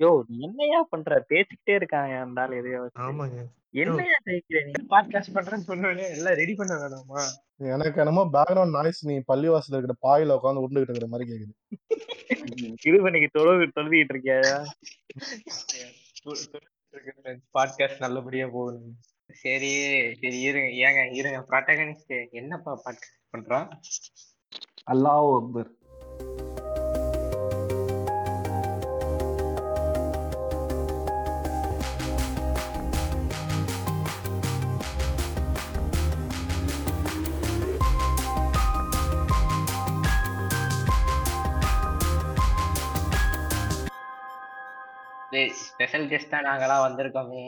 யோ என்னையா பண்ற? பேசிக்கிட்டே இருக்காங்க ஆள் எதையோ. ஆமாங்க. என்னையா ஜெயிக்கிற? நீ பாட்காஸ்ட் பண்றேன்னு சொன்னோடனே எல்லாம் ரெடி பண்ண வேணாமா? எனக்கு என்னமோ பேக்ரவுண்ட் நாய்ஸ் நீ பள்ளிவாசல்ல இருக்கிற பாயில உட்காந்து உருண்டுகிட்டு இருக்கிற மாதிரி கேக்குது. இது பண்ணிக்கு தொழுது தொழுதிட்டு இருக்கியா? பாட்காஸ்ட் நல்லபடியா போகணும் சரி சரி இருங்க. ஏங்க இருங்க. ப்ராட்டகனிஸ்ட் என்னப்பா பாட்காஸ்ட் பண்றான் அல்லாஹ் அக்பர். ஸ்பெஷல் கெஸ்டா நாங்களாம் வந்திருக்கோமே.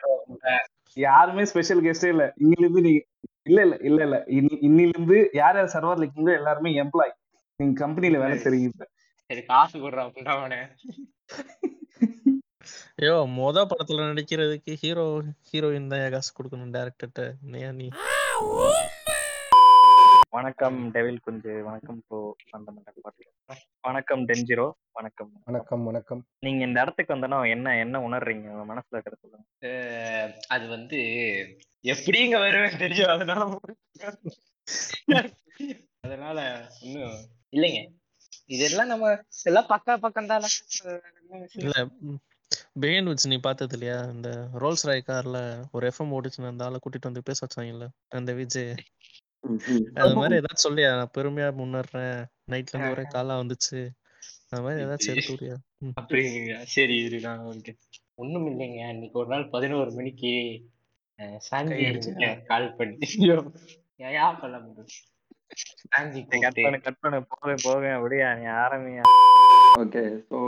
கொடுங்க. யாருமே ஸ்பெஷல் கெஸ்டே இல்ல. இன்னிலிருந்து நீங்க இல்ல இல்ல இல்ல இல்ல. இன்னி- இன்னிலிருந்து யார் யார் சர்வர்ல இருக்கீங்களோ எல்லாருமே எம்ப்ளாய் நீங்க கம்பெனில வேலை செய்றீங்க இப்ப சரி காசு கொடுறான் புண்டவனே ஐயோ மொத படத்துல நடிக்கிறதுக்கு ஹீரோ ஹீரோயின் தான் காசு கொடுக்கணும் டேரக்டர்கிட்ட நீ? வணக்கம் டெவில் குஞ்சு வணக்கம் ப்ரோ பாட்காஸ்ட் வணக்கம் டென்ஜிரோ வணக்கம். வணக்கம் வணக்கம். நீங்க இந்த இடத்துக்கு வந்தனா என்ன என்ன உணர்றீங்க? உங்க மனசுல இருக்கிற சொல்லுங்க. அது வந்து எப்படிங்க வருவேன் தெரியும். அதனால அதனால இன்னும் இல்லைங்க. இதெல்லாம் நம்ம எல்லாம் பக்கா பக்கம் தானே இல்ல பெயின் வச்சு நீ பார்த்தது இல்லையா? இந்த ரோல்ஸ் ராய் கார்ல ஒரு எஃப்எம் ஓடிச்சுன்னு அந்த ஆளை கூட்டிட்டு வந்து பேச வச்சாங்கல்ல அந்த விஜய். அது மாதிரி ஏதாச்சும் சொல்லியா? நான் பெருமையா முன்னேறேன். நைட்ல இருந்து ஒரே காலா வந்துச்சு. அது மாதிரி ஏதாச்சும் எடுத்து விடுயா ம். அப்படிங்க சரி இரு நான் உங்களுக்கு ஒண்ணும் இல்லைங்க. இன்னைக்கு ஒரு நாள் பதினோரு மணிக்கு அஹ், சாஞ்சி கை அடிச்சியா? கால் பண்ணி. யா பண்ண? முடியும் சாஞ்சி கட் பண்ணு கட் பண்ணு. போக போக அப்படியா நீ ஆரம்பியா ஓகே. ஸோ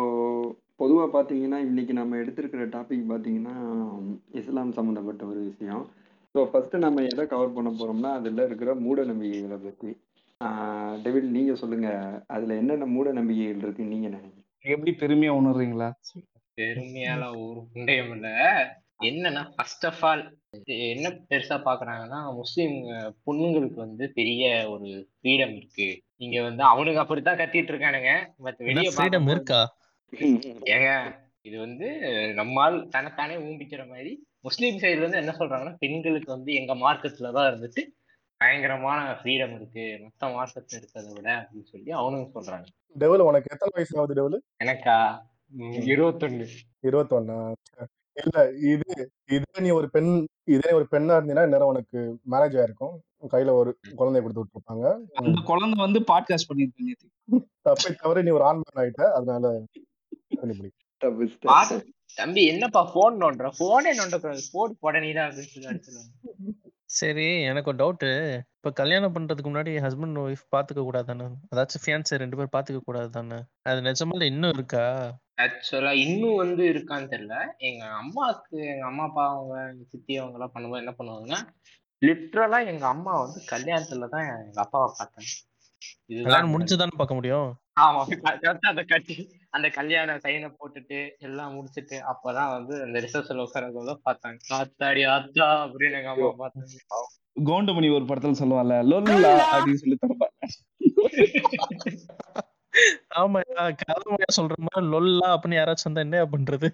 பொதுவாக பார்த்தீங்கன்னா இன்னைக்கு நம்ம எடுத்திருக்கிற டாபிக் பார்த்தீங்கன்னா இஸ்லாம் சம்மந்தப்பட்ட ஒரு விஷயம். ஸோ ஃபஸ்ட்டு நம்ம எதை கவர் பண்ண போகிறோம்னா அதில் இருக்கிற மூட நம்பிக்கைகளை பற்றி டெவில் நீங்கள் சொல்லுங்கள் அதில் என்னென்ன மூட நம்பிக்கைகள் இருக்குன்னு நீங்கள் நினைக்கிறீங்க எப்படி பெருமையா உணர்றீங்களா? பெருமையால ஒரு புண்டையம் இல்ல. என்னன்னா ஃபர்ஸ்ட் ஆஃப் ஆல் என்ன பெருசா பாக்குறாங்கன்னா முஸ்லிம் பொண்ணுங்களுக்கு வந்து பெரிய ஒரு ஃப்ரீடம் இருக்கு. இங்க வந்து அவனுங்க அப்படித்தான் கத்திட்டு இருக்கானுங்க. பட் வெளிய ஃப்ரீடம் இருக்கா? ஏங்க இது வந்து நம்மால் தனத்தானே ஊம்பிக்கிற மாதிரி முஸ்லீம் சைடுல இருந்து என்ன சொல்றாங்கன்னா பெண்களுக்கு வந்து எங்க மார்க்கெட்ல தான் இருந்துட்டு பயங்கரமான ஃப்ரீடம் இருக்கு. மத்த மார்க்கெட்ல இருக்கிறத விட அப்படின்னு சொல்லி அவனுங்க சொல்றாங்க. டெவல் உனக்கு எத்தனை வயசு ஆகுது டெவல்? எனக்கா? இருபத்தொன்னு. இருபத்தொன்னா? இல்ல இது இதே நீ ஒரு பெண் இதே ஒரு பெண்ணா இருந்தீங்கன்னா இந்நேரம் உனக்கு மேரேஜ் ஆயிருக்கும். கையில ஒரு குழந்தைய கொடுத்து விட்டுருப்பாங்க. அந்த குழந்தை வந்து பாட்காஸ்ட் பண்ணிருக்கேன் நேத்து. தப்பை தவிர நீ ஒரு ஆண்மகன் ஆயிட்ட அதனால தம்பி என்னப்பா போன் நோண்டுற? போனே நோண்டக்கூடாது. போன் போட நீதான் அப்படின்னு சொல்லி சரி எனக்கு ஒரு டவுட்டு இப்ப கல்யாணம் பண்றதுக்கு முன்னாடி ஹஸ்பண்ட் ஒய்ஃப் பாத்துக்க கூடாது தானே அதாச்சும் ஃபியான்சி ரெண்டு பேரும் பாத்துக்க கூடாது தானே அது நிஜமால இன்னும் இருக்கா? ஆக்சுவலா இன்னும் வந்து இருக்கான்னு தெரியல. எங்க அம்மாவுக்கு எங்க அம்மா அப்பா அவங்க எங்க சித்தி அவங்க எல்லாம் பண்ணும்போது என்ன பண்ணுவாங்கன்னா லிட்ரலா எங்க அம்மா வந்து கல்யாணத்துல தான் எங்க அப்பாவை பார்த்தாங்க கல்யாணம் முடிஞ்சுதானே பார்க்க முடியும்? ஆமா ஆ அந்த கட்டி அந்த கல்யாண சைனை போட்டுட்டு எல்லாம் முடிச்சிட்டு அப்பதான் வந்து அந்த ரிசப்ஷன்ல உட்காரத பார்த்தாங்க. ஆத்தாடி ஆத்தா அப்படின்னு எங்க அம்மா பார்த்தாங்க. கோண்டமணி ஒரு படத்துல சொல்லுவாள்ல லொல்லா அப்படின்னு சொல்லி தரப்பாங்க ஆமா கதமையா சொல்ற மாதிரி லொல்லா அப்படின்னு யாராச்சும் வந்தா என்ன பண்றது?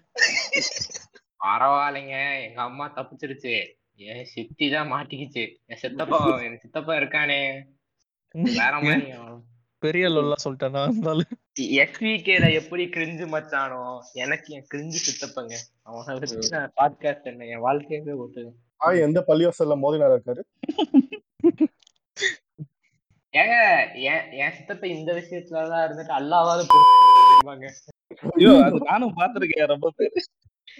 பரவாயில்லைங்க எங்க அம்மா தப்பிச்சிருச்சு. என் சித்தி தான் மாட்டிக்கிச்சு. என் சித்தப்பா என் சித்தப்பா இருக்கானே. வேற மாதிரி. பெரிய லொல்லா சொல்லிட்டேனா இருந்தாலும். எஸ்விகேல எப்படி கிரிஞ்சு மச்சானோ எனக்கு என் கிரிஞ்சு சித்தப்பங்க. அவனை வச்சு நான் பாட்காஸ்ட் என்ன என் வாழ்க்கையவே ஓட்டு ஆ எந்த பள்ளிவாசல்ல மோதினார் இருக்காரு? ஏங்க என் என் சித்தப்ப இந்த விஷயத்துலதான் இருந்துட்டு அல்லாவாவது பொறுப்பாங்க ஐயோ அது நானும் பாத்திருக்கேன் ரொம்ப பேர்.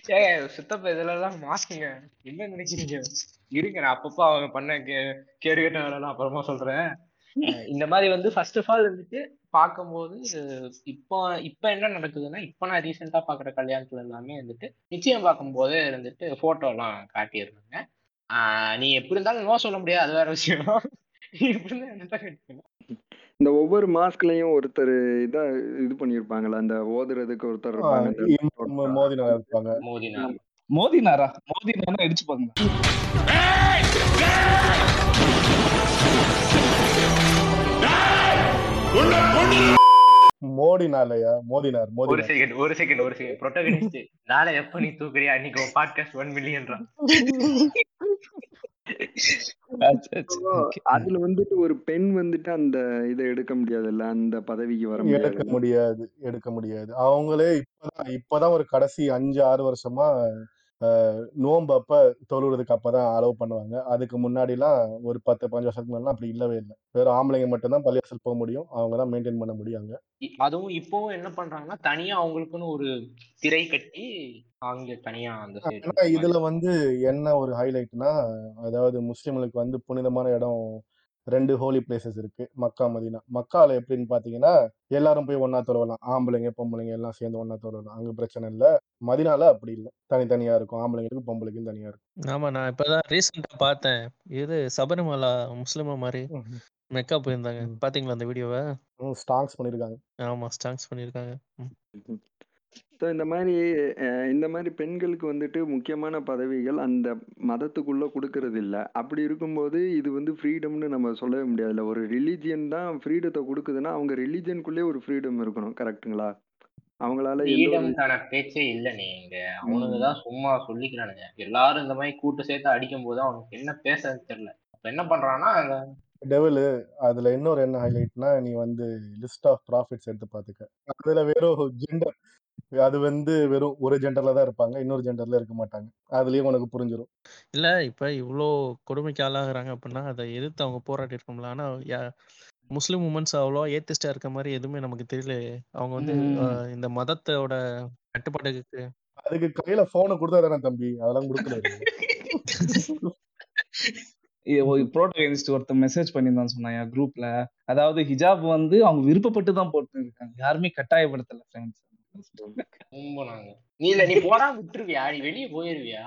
ஏங்க சித்தப்ப இதுல எல்லாம் மாசுங்க என்ன நினைக்கிறீங்க? இருங்க நான் அப்பப்போ அவங்க பண்ண கே கேடு கேட்ட அப்புறமா சொல்றேன். இந்த மாதிரி வந்து ஃபர்ஸ்ட் ஆஃப் ஆல் வந்துட்டு பார்க்கும்போது இப்போ இப்போ என்ன நடக்குதுன்னா இப்போ நான் ரீசெண்டா பாக்குற கல்யாணத்துல எல்லாமே வந்துட்டு நிச்சயம் பார்க்கும்போது வந்துட்டு போட்டோ எல்லாம் காட்டியிருந்தாங்க. ஆஹ் நீ எப்படி இருந்தாலும் நோ சொல்ல முடியாது அது வேற விஷயம். இந்த ஒவ்வொரு மாஸ்க்லயும் ஒருத்தர் இதா இது பண்ணியிருப்பாங்கல்ல அந்த ஓதுறதுக்கு ஒருத்தர் மோதினார் இருப்பாங்க மோதினா மோதினாரா? மோதினாரா அடிச்சுப்பாங்க மோடினாலயா? மோதினார் ஒரு மோதினார் செகண்ட் ஒரு செகண்ட் ஒரு செகண்ட் ப்ரொட்டகனிஸ்ட் நாளை எப்ப நீ தூக்குறியா? அன்னைக்கு உன் பாட்காஸ்ட் ஒன் மில்லியன்றான் So, அதுல வந்துட்டு ஒரு பெண் வந்துட்டு அந்த இதை எடுக்க முடியாதுல்ல? அந்த பதவிக்கு வர எடுக்க முடியாது எடுக்க முடியாது. அவங்களே இப்பதான் இப்பதான் ஒரு கடைசி அஞ்சு ஆறு வருஷமா நோன்பு அப்ப தொழுறதுக்கு அப்பதான் அலோவ் பண்ணுவாங்க. அதுக்கு முன்னாடி எல்லாம் ஒரு பத்து பதினஞ்சு வருஷத்துக்கு முன்னாடி அப்படி இல்லவே இல்லை. வெறும் ஆம்பளைங்க மட்டும்தான் பள்ளிவாசல் போக முடியும். அவங்க தான் மெயின்டைன் பண்ண இ- அதுவும் இப்பவும் என்ன பண்றாங்கன்னா தனியா அவங்களுக்குன்னு ஒரு திரை கட்டி அங்க தனியா அந்த இதுல வந்து என்ன ஒரு ஹைலைட்னா அதாவது முஸ்லிம்களுக்கு வந்து புனிதமான இடம் ரெண்டு ஹோலி பிளேசஸ் இருக்கு. Mecca Medina. மக்கால எப்படின்னு பாத்தீங்கன்னா எல்லாரும் போய் ஒண்ணா தொழலாம் ஆம்பளைங்க பொம்பளைங்க எல்லாம் சேர்ந்து ஒண்ணா தொழலாம் அங்க பிரச்சனை இல்ல. மதினால அப்படி இல்லை. தனித்தனியா இருக்கும். ஆம்பளைங்களுக்கும் பொம்பளைக்கும் தனியா இருக்கும். ஆமா நான் இப்பதான் ரீசெண்டா பார்த்தேன். இது சபரிமலா முஸ்லிமா மாதிரி. மெக்கா போயிருந்தாங்க. பாத்தீங்களா அந்த வீடியோவை? ஸ்டாங்ஸ் பண்ணிருக்காங்க. ஆமா ஸ்டாங்ஸ் பண்ணிருக்காங்க. ம். ஸோ இந்த மாதிரி அஹ், இந்த மாதிரி பெண்களுக்கு வந்துட்டு முக்கியமான பதவிகள் அந்த மதத்துக்குள்ள கொடுக்கறது இல்ல அப்படி இருக்கும்போது இது வந்து ஃப்ரீடம்னு நம்ம சொல்லவே முடியாதுல்ல. ஒரு ரிலீஜியன் தான் ஃப்ரீடத்தை கொடுக்குதுன்னா அவங்க ரிலீஜியனுக்குள்ளே ஒரு ஃப்ரீடம் இருக்கணும். கரெக்ட்டுங்களா அவங்களால எந்த ஒரு ஃப்ரீடம்கான பேச்சே இல்ல நீங்க அவனுங்க தான் சும்மா சொல்லிக்கிறானுங்க. எல்லாரும் இந்த மாதிரி கூட்டு சேர்த்து அடிக்கும் போது அவனுக்கு என்ன பேசுறதுன்னு தெரியல. அப்ப என்ன பண்றான்னா டெவலு அதுல இன்னொரு என்ன ஹைலைட்னா நீ வந்து லிஸ்ட் ஆஃப் ப்ராஃபிட்ஸ் எடுத்து பாத்துக்க. அதுல வெறும் ஜெண்டர் அது வந்து வெறும் ஒரு ஜெண்டர்ல தான் இருப்பாங்க. இன்னொரு ஜெண்டர்ல இருக்க மாட்டாங்க. அதுலயும் உனக்கு புரிஞ்சிடும் இல்ல இப்ப இவ்ளோ கொடுமைக்கு ஆளாகுறாங்க அப்படின்னா அதை எதிர்த்து அவங்க போராடி இருக்கோம்ல ஆனா யா- முஸ்லிம் உமன்ஸ் அவ்வளோ ஏத்திஸ்டா இருக்க மாதிரி எதுவுமே நமக்கு தெரியல. அவங்க வந்து இந்த மதத்தோட கட்டுப்பாட்டுக்கு அதுக்கு கையில போனை கொடுத்தா தானே தம்பி? அதெல்லாம் கொடுக்கல. ப்ரோட்டகனிஸ்ட் ஒருத்தன் மெசேஜ் பண்ணியிருந்தான் சொன்னாங்க குரூப்ல அதாவது ஹிஜாப் வந்து அவங்க விருப்பப்பட்டு தான் போட்டு இருக்காங்க யாருமே கட்டாயப்படுத்தல ஃப்ரெண்ட்ஸ் ரொம்ப நாங்க. நீ இல்ல நீ போனா விட்டுருவியா? நீ வெளியே போயிருவியா?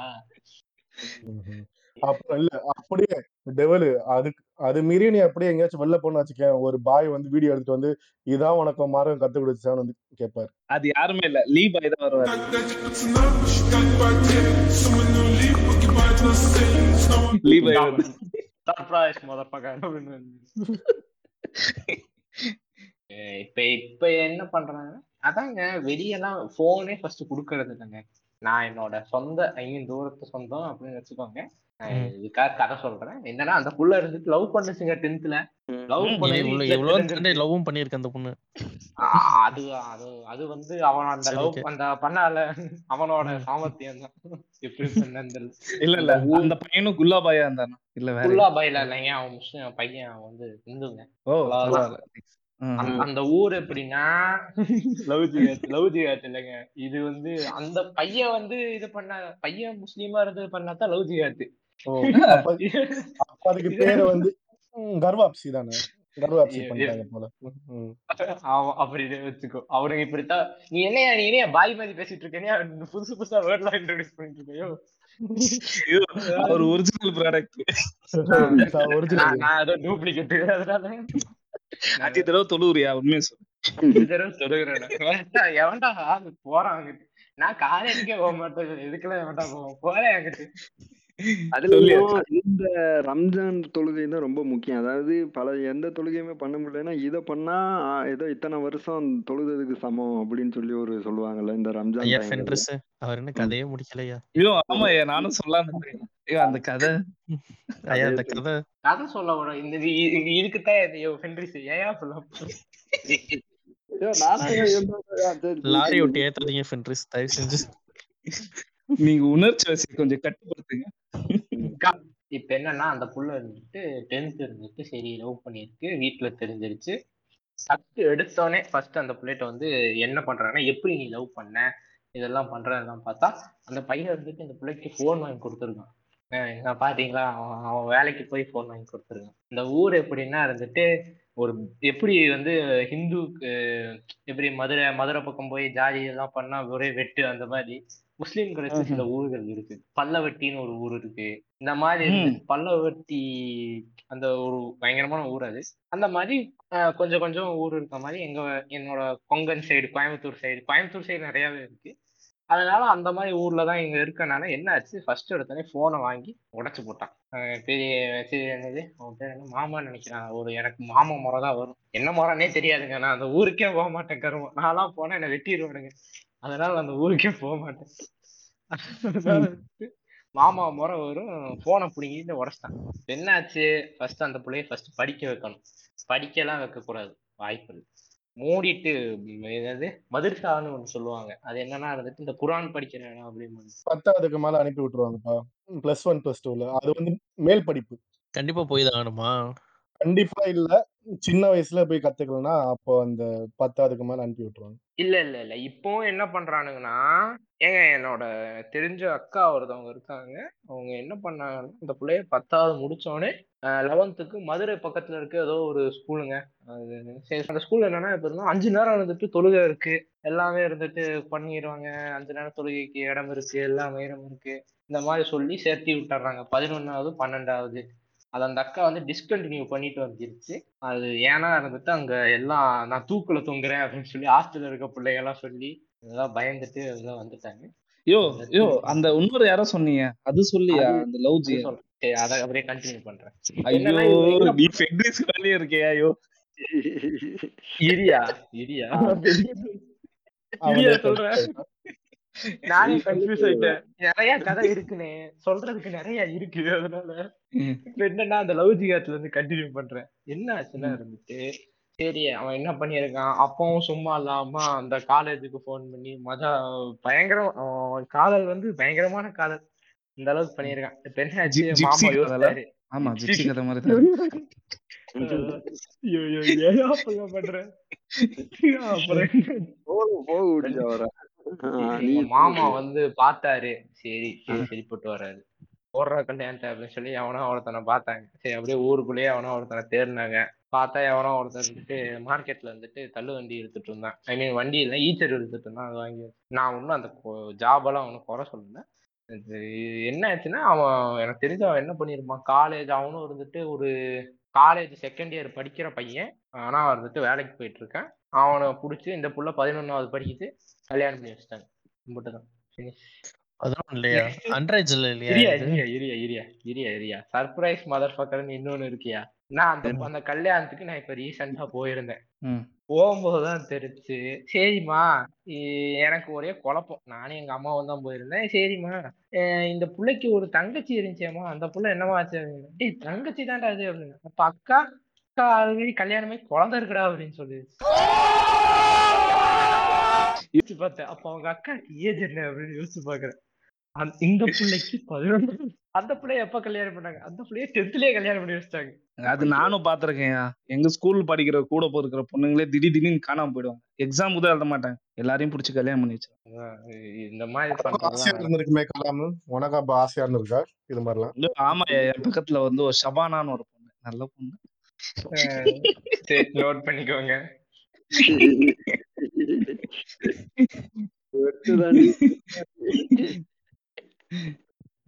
இல்ல அப்படியே டெவலு அதுக்கு அது மீறி நீ அப்படியே எங்கேயாச்சும் வெளில போன வச்சுக்க ஒரு பாய் வந்து வீடியோ எடுத்துட்டு வந்து இதான் உனக்கு மார்க்கம் கத்து கொடுத்துச்சான்னு வந்து கேட்பாரு அது யாருமே இல்ல லீ பாய் தான் வருவாரு. லீ பாய் சர்ப்ரைஸ் இப்ப இப்ப என்ன பண்றாங்க? அதாங்க வெளியெல்லாம் போனே ஃபர்ஸ்ட் குடுக்கறது இல்லைங்க. நான் என்னோட சொந்த ஐ மீன் தூரத்து சொந்தம் அப்படின்னு வச்சுக்கோங்க. இதுக்காக கதை சொல்றேன். என்னன்னா அந்த புள்ள இருந்துட்டு லவ் பண்ணுச்சுங்க டென்த்ல லவ் பண்ணி லவ்வும் பண்ணியிருக்க அந்த பொண்ணு. அது அது அது வந்து அவன் அந்த லவ். அந்த பண்ணால அவனோட. சாமர்த்தியம் தான். எப்படி இல்ல இல்ல. அந்த பையனும் குல்லா பாயா இருந்தானா? இல்ல வேற ஃபுல்லா பயில இல்லைங்க அவன் முஸ்லிம் பையன் வந்து இந்துங்க. ஓ. அந்த- ஊர் எப்படின்னா லவ் ஜிஹாத் லவ் இல்லைங்க. இது வந்து அந்த பையன் வந்து இது பண்ண பையன் முஸ்லீமா இருந்து பண்ணாதான் லவ் அப்ப அதுக்கு பேரு வந்து கர்வாப்சி தானே? கர்வாப்சி பண்ணிட்டாங்க போல. அப்படி வச்சுக்கோ. அவனுக்கு இப்படித்தான் நீ என்னையா நீ என்னையா பாய் மாதிரி பேசிட்டு இருக்கேனியா புதுசு புதுசா வேர்ட்லாம் இன்ட்ரோடியூஸ் பண்ணிட்டு இருக்கையோ ஐயோ, அவர் ஒரிஜினல் ப்ராடக்ட் ஒரிஜினல் நான் நான் ஏதோ டூப்ளிகேட் அதனால அஞ்சு தடவை தொழுவுறியா? உண்மையை சொல்லு. தடவை சொல்லுகிறேன் எவன்டா போறான் அங்கிட்டு. நான் காலேஜுக்கே போக மாட்டேன். எதுக்கெல்லாம் எவன்டா போவோம் போறேன் இந்த ரம்ஜான் தொழுகை தான் ரொம்ப முக்கியம் அதாவது பல எந்த தொழுகையுமே பண்ண முடியலன்னா இதை பண்ணா ஏதோ இத்தனை வருஷம் தொழுததுக்கு சமம் அப்படின்னு சொல்லி ஒரு சொல்லுவாங்கல்ல இந்த ரம்ஜான் ஐயா அவர் என்ன கதையே முடிக்கலையா ஐயோ ஆமா ஐயா நானும் சொல்லாம. ஐயோ அந்த கதை ஐயா அந்த கதை கதை சொல்ல வரும் இந்த இதுக்குத்தான் இது ஃபென்ட்ரிஸ் ஏன் சொல்ல ஐயோ, லாரி. ஒட்டி ஏத்தாதீங்க ஃபென்ட்ரிஸ் தயவு செஞ்சு நீங்க உணர்ச்சி வசி கொஞ்சம் கட்டுப்படுத்துங்க. இப்ப என்னன்னா அந்த புள்ள இருந்துட்டு டென்த் இருந்துட்டு சரி லவ் பண்ணிருக்கு வீட்டுல தெரிஞ்சிருச்சு. ஃபர்ஸ்ட் எடுத்தோடனே ஃபர்ஸ்ட் அந்த பிள்ளைகிட்ட வந்து என்ன பண்றாங்கன்னா எப்படி நீ லவ் பண்ண? இதெல்லாம் பண்றதெல்லாம் பார்த்தா அந்த பையன் வந்துட்டு இந்த பிள்ளைக்கு ஃபோன் வாங்கி கொடுத்துருக்கான். அஹ் பாத்தீங்களா? அவன் அவன் வேலைக்கு போய் ஃபோன் வாங்கி கொடுத்துருக்கான். இந்த ஊர் எப்படின்னா இருந்துட்டு ஒரு எப்படி வந்து ஹிந்துக்கு எப்படி மதுரை மதுரை பக்கம் போய் ஜாதி இதெல்லாம் பண்ணா ஒரே வெட்டு அந்த மாதிரி. முஸ்லீம்களுக்கு சில ஊர்கள் இருக்கு. பல்லவட்டின்னு ஒரு ஊர் இருக்கு. இந்த மாதிரி பல்லவட்டி அந்த ஒரு பயங்கரமான ஊர் அது. அந்த மாதிரி கொஞ்சம் கொஞ்சம் ஊர் இருக்க மாதிரி எங்க என்னோட Konkan side Coimbatore side Coimbatore side நிறையவே இருக்கு. அதனால அந்த மாதிரி ஊர்ல தான் இங்க இருக்கனால என்ன ஆச்சு? ஃபர்ஸ்ட் எடுத்தோடனே போனை வாங்கி உடைச்சு போட்டான். பெரிய என்னது? அவன் பேர் என்ன? மாமான்னு நினைக்கிறான். ஒரு எனக்கு மாமா முறை தான் வரும். என்ன முறைனே தெரியாதுங்க. நான் அந்த ஊருக்கே போக மாட்டேன் கருமம். நான்லாம் போனா என்னை வெட்டிடுவானுங்க அதனால அந்த ஊருக்கே போக மாட்டேன். மாமா முறை வரும். போனை பிடிங்கிட்டு உடைச்சிட்டான். இப்ப என்ன ஆச்சு ஃபர்ஸ்ட் அந்த பிள்ளைய ஃபர்ஸ்ட் படிக்க வைக்கணும். படிக்கலாம் வைக்க கூடாது வாய்ப்பு இல்லை. மூடிட்டு ம், என்னது மதுர்சான்னு ஒண்ணு சொல்லுவாங்க. அது என்னன்னா வந்துட்டு இந்த குரான் படிக்கிற இடம் அப்படின்னு பத்தாவதுக்கு மேல அனுப்பி விட்டுருவாங்கப்பா. பிளஸ் ஒன் பிளஸ் டூல அது வந்து மேல் படிப்பு. கண்டிப்பா போய் தான் ஆகணுமா? கண்டிப்பா இல்ல. சின்ன வயசுல போய் கத்துக்கலன்னா அப்போ அந்த பத்தாவதுக்கு மேல அனுப்பி விட்டுருவாங்க. இல்ல இல்ல இல்ல. இப்போ என்ன பண்றானுங்கன்னா ஏங்க என்னோட தெரிஞ்ச அக்கா ஒருத்தவங்க இருக்காங்க. அவங்க என்ன பண்ணாங்கன்னா இந்த பிள்ளைய பத்தாவது முடிச்சோடனே லெவன்த்துக்கு மதுரை பக்கத்துல இருக்க ஏதோ ஒரு ஸ்கூலுங்க அது சரி அந்த ஸ்கூல் என்னன்னா இப்ப இருந்தால் அஞ்சு நேரம் இருந்துட்டு தொழுகை இருக்கு. எல்லாமே இருந்துட்டு பண்ணிடுவாங்க அஞ்சு நேரம் தொழுகைக்கு இடம் இருக்கு எல்லாமே இடம் இருக்கு. இந்த மாதிரி சொல்லி சேர்த்தி விட்டுறாங்க. பதினொன்னாவது பன்னெண்டாவது. அது அந்த அக்கா வந்து டிஸ்கண்டினியூ பண்ணிட்டு வந்துருச்சு. அது ஏன்னா இருந்துட்டு அங்க எல்லாம் நான் தூக்குல தொங்குறேன் அப்படின்னு சொல்லி ஹாஸ்டல்ல இருக்க பிள்ளைங்க எல்லாம் சொல்லி இதெல்லாம் பயந்துட்டு இதெல்லாம் வந்துட்டாங்க. யோ யோ அந்த இன்னொரு யாரோ சொன்னீங்க. அது சொல்லியா அந்த லவ் ஜி அதை அப்படியே கண்டினியூ பண்றேன். ஐயோ நீ ஃபெட்ரிஸ் வேலையே இருக்கியா ஐயோ இரியா இரியா இரியா சொல்றேன். நானே கன்ஃபியூஸ் ஆயிட்டேன். நிறைய கதை இருக்குனே. சொல்றதுக்கு நிறைய இருக்கு அதனால என்னன்னா அந்த லவ் ஜிகாத்துல இருந்து கண்டினியூ பண்றேன். என்ன ஆச்சுன்னா இருந்துட்டு சரி அவன் என்ன பண்ணியிருக்கான்? அப்பவும் சும்மா இல்லாம அந்த காலேஜுக்கு ஃபோன் பண்ணி மஜா பயங்கரம் காதல் வந்து பயங்கரமான காதல். இந்த அளவுக்கு பண்ணியிருக்கான். இப்ப என்ன ஆச்சு மாமா? யோசிச்சாரு. ஆமா ஜிப்சி கதை மாதிரி வந்து பார்த்தாரு. சரி சரி சரிப்பட்டு வராது போடுற கல்யாணத்தை அப்படின்னு சொல்லி எவனோ ஒருத்தனை பார்த்தாங்க. சரி அப்படியே ஊருக்குள்ளேயே எவனோ ஒருத்தனை தேடினாங்க. பார்த்தா எவனோ ஒருத்தன் வந்துட்டு மார்க்கெட்ல வந்துட்டு தள்ளு வண்டி எடுத்துட்டு இருந்தான். ஐ மீன் வண்டி இல்லை ஈச்சர் எடுத்துட்டு இருந்தான். அது வாங்கி. நான் ஒன்றும் அந்த ஜாப் எல்லாம் அவனுக்கு குறை சொல்லல. என்ன ஆச்சுன்னா அவன் எனக்கு தெரிஞ்சு அவன் என்ன பண்ணியிருப்பான் காலேஜ் அவனும் இருந்துட்டு ஒரு காலேஜ் செகண்ட் இயர் படிக்கிற பையன். ஆனா வந்துட்டு வேலைக்கு போயிட்டு இருக்கான். அவனை புடிச்சு இந்த புள்ள பதினொன்னாவது படிக்குது. கல்யாணம் பண்ணி வச்சுட்டாங்க. மட்டும்தான் அதெல்லாம் இல்லையா? அன்ரைஜ் இல்லையா இரியா? இரியா இரியா இரியா சர்ப்ரைஸ் மதர் ஃபக்கர்னு இன்னொன்னு இருக்கியா? நான் அந்த அந்த கல்யாணத்துக்கு நான் இப்ப ரீசெண்டா போயிருந்தேன். போகும்போதுதான் தெரிஞ்சு சரிம்மா எனக்கு ஒரே குழப்பம். நானும் எங்க அம்மாவும் தான் போயிருந்தேன். சரிம்மா இந்த புள்ளைக்கு ஒரு தங்கச்சி இருந்துச்சேம்மா. அந்த புள்ள என்னவா ஆச்சு டேய் தங்கச்சி தான்டா அது அப்படின்னு. அப்ப அக்கா அக்கா ஆல்ரெடி கல்யாணமே குழந்தை இருக்குடா அப்படின்னு சொல்லிடுச்சு. யோசிச்சு பார்த்தேன். அப்ப அவங்க அக்காக்கு ஏஜ் என்ன அப்படின்னு யோசிச்சு பாக்குறேன் இந்த பிள்ளைக்கு பதினொன்று அந்த பிள்ளைய எப்ப கல்யாணம் பண்ணாங்க? அந்த பிள்ளைய டென்த்லயே கல்யாணம் பண்ணி வச்சிட்டாங்க. அது நானும் பாத்திருக்கேன் எங்க ஸ்கூல் படிக்கிற கூட போயிருக்கிற பொண்ணுங்களே திடீர் திடீர்னு காணாம போயிடுவாங்க. எக்ஸாம் கூட எழுத மாட்டாங்க. எல்லாரையும் பிடிச்சி கல்யாணம் பண்ணி வச்சு அதான் இந்த மாதிரி உனக்கு ஆசையா பண்றதுலாம் இருந்திருக்குமே கலாம் உனக்கு அப்ப ஆசையா இருந்திருக்கா? இது மாதிரிலாம். ஆமா என் பக்கத்துல வந்து ஒரு ஷபானான்னு ஒரு பொண்ணு. நல்ல பொண்ணு. நோட் பண்ணிக்கோங்க.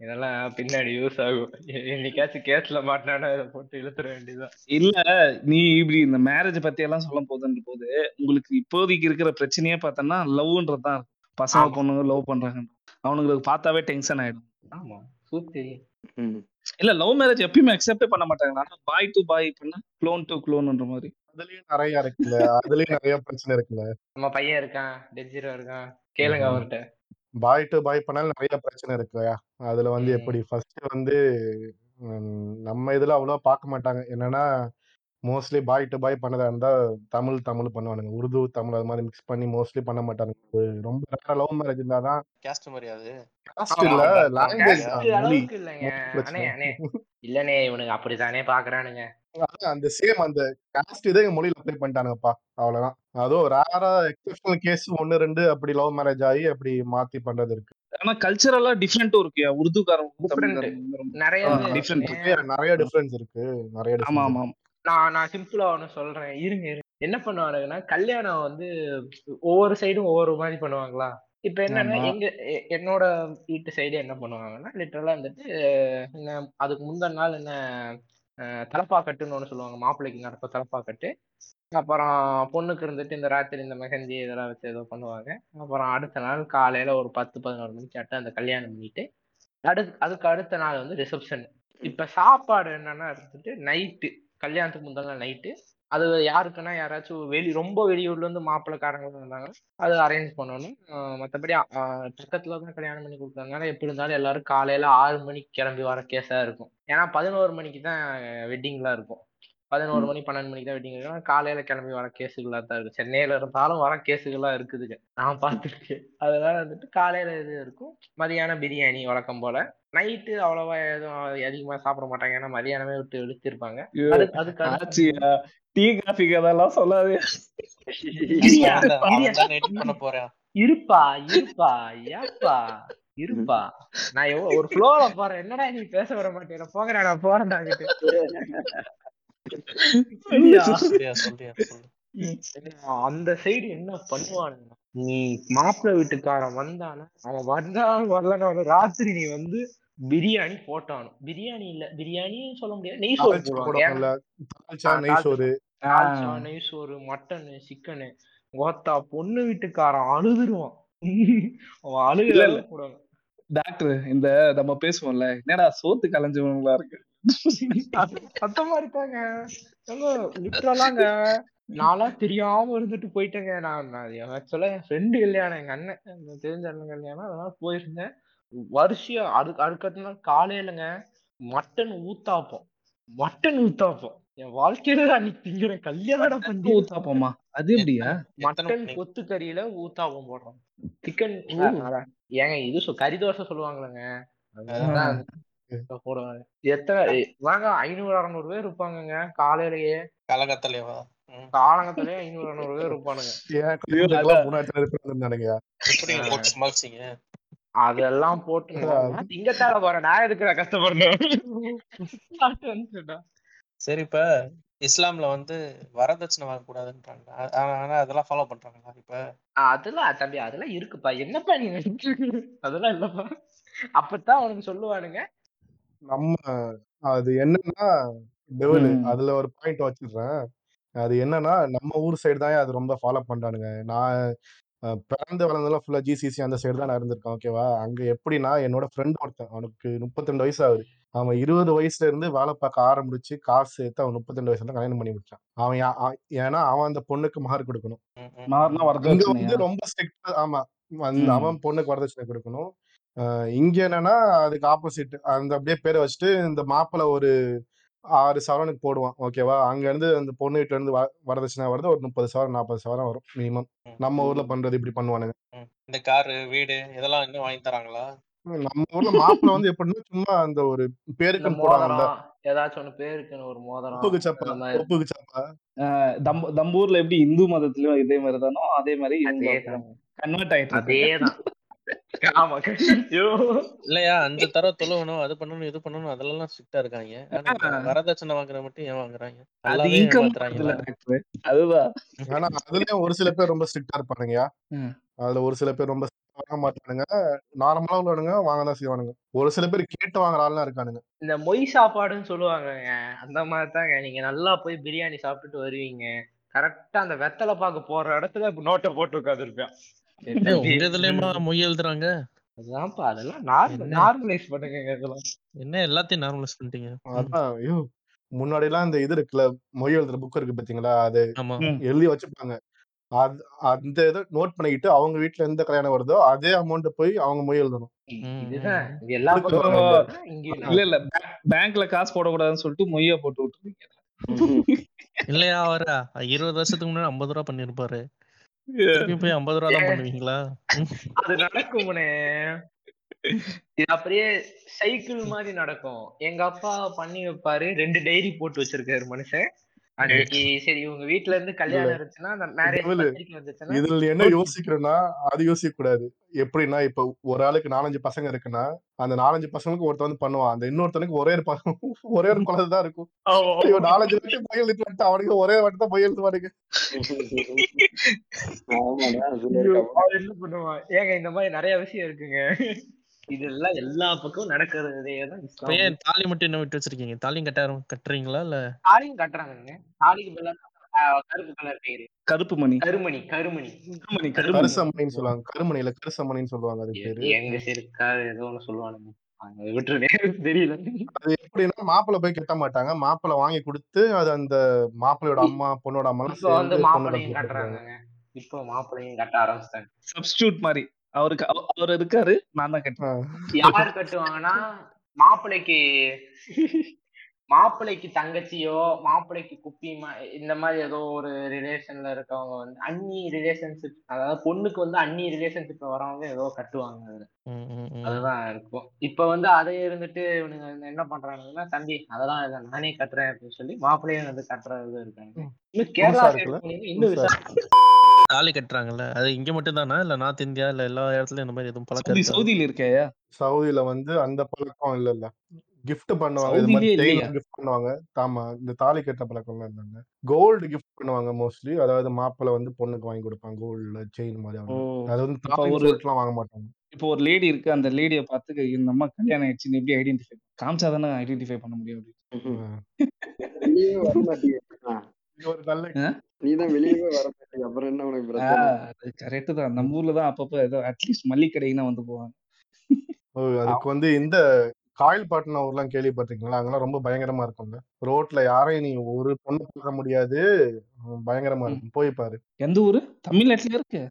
இதெல்லாம் பின்னாடி யூஸ் ஆகும். என்னைக்காச்சும் கேஸ்ல மாட்டினானா இதை போட்டு இழுத்துற வேண்டியதுதான். இல்ல நீ இப்படி இந்த மேரேஜ் பத்தி எல்லாம் சொல்ல போதுன்ற போது உங்களுக்கு இப்போதைக்கு இருக்கிற பிரச்சனையே பார்த்தோன்னா லவ்ன்றது தான் இருக்கும். பசங்க. பொண்ணுங்க லவ் பண்றாங்க அவனுங்களுக்கு பார்த்தாவே டென்ஷன் ஆயிடும். ஆமா சூப்பர் இல்ல லவ் மேரேஜ் எப்பயுமே அக்செப்டே பண்ண மாட்டாங்க. ஆனா பாய் டு பாய் பண்ண க்ளோன் டு க்ளோன்ன்ற மாதிரி. அதுலயும் நிறைய இருக்குல்ல. அதுலயும் நிறைய பிரச்சனை இருக்குல்ல. நம்ம பையன் இருக்கான் டெஜிரோ இருக்கான் கேளுங்க. அவர்கிட்ட. பாய் டு பாய் பண்ணாலும் நிறைய பிரச்சனை இருக்குயா அதுல வந்து ம். எப்படி ஃபர்ஸ்ட் வந்து ம், நம்ம இதுல அவ்வளவா பார்க்க மாட்டாங்க. என்னன்னா மோஸ்ட்லி பாய் டு பாய் பண்ணதா இருந்தா தமிழ் தமிழ் பண்ணுவானுங்க. உருது தமிழ் அது மாதிரி மிக்ஸ் பண்ணி மோஸ்ட்லி பண்ண மாட்டானுங்க. அது ரொம்ப லவ் மேரேஜ் இருந்தாதான் கேஸ்ட் மாதிரி அது காஸ்ட் ஆமா, இல்ல ஆமா. லாங்குவேஜ் மொழி. அளவுக்கு இல்லைங்க. மொழி பிரச்சனை. அண்ணே அண்ணே. இல்லனே இவனுங்க அப்படித்தானே பாக்குறானுங்க. அதான் அந்த சேம் அந்த காஸ்ட் இதே மொழியில அப்ளை பண்ணிட்டானுங்கப்பா அவ்வளவுதான். அதுவும் ரேரா எக்ஸெப்ஷனல் கேஸ் ஒன்னு ரெண்டு அப்படி லவ் மேரேஜ் ஆகி அப்படி மாத்தி பண்றது இருக்கு. ஆனா கல்ச்சரலா டிஃப்ரெண்ட்டும் இருக்கு. தமிழ்காரங்க நிறைய. ஏன் நிறைய டிஃபரன்ஸ் இருக்கு. நிறைய ஆமா ஆமா. நான் நான் சிம்பிளா ஒண்ணு சொல்றேன். இருங்க இருங்க. என்ன பண்ணுவானுங்கன்னா கல்யாணம் வந்து ஒவ்வொரு சைடும் ஒவ்வொரு மாதிரி பண்ணுவாங்களா? இப்ப என்னன்னா. எங்க என்னோட வீட்டு சைடு என்ன பண்ணுவாங்கன்னா லிட்டரலா வந்துட்டு அதுக்கு முந்தின நாள் என்ன தலப்பா கட்டுன்னு ஒன்று சொல்லுவாங்க. மாப்பிள்ளைக்கு நடப்ப தலப்பா கட்டு. அப்புறம் பொண்ணுக்கு இருந்துட்டு இந்த ராத்திரி இந்த மெஹந்தி இதெல்லாம் வச்சு ஏதோ பண்ணுவாங்க. அப்புறம் அடுத்த நாள் காலையில ஒரு பத்து பதினோரு மணிக்கு ஆட்ட அந்த கல்யாணம் பண்ணிட்டு அடுத்து அதுக்கு அடுத்த நாள் வந்து ரிசப்ஷன் இப்ப சாப்பாடு என்னன்னா இருந்துட்டு நைட்டு கல்யாணத்துக்கு முந்தின நைட்டு அது யாருக்குன்னா யாராச்சும் வெளி ரொம்ப வெளியூர்ல இருந்து மாப்பிள்ளக்காரங்க இருந்தாங்க அது அரேஞ்ச் பண்ணணும். மற்றபடி பக்கத்துல தான் கல்யாணம் பண்ணி கொடுத்தாங்க எப்படி இருந்தாலும் எல்லாரும் காலையில ஆறு மணிக்கு கிளம்பி வர கேஸா இருக்கும். ஏன்னா பதினோரு மணிக்கு தான் வெட்டிங்லாம் இருக்கும். பதினோரு மணி பன்னெண்டு மணிக்கு தான் வெட்டிங் இருக்கும் காலையில கிளம்பி வர கேஸுகளா தான் இருக்கு சென்னையில இருந்தாலும் வர கேஸுகளா இருக்குதுங்க. நான் பார்த்துருக்கேன். அதனால வந்துட்டு காலையில இது இருக்கும். மதியானம் பிரியாணி வழக்கம் போல. நைட்டு அவ்வளவா எதுவும் அதிகமா சாப்பிட மாட்டாங்க. ஏன்னா மதியானமே விட்டு இழுத்திருப்பாங்க அதுக்கு டீ காஃபி கதெல்லாம் சொல்லாது. போறான். இருப்பா இருப்பா ஏப்பா இருப்பா. நான் ஒரு ஃப்ளோல போறேன். என்னடா நீ பேச வர மாட்டேன் போகிறேன் நான் போறேன்டா அந்த சைடு என்ன பண்ணுவானுங்க நீ மாப்பிள்ளை வீட்டுக்காரன் வந்தானா அவன் வந்தா வரலன்னு ராத்திரி நீ வந்து பிரியாணி போட்டானும் பிரியாணி இல்ல பிரியாணின்னு சொல்ல முடியாது. நெய் சோறு போடுவாங்க. நெய் சோறு. தால்ச்சா நெய் சோறு மட்டனு சிக்கனு. கோத்தா பொண்ணு வீட்டுக்காரன் அழுதுருவான். அவன். அளவுக்கு போடுவாங்க டாக்டர் இந்த நம்ம பேசுவோம்ல என்னடா சோத்து கலைஞ்சவங்களா இருக்கு? சத்தமா இருக்காங்க. லிட்டரலாங்க நான்லாம் தெரியாம இருந்துட்டு போயிட்டேங்க. நான் ஆக்சுவலா என் ஃப்ரெண்டு கல்யாணம் எங்க அண்ணன். தெரிஞ்ச அண்ணன் கல்யாணம் அதனால போயிருந்தேன். வரிசையா அதுக்கு அடுத்த நாள் காலையிலங்க மட்டன் ஊத்தாப்பம். மட்டன் ஊத்தாப்பம். என் வாழ்க்கையில அன்னைக்கு திங்கிறேன் கல்யாண பந்தி ஊத்தாப்போமா? அது எப்படியா? மட்டன் மணி? கொத்துக்கறியில ஊத்தாப்பம் போடுறோம். சிக்கன் ஏங்க இது கறி தோசை சொல்லுவாங்களேங்க. எத்தனை எ- வாங்க ஐநூறு அறநூறு பேர் இருப்பாங்கங்க காலையிலேயே. கலகத்தலைவா ம். காலங்கத்திலேயே ஐநூறு அறநூறு பேர் இருப்பானுங்க. அதெல்லாம் போட்டு நான் எதுக்குடா கஷ்டப்படணும் சாப்பிட்டு வந்துட்டேன்டா. சரி இப்ப இஸ்லாம்ல வந்து வரதட்சணை வாங்கக்கூடாதுன்றாங்க. ஆனா அதெல்லாம் ஃபாலோ பண்றாங்களா இப்ப? அதெல்லாம் தம்பி அதெல்லாம் இருக்குப்பா. என்னப்பா நீ நினைச்சிட்டு இருக்க? அதெல்லாம் இல்லப்பா. அப்பதான் அவனுக்கு சொல்லுவானுங்க நம்ம அது என்னன்னா டெவலு ம். அதுல ஒரு பாயிண்ட் வச்சிடுறேன். அது என்னன்னா நம்ம ஊர் சைடு தான் அது ரொம்ப ஃபாலோ பண்றானுங்க. நான் அஹ், பிறந்து வளர்ந்ததெல்லாம் ஃபுல்லா ஜிசிசி அந்த சைடு தான் நான் இருந்திருக்கேன் ஓகேவா அங்க எப்படின்னா என்னோட ஃப்ரெண்ட் ஒருத்தன் அவனுக்கு முப்பத்திரெண்டு வயசு ஆகுது. அவன் இருபது வயசுல இருந்து வேலை பார்க்க ஆரம்பிச்சு காசு சேர்த்து அவன் முப்பத்திரெண்டு வயசுல கல்யாணம் பண்ணி முடிச்சான் அவன் யா- ஏன்னா அவன் அந்த பொண்ணுக்கு மகர் கொடுக்கணும். ம், ம். இங்க வரதட்சணையா வந்து ரொம்ப ஸ்ட்ரிக்ட் ஆமா. அந்த ம். அவன் பொண்ணுக்கு வரதட்சணை கொடுக்கணும். இங்க என்னன்னா அதுக்கு ஆப்போசிட் அந்த அப்படியே பேரை வச்சுட்டு இந்த மாப்பிள்ளை ஒரு ஆறு சவரனுக்கு போடுவான் ஓகேவா அங்க இருந்து அந்த பொண்ணு வீட்டுல இருந்து வ- வரதட்சணை வருது ஒரு முப்பது சவரம் நாற்பது சவரம் வரும் மினிமம். நம்ம ஊர்ல பண்றது இப்படி பண்ணுவானுங்க. இந்த காரு வீடு இதெல்லாம் இன்னும் வாங்கி தராங்களா? நம்ம ஊர்ல மாப்பிள்ளை வந்து எப்படின்னா சும்மா அந்த ஒரு போடுவாங்கல்ல மோதிரம் ஏதாச்சும் ஒண்ணு பேருக்குன்னு ஒரு மோதிரம் ஒப்புக்கு சப்பா ஒப்புக்கு சப்பா. தம் தம்பூர்ல எப்படி இந்து மதத்திலயும் இதே மாதிரி தானோ அதே மாதிரி கன்வெர்ட் ஆயிட்டு. அதேதான். ஆமா ஐயோ. இல்லையா? அஞ்சு தடவை தொழுவணும் அது பண்ணணும் இது பண்ணணும் அதெல்லாம் ஸ்ட்ரிக்டா இருக்காங்க. வரதட்சணை வாங்குற மட்டும் ஏன் வாங்குறாங்க? அதுதான் ஆனா அதுலயும் ஒரு சில பேர் ரொம்ப ஸ்ட்ரிக்டா இருப்பானுங்கயா. அதுல ஒரு சில பேர் ரொம்ப வாங்க மாட்டானுங்க. நார்மலா உள்ளவனுங்க வாங்க தான் செய்வானுங்க. ஒரு சில பேர் கேட்டு வாங்குற ஆள்லாம் இருக்கானுங்க. இந்த மொய் சாப்பாடுன்னு சொல்லுவாங்கங்க அந்த மாதிரி தாங்க நீங்க நல்லா போய் பிரியாணி சாப்பிட்டுட்டு வருவீங்க. கரெக்டா அந்த வெத்தலை பாக்கு போற இடத்துல நோட்டை போட்டு உட்காந்துருப்பேன் உங்க இதுலயுமா மொய் எழுதுறாங்க? அதான்ப்பா அதெல்லாம் நார்மல்? நார்மலைஸ் பண்ணுங்க என்ன எல்லாத்தையும் நார்மலைஸ் பண்ணிட்டீங்க. அதான் ஐயோ முன்னாடி எல்லாம் இந்த இது இருக்குல்ல மொய் எழுதுற புக் இருக்கு பாத்தீங்களா அது. எழுதி வச்சுப்பாங்க அந்த இதை நோட் பண்ணிக்கிட்டு அவங்க வீட்ல எந்த கல்யாணம் வருதோ அதே அமௌண்ட் போய் அவங்க மொய் எழுதணும். இல்ல இல்ல பேங்க்ல காசு போடக்கூடாதுன்னு சொல்லிட்டு மொய்யா போட்டு விட்டுருக்கீங்க இல்லையா அவர? இருபது வருஷத்துக்கு முன்னாடி ஐம்பது ரூபா பண்ணிருப்பாரு. போய் ஐம்பது ரூபா தான்? பண்ணுவீங்களா. அது நடக்கும்னே. இது அப்படியே சைக்கிள் மாதிரி நடக்கும். எங்க அப்பா பண்ணி வைப்பாரு. ரெண்டு டைரி போட்டு வச்சிருக்காரு மனுஷன். அன்னைக்கு சரி இவங்க வீட்ல இருந்து கல்யாணம் இருந்துச்சுன்னா அந்த மேரேஜ் டெவலு. பத்திரிக்கை வந்துச்சுன்னா இதுல என்ன யோசிக்கிறேன்னா அது யோசிக்க கூடாது. எப்படின்னா இப்ப ஒரு ஆளுக்கு நாலஞ்சு பசங்க இருக்குன்னா அந்த நாலஞ்சு பசங்களுக்கு ஒருத்தன் வந்து பண்ணுவான். அந்த இன்னொருத்தனுக்கு ஒரே ஒரு ப- ஒரே ஒரு குழந்தை தான் இருக்கும் ஐயோ நாலஞ்சு வாட்டி பொய் வந்துட்டு அவனுக்கு ஒரே வாட்டி தான் பொய் இருக்க? அவன் என்ன பண்ணுவான்? ஏங்க இந்த மாதிரி நிறைய விஷயம் இருக்குங்க. இதெல்லாம் எல்லா பக்கமும் நடக்கிறதே தான் ஏன் தாலி மட்டும் என்ன விட்டு வச்சிருக்கீங்க? தாலியும் கட்டாரம் கட்டுறீங்களா இல்ல? தாலியும் கட்டுறாங்கங்க. தாலிக்கு பதிலா கருப்பு கலர் கயிறு. கருப்பு மணி. கருமணி கருமணி. கருமணி கருமணி. கருசமணின்னு சொல்லுவாங்க. கருமணியில கருசமணின்னு சொல்லுவாங்க அதுக்கு பேரு. எங்க க- ஏதோ ஒண்ணு சொல்லுவானுங்க. தெரியல. அது எப்படின்னா மாப்பிள்ளை போய் கட்ட மாட்டாங்க. மாப்பிள்ளை வாங்கி கொடுத்து அது அந்த மாப்பிள்ளையோட அம்மா பொண்ணோட அம்மா வந்து மாப்பிள்ளையும் கட்டுறாங்க இப்போ மாப்பிள்ளையும் கட்ட ஆரம்பிச்சிட்டாங்க. சப்ஸ்டியூட் மாதிரி. அவருக்கு அவ- அவர் இருக்காரு நான் தான் கட்டுறேன் யார் கட்டுவாங்கன்னா மாப்பிள்ளைக்கு மாப்பிள்ளைக்கு தங்கச்சியோ மாப்பிள்ளைக்கு குப்பி மா- இந்த மாதிரி ஏதோ ஒரு ரிலேஷன்ல இருக்கவங்க வந்து அன்னி ரிலேஷன்ஷிப் அதாவது பொண்ணுக்கு வந்து அன்னி ரிலேஷன்ஷிப்ல வரவங்க ஏதோ கட்டுவாங்க அதுல. அதுதான் இருக்கும். இப்ப வந்து அதை இருந்துட்டு இவனுங்க என்ன பண்றாங்கன்னா தம்பி அதெல்லாம் இதை நானே கட்டுறேன் அப்படின்னு சொல்லி மாப்பிள்ளையும் வந்து கட்டுறது இருக்காங்க. இன்னும் கேரளா இன்னும் தாலி கட்டுறாங்கல்ல அது இங்க மட்டும் தானா? இல்ல நார்த் இந்தியா இல்ல எல்லா இடத்துலயும் இந்த மாதிரி எதுவும் பழக்கம் சவுதி இருக்கா? சவுதியில இருக்கேயா சவுதியில வந்து அந்த பழக்கம் இல்ல இல்ல கிஃப்ட் பண்ணுவாங்க. இது மாதிரி சவுதியிலே செயின் இல்லையா? கிஃப்ட் பண்ணுவாங்க. ஆமா. இந்த தாலி கட்டுற பழக்கம்லாம் இல்லைங்க. கோல்டு கிஃப்ட் பண்ணுவாங்க மோஸ்ட்லி அதாவது மாப்பிள்ளை வந்து பொண்ணுக்கு வாங்கி கொடுப்பாங்க. கோல்டு செயின் மாதிரி ஓ. அவங்க அது வந்து இப்ப தாலின்னு ஒரு சொல்லிட்டுலாம் வாங்க மாட்டாங்க. இப்போ ஒரு லேடி இருக்கு. அந்த லேடியை பார்த்து இந்த அம்மா கல்யாணம் ஆயிடுச்சுன்னு எப்படி ஐடென்டிஃபை காமிச்சா தானே ஐடென்டிஃபை பண்ண முடியும் அப்படின்னு. ஆ. வெளியவே வர மாட்டீங்க ஆ, இது ஒரு நல்ல வெளியவே வர மாட்டீங்க அப்புறம் என்ன உனக்கு பிரச்சனை? ஆஹ் அது கரெக்ட் தான். நம்ம ஊர்ல தான் அப்பப்போ ஏதோ அட்லீஸ்ட் மல்லிகை கடைக்குன்னா வந்து போவாங்க. ஓ, அதுக்கு வந்து இந்த காயல்பட்டினம் ஊர்லாம் கேள்விப்பட்டிருக்கீங்களா? அங்கெல்லாம் ரொம்ப பயங்கரமா இருக்கும்ல ரோட்ல யாரையும் நீ ஒரு பொண்ணு பார்க்க முடியாது. பயங்கரமா ம். இருக்கும். போய் பாரு. எந்த ஊரு? தமிழ்நாட்டுல இருக்கு?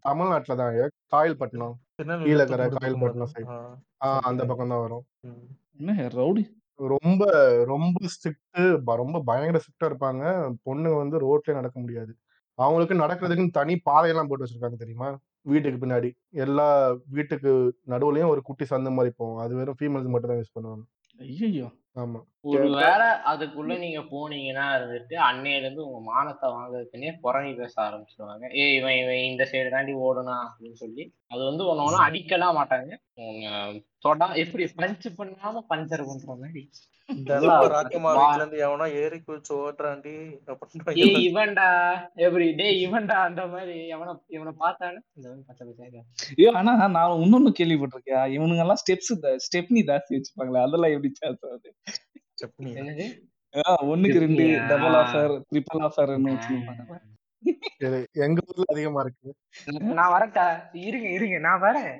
தமிழ்நாட்டுல தான் காயல்பட்டினம். திருநெல்வேலி கீழக்கரை தூத்துக்குடி காயல்பட்டினம் பக்கம் சைடு. ஆ, அந்த பக்கம் தான் வரும். ம். என்ன ரவுடி? ரொம்ப ரொம்ப ஸ்ட்ரிக்ட் ரொம்ப பயங்கர ஸ்ட்ரிக்டா இருப்பாங்க. பொண்ணுங்க வந்து ரோட்லயே நடக்க முடியாது. அவங்களுக்கு நடக்கிறதுக்குன்னு தனி பாதையெல்லாம் போட்டு வச்சிருக்காங்க தெரியுமா? வீட்டுக்கு பின்னாடி. எல்லா வீட்டுக்கு நடுவுலயும் ஒரு குட்டி சந்து மாதிரி போகும். அது வெறும் ஃபீமேல்ஸ் மட்டும் தான் யூஸ் பண்ணுவாங்க. ஐயோ ஆமா. ஒருவேளை அதுக்குள்ள நீங்க போனீங்கன்னா இருந்துட்டு அன்னையில இருந்து உங்க மானத்தை வாங்குறதுக்குன்னே புறணி பேச ஆரம்பிச்சிருவாங்க ஏய் இவன் இவன் இந்த சைடு தாண்டி ஓடுனா அப்படின்னு சொல்லி அது வந்து ஒன்னும் அடிக்கலாம் மாட்டாங்க. தொடா எப்படி பஞ்ச் பண்ணாம பஞ்சர் பண்ற மாதிரி. இதெல்லாம் ராக்கமா வா- வீட்ல இருந்து எவனோ ஏறி குதிச்சு ஓட்டுறாண்டி இவன்டா. எப்படி? டேய் இவன்டா அந்த மாதிரி. எவனை இவனை பார்த்தானே இந்த மாதிரி பச்சை பச்சையா ஐயோ ஆனா நான் இன்னொன்னு கேள்விப்பட்டிருக்கேன். இவனுங்க எல்லாம் ஸ்டெப்ஸ் ஸ்டெப்னி ஜாஸ்தி வச்சுப்பாங்களே. அதெல்லாம் எப்படி ஆஹ் ஒண்ணுக்கு ரெண்டு? டபுள் ஆஃபர் ட்ரிபிள் ஆஃபர்னு வச்சுருப்பாங்க எங்க ஊர்ல அதிகமா இருக்கு. நான் வரட்டா இருங்க இருங்க. நான் வரேன்.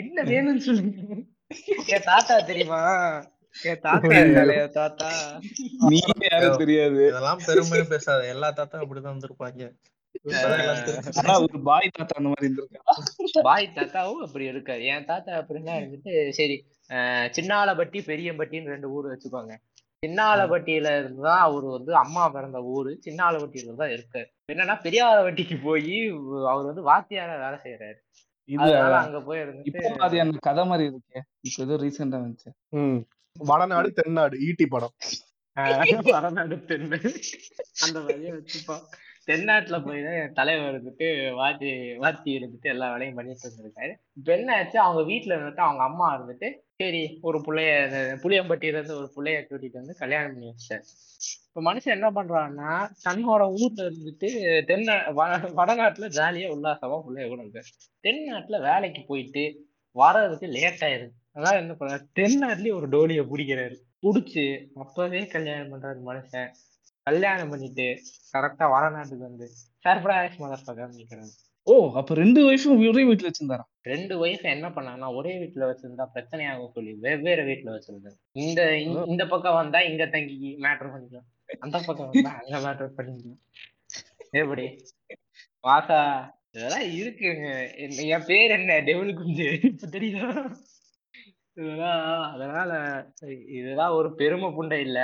என்ன வேணும்னு சொல்லுங்க. என் தாத்தா தெரியுமா? என் தாத்தா என் தாத்தா. நீ யாரும் தெரியாது. இதெல்லாம் பெருமையா பேசாத. எல்லா தாத்தா அப்படிதான் வந்திருப்பாங்க ஒரு பாய் தாத்தா அந்த மாதிரி இருந்திருக்கா? பாய் தாத்தாவும் அப்படி இருக்காரு. என் தாத்தா அப்படின்னா இருந்துட்டு சரி சின்னாலப்பட்டி பெரியம்பட்டின்னு ரெண்டு ஊர் வச்சுக்கோங்க. சின்னாலப்பட்டியில இருந்தா அவரு வந்து அம்மா பிறந்த ஊரு. சின்னாலப்பட்டியில தான் இருக்காரு. என்னன்னா பெரியாலப்பட்டிக்கு போய் அவர் வந்து வாத்தியாரா வேலை செய்யறாரு இது அங்க போய் அது அந்த கதை மாதிரி இருக்கே. இப்போ ஏதோ ரீசெண்டா வந்துச்சு. ம். வடநாடு தென்னாடு ஈட்டி படம். வடநாடு தென்னு அந்த வழியை வச்சுப்போம் தென்னாட்டுல போய் என் தலைவர் இருந்துட்டு வாத்தி வாத்தி இருந்துட்டு எல்லா வேலையும் பண்ணிட்டு இருந்திருக்காரு. இப்ப என்ன ஆச்சு அவங்க வீட்டுல இருந்துட்டு அவங்க அம்மா இருந்துட்டு சரி ஒரு புள்ளைய புளியம்பட்டியில இருந்து ஒரு புள்ளைய கூட்டிட்டு வந்து கல்யாணம் பண்ணி வச்சாரு இப்ப மனுஷன் என்ன பண்றான்னா தன்னோட ஊர்ல இருந்துட்டு தென்ன வடநாட்டுல ஜாலியா உல்லாசமா பிள்ளைய கூட இருக்காரு. தென்னாட்டுல வேலைக்கு போயிட்டு வர்றதுக்கு லேட் ஆயிருது அதான் என்ன பண்றாரு தென்னாட்டுலயே ஒரு டோலிய பிடிக்கிறாரு. புடிச்சு அப்பவே கல்யாணம் பண்றாரு மனுஷன். கல்யாணம் பண்ணிட்டு கரெக்டா வடநாட்டுக்கு வந்து சர்ப்ரைஸ் மதர் பக்கம் நிக்கிறாங்க ஓ அப்ப ரெண்டு ஒய்ஃபும் ஒரே வீட்டுல வச்சிருந்தாராம் ரெண்டு ஒய்ஃப் என்ன பண்ணாங்கன்னா ஒரே வீட்டுல வச்சிருந்தா பிரச்சனையாகும் சொல்லி வெவ்வேறு வீட்டுல வச்சிருந்தாரு. இந்த இந்த- இந்த பக்கம் வந்தா இங்க தங்கி மேட்டர் பண்ணிக்கலாம். அந்த பக்கம் வந்தா அங்க மேட்டர் பண்ணிக்கலாம். எப்படி? வாசா இதெல்லாம் இருக்குங்க. என் பேர் என்ன? டெவில் குஞ்சு. இப்ப தெரியுதா? இதெல்லாம் அதனால இதெல்லாம் ஒரு பெருமை புண்டை இல்ல.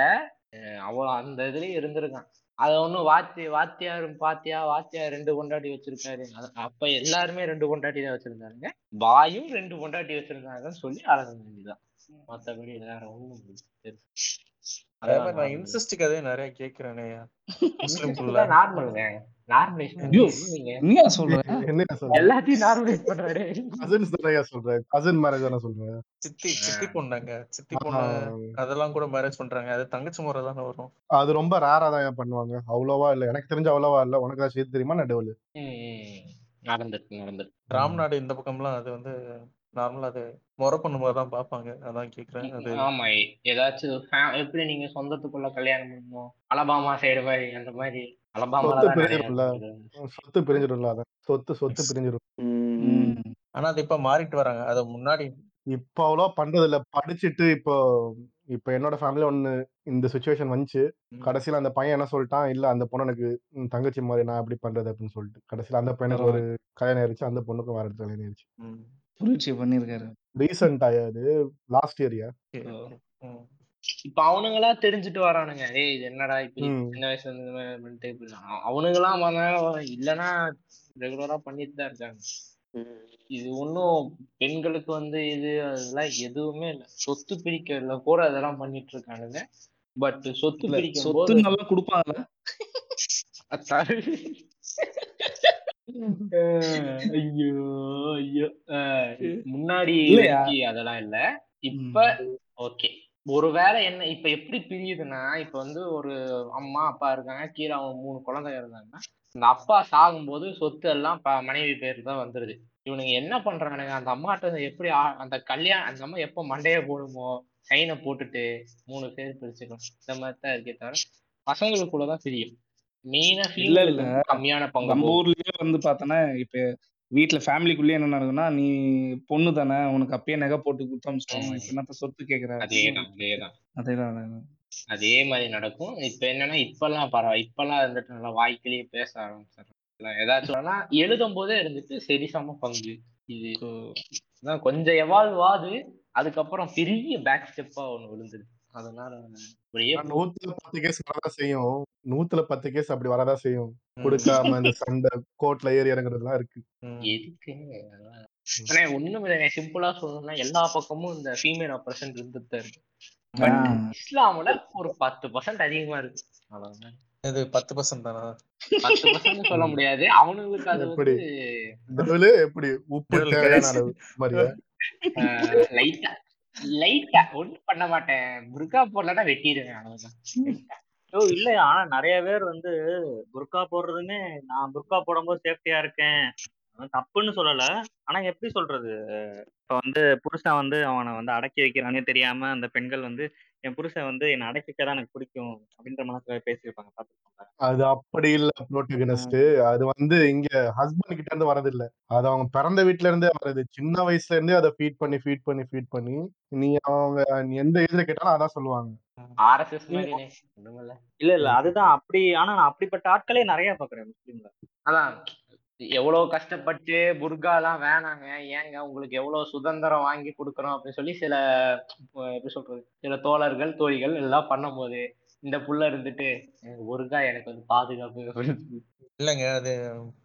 அவன் அந்த இதுலயும் இருந்திருக்கான். அத ஒண்ணும் வாத்தி வாத்தியார் பாத்தியா வாத்தியார் ரெண்டு கொண்டாடி வச்சிருக்காரு. அப்ப எல்லாருமே ரெண்டு கொண்டாடி தான் வச்சிருந்தாருங்க பாயும் ரெண்டு கொண்டாடி வச்சிருந்தாங்கன்னு சொல்லி அழக வேண்டியதுதான் மத்தபடி வேற ஒண்ணும் அதே மாதிரி நான் இன்செஸ்ட் கதையை நிறைய முஸ்லிம்குள்ள. நார்மலுங்க நார்மலைஸ். நீங்க? சொல்ற? சொல்ற? எல்லாத்தையும் நார்மலைஸ் பண்றாரு கசின்ஸ் தானே சொல்றேன் கசின் மேரேஜ் தானே சொல்றேன் சித்தி சித்தி பொண்ணாங்க. சித்தி பொண்ணு அதெல்லாம் கூட மேரேஜ் பண்றாங்க. அது தங்கச்சி முறை தானே வரும். அது ரொம்ப ரேரா தான் பண்ணுவாங்க? அவ்வளவா இல்ல. எனக்கு தெரிஞ்ச அவ்வளவா இல்ல. உனக்கு ஏதாச்சும் இது தெரியுமா? நடுவில். ம், ம். நடந்திருக்கு நடந்திருக்கு. ராம்நாடு இந்த பக்கம்லாம் அது வந்து நார்மலா அது முறை பண்ணும்போது தான் பாப்பாங்க அதான் கேக்குறேன் அது ஆமா. ஏதாச்சும் எப்படி நீங்க சொந்தத்துக்குள்ள கல்யாணம் பண்ணணும்? அலபாமா சைடு மாதிரி அந்த மாதிரி. சொத்து சொத்து பிரிஞ்சிரும்ல அதான் சொத்து சொத்து பிரிஞ்சிரும். ம். ஆனா அது இப்ப மாறிட்டு வராங்க. அது முன்னாடி இப்போ அவ்வளோ பண்றது இல்ல படிச்சுட்டு இப்போ இப்போ என்னோட ஃபேமிலி ஒண்ணு இந்த சுச்சுவேஷன் வந்துச்சு. கடைசியில அந்த பையன் என்ன சொல்லிட்டான்? இல்ல அந்த பொண்ணு எனக்கு தங்கச்சி மாதிரி நான் எப்படி பண்றது? அப்படின்னு சொல்லிட்டு. கடைசியில அந்த பையனுக்கு ஒரு கல்யாணம் ஆயிருச்சு. அந்த பொண்ணுக்கும் வேற இடத்துல கல்யாணம் ஆயிருச்சு. ம். புரட்சி பண்ணிருக்காரு ரீசெண்ட் ஆயாது லாஸ்ட் இயர்யா. இப்ப அவனுங்களா தெரிஞ்சுட்டு வரானுங்க. ஏய் இது என்னடா இப்படி ம். சின்ன வயசுல இருந்து பண்ணிட்டு இப்படி அவ- அவனுங்களாம் வந்தாங்க இல்லைன்னா ரெகுலரா பண்ணிட்டு தான் இருக்காங்க. இது ஒன்றும் பெண்களுக்கு வந்து இது அதெல்லாம் எதுவுமே இல்லை. சொத்து பிரிக்கிறதுல கூட அதெல்லாம் பண்ணிட்டு இருக்கானுங்க. பட் சொத்து இல்ல பிரிக்கும் சொத்து நல்லா. அஹ் ஐயோ ஐயோ. முன்னாடி அதெல்லாம் இல்ல. இப்ப ஓகே. ஒருவேளை என்ன இப்ப எப்படி பிரியுதுன்னா இப்ப வந்து ஒரு அம்மா அப்பா இருக்காங்க கீழே அவங்க மூணு குழந்தைங்க இருந்தாங்கன்னா இந்த அப்பா சாகும்போது சொத்து எல்லாம் மனைவி பேருக்கு தான் வந்துருது இவனுங்க என்ன பண்றானுங்க அந்த அம்மாட்ட எப்படி அந்த கல்யாணம் அந்த அம்மா எப்ப மண்டைய போடுமோ சைனை போட்டுட்டு மூணு பேர் பிரிச்சுக்கணும் இந்த மாதிரி தான் இருக்கே தவிர பசங்களுக்குள்ளதான் பிரியும் மெயினா இல்ல, இல்ல. கம்மியான பங்கு நம்ம. ஊர்லயே வந்து பார்த்தோன்னா இப்ப வீட்ல ஃபேமிலிக்குள்ளேயே என்ன நடக்கும்னா நீ பொண்ணு தானே உனக்கு அப்பயே நகை போட்டு கொடுத்து அமிச்சிட்டாங்க ம். இப்ப என்னத்த சொத்து கேக்குற? அதேதான் அதேதான். அதேதான் அதேதான். அதே மாதிரி நடக்கும். இப்ப என்னன்னா இப்பெல்லாம் பரவாயில்ல இப்பெல்லாம் இருந்துட்டு நல்லா வாய்க்கிலேயே பேச ஆரம்பிச்சிடலாம். ஏதாச்சும் எழுதும் போதே இருந்துட்டு சரிசம பங்கு. இது கொஞ்சம் எவால்வ் ஆகுது. அதுக்கப்புறம் பெரிய பேக் ஸ்டெப்பா ஒண்ணு விழுந்துது அதனால செய்யும். நூத்துல பத்து கேஸ் அப்படி வரதான் செய்யும். கொடுக்காம இந்த சண்டை கோர்ட்ல ஏறி இறங்குறதுலாம் இருக்கு. எதுக்கு? ஆனா ஒண்ணும் இல்லைங்க. சிம்பிளா சொல்லணும்னா எல்லா பக்கமும் இந்த ஃபீமேல் ஆப்ரேஷன் இருந்துட்டு இருக்கு. இஸ்லாம்ல ஒரு பத்து பர்சன்ட் அதிகமா இருக்கு. அவ்வளவுதான். இது பத்து பர்சன்ட் தானா? பத்து பர்சன்ட் சொல்ல முடியாது. அவனுங்களுக்கு அது எப்படி? எப்படி? உப்பு மாதிரியா? லைட்டா லைட்டா ஒண்ணும் பண்ண மாட்டேன். புர்கா போடலன்னா வெட்டிடுவேன். அவ்வளவுதான். ஓ இல்ல ஆனா நிறைய பேர் வந்து புர்கா போடுறதுமே நான் புர்கா போடும்போது சேஃப்டியா இருக்கேன். தப்புன்னு சொல்லல. ஆனா எப்படி சொல்றது? இப்ப வந்து புருஷன் வந்து அவனை வந்து அடக்கி வைக்கிறானே தெரியாம அந்த பெண்கள் வந்து என் புருஷன் வந்து என்னை அடக்கி வைக்கதான் எனக்கு பிடிக்கும் அப்படின்ற மனசுல பேசியிருப்பாங்க பாத்துருப்பாங்க அது அப்படி இல்ல புரோட்டகனிஸ்ட் அது வந்து இங்க ஹஸ்பண்ட் கிட்ட இருந்து வரது இல்ல. அது அவங்க பிறந்த வீட்ல இருந்தே வருது சின்ன வயசுல இருந்தே அதை ஃபீட் பண்ணி ஃபீட் பண்ணி ஃபீட் பண்ணி நீ அவங்க நீ எந்த ஏஜ்ல கேட்டாலும் அதான் சொல்லுவாங்க. ஆர்எஸ்எஸ் இல்ல இல்ல அதுதான் அப்படி ஆனா நான் அப்படிப்பட்ட ஆட்களே நிறைய பாக்குறேன் முஸ்லீம்ல. அதான். எவ்வளவு கஷ்டப்பட்டு புர்கா எல்லாம் வேணாங்க. ஏங்க உங்களுக்கு எவ்வளவு சுதந்திரம் வாங்கி கொடுக்குறோம் அப்படின்னு சொல்லி சில எப்படி சொல்றது? சில தோழர்கள் தோழிகள் எல்லாம் பண்ணும்போது இந்த புள்ள இருந்துட்டு எனக்கு புர்கா எனக்கு வந்து பாதுகாப்பு. இல்லைங்க அது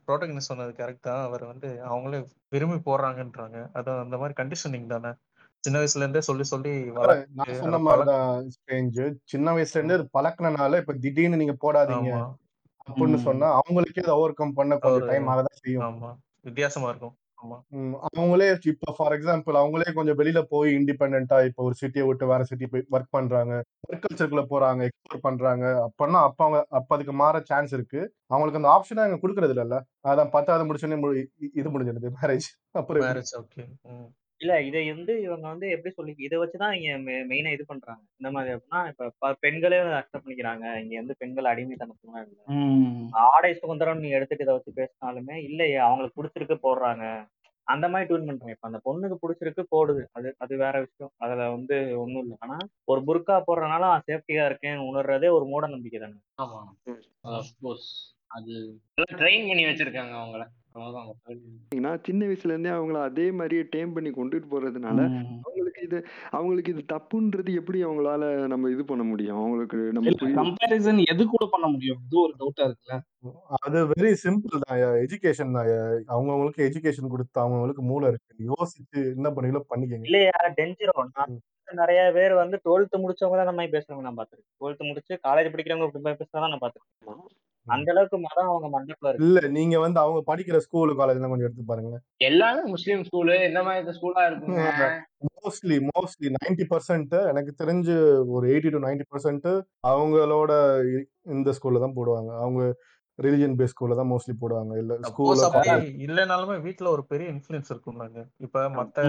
ப்ரோட்டகனிஸ்ட் சொன்னது கரெக்ட் தான். அவர் வந்து அவங்களே விரும்பி போடுறாங்கன்றாங்க. அது அந்த மாதிரி கண்டிஷனிங் தானே. சின்ன வயசுல இருந்தே சொல்லி சொல்லி நான் சொன்ன மாதிரிதான் சின்ன வயசுல இருந்து அது பழக்கினால இப்ப திடீர்னு நீங்க போடாதீங்க. அப்படின்னு. சொன்னா அவங்களுக்கே அதை ஓவர் கம் பண்ண கொஞ்சம் டைம் ஆகதான் செய்யும். வித்தியாசமா இருக்கும். அவங்களே இப்ப ஃபார் எக்ஸாம்பிள் அவங்களே கொஞ்சம் வெளியில போய் இண்டிபெண்டா இப்ப ஒரு சிட்டியை விட்டு வேற சிட்டி போய் ஒர்க் பண்றாங்க. அக்ரிகல்ச்சருக்குள்ள போறாங்க எக்ஸ்ப்ளோர் பண்றாங்க. அப்பன்னா அப்ப அவங்க அப்ப அதுக்கு மாற சான்ஸ் இருக்கு. அவங்களுக்கு அந்த ஆப்ஷனை அங்க கொடுக்கறது இல்லல்ல. அதான் பத்தாவது முடிச்சோடனே இது முடிஞ்சிருது மேரேஜ் அப்புறம் எப்படி? மேரேஜ் ஓகே இல்ல இதை வந்து இவங்க வந்து எப்படி சொல்லி இதை வச்சுதான் இங்க மெயினா இது பண்றாங்க. இந்த மாதிரி அப்படின்னா இப்ப ப- பெண்களே அக்செப்ட் பண்ணிக்கிறாங்க. இங்க வந்து பெண்கள் அடிமைத்தனத்துலாம் இல்ல. ம். ஆடை சுதந்திரம் நீ எடுத்துட்டு இதை வச்சு பேசினாலுமே இல்லையே அவங்களுக்கு பிடிச்சிருக்கு போடுறாங்க. அந்த மாதிரி ட்யூன் பண்றாங்க. இப்ப அந்த பொண்ணுக்கு பிடிச்சிருக்கு போடுது. அது அது வேற விஷயம். அதுல வந்து ஒண்ணும் இல்லை. ஆனா ஒரு புர்கா போடுறதுனால சேஃப்டியா இருக்கேன் உணர்றதே ஒரு மூட நம்பிக்கை தானே. ஆமா. அஃப்கோர்ஸ் அது ட்ரெயின் பண்ணி வச்சிருக்காங்க அவங்கள. சின்ன வயசுல இருந்தே அவங்கள அதே மாதிரியே டேம் பண்ணி கொண்டுட்டு போறதுனால. அவங்களுக்கு இது அவங்களுக்கு இது தப்புன்றது எப்படி அவங்களால நம்ம இது பண்ண முடியும்? அவங்களுக்கு நம்ம கம்பேரிசன் எது கூட பண்ண முடியும்? இது ஒரு டவுட்டா இருக்குல்ல? அது வெரி சிம்பிள் தான் எஜுகேஷன் தான் அவங்கவுங்களுக்கு எஜுகேஷன் கொடுத்து அவங்கவுங்களுக்கு மூளை இருக்கு. யோசிச்சு என்ன பண்ணீங்களோ பண்ணிக்கங்க. இல்லையா நான் நிறைய பேர் வந்து டுவெல்த் முடிச்சவங்க தான் மாதிரி பேசுறவங்க நான் பாத்துருக்கேன் டுவெல்த் முடிச்சு காலேஜ் படிக்கிறவங்க பேசுறதா நான் பாத்துருக்கேன் அந்த அளவுக்கு மதம் அவங்க மண்டக்குள்ள இருக்கு. இல்ல நீங்க வந்து அவங்க படிக்கிற ஸ்கூல் காலேஜ்லாம் கொஞ்சம் எடுத்து பாருங்க எல்லாமே முஸ்லீம் ஸ்கூலு இந்த மாதிரி ஸ்கூலா இருக்குங்க. மோஸ்ட்லி மோஸ்ட்லி நைன்டி பர்சன்ட் எனக்கு தெரிஞ்சு ஒரு எயிட்டி டு நைன்டி பர்சன்ட் அவங்களோட இந்த ஸ்கூல்ல தான் போடுவாங்க. அவங்க ரிலிஜியன் பேஸ் ஸ்கூல்ல தான் மோஸ்ட்லி போடுவாங்க. இல்ல ஸ்கூல்ல இல்லைனாலுமே வீட்ல ஒரு பெரிய இன்ஃபுளுன்ஸ் இருக்கும்லாங்க. இப்ப மத்த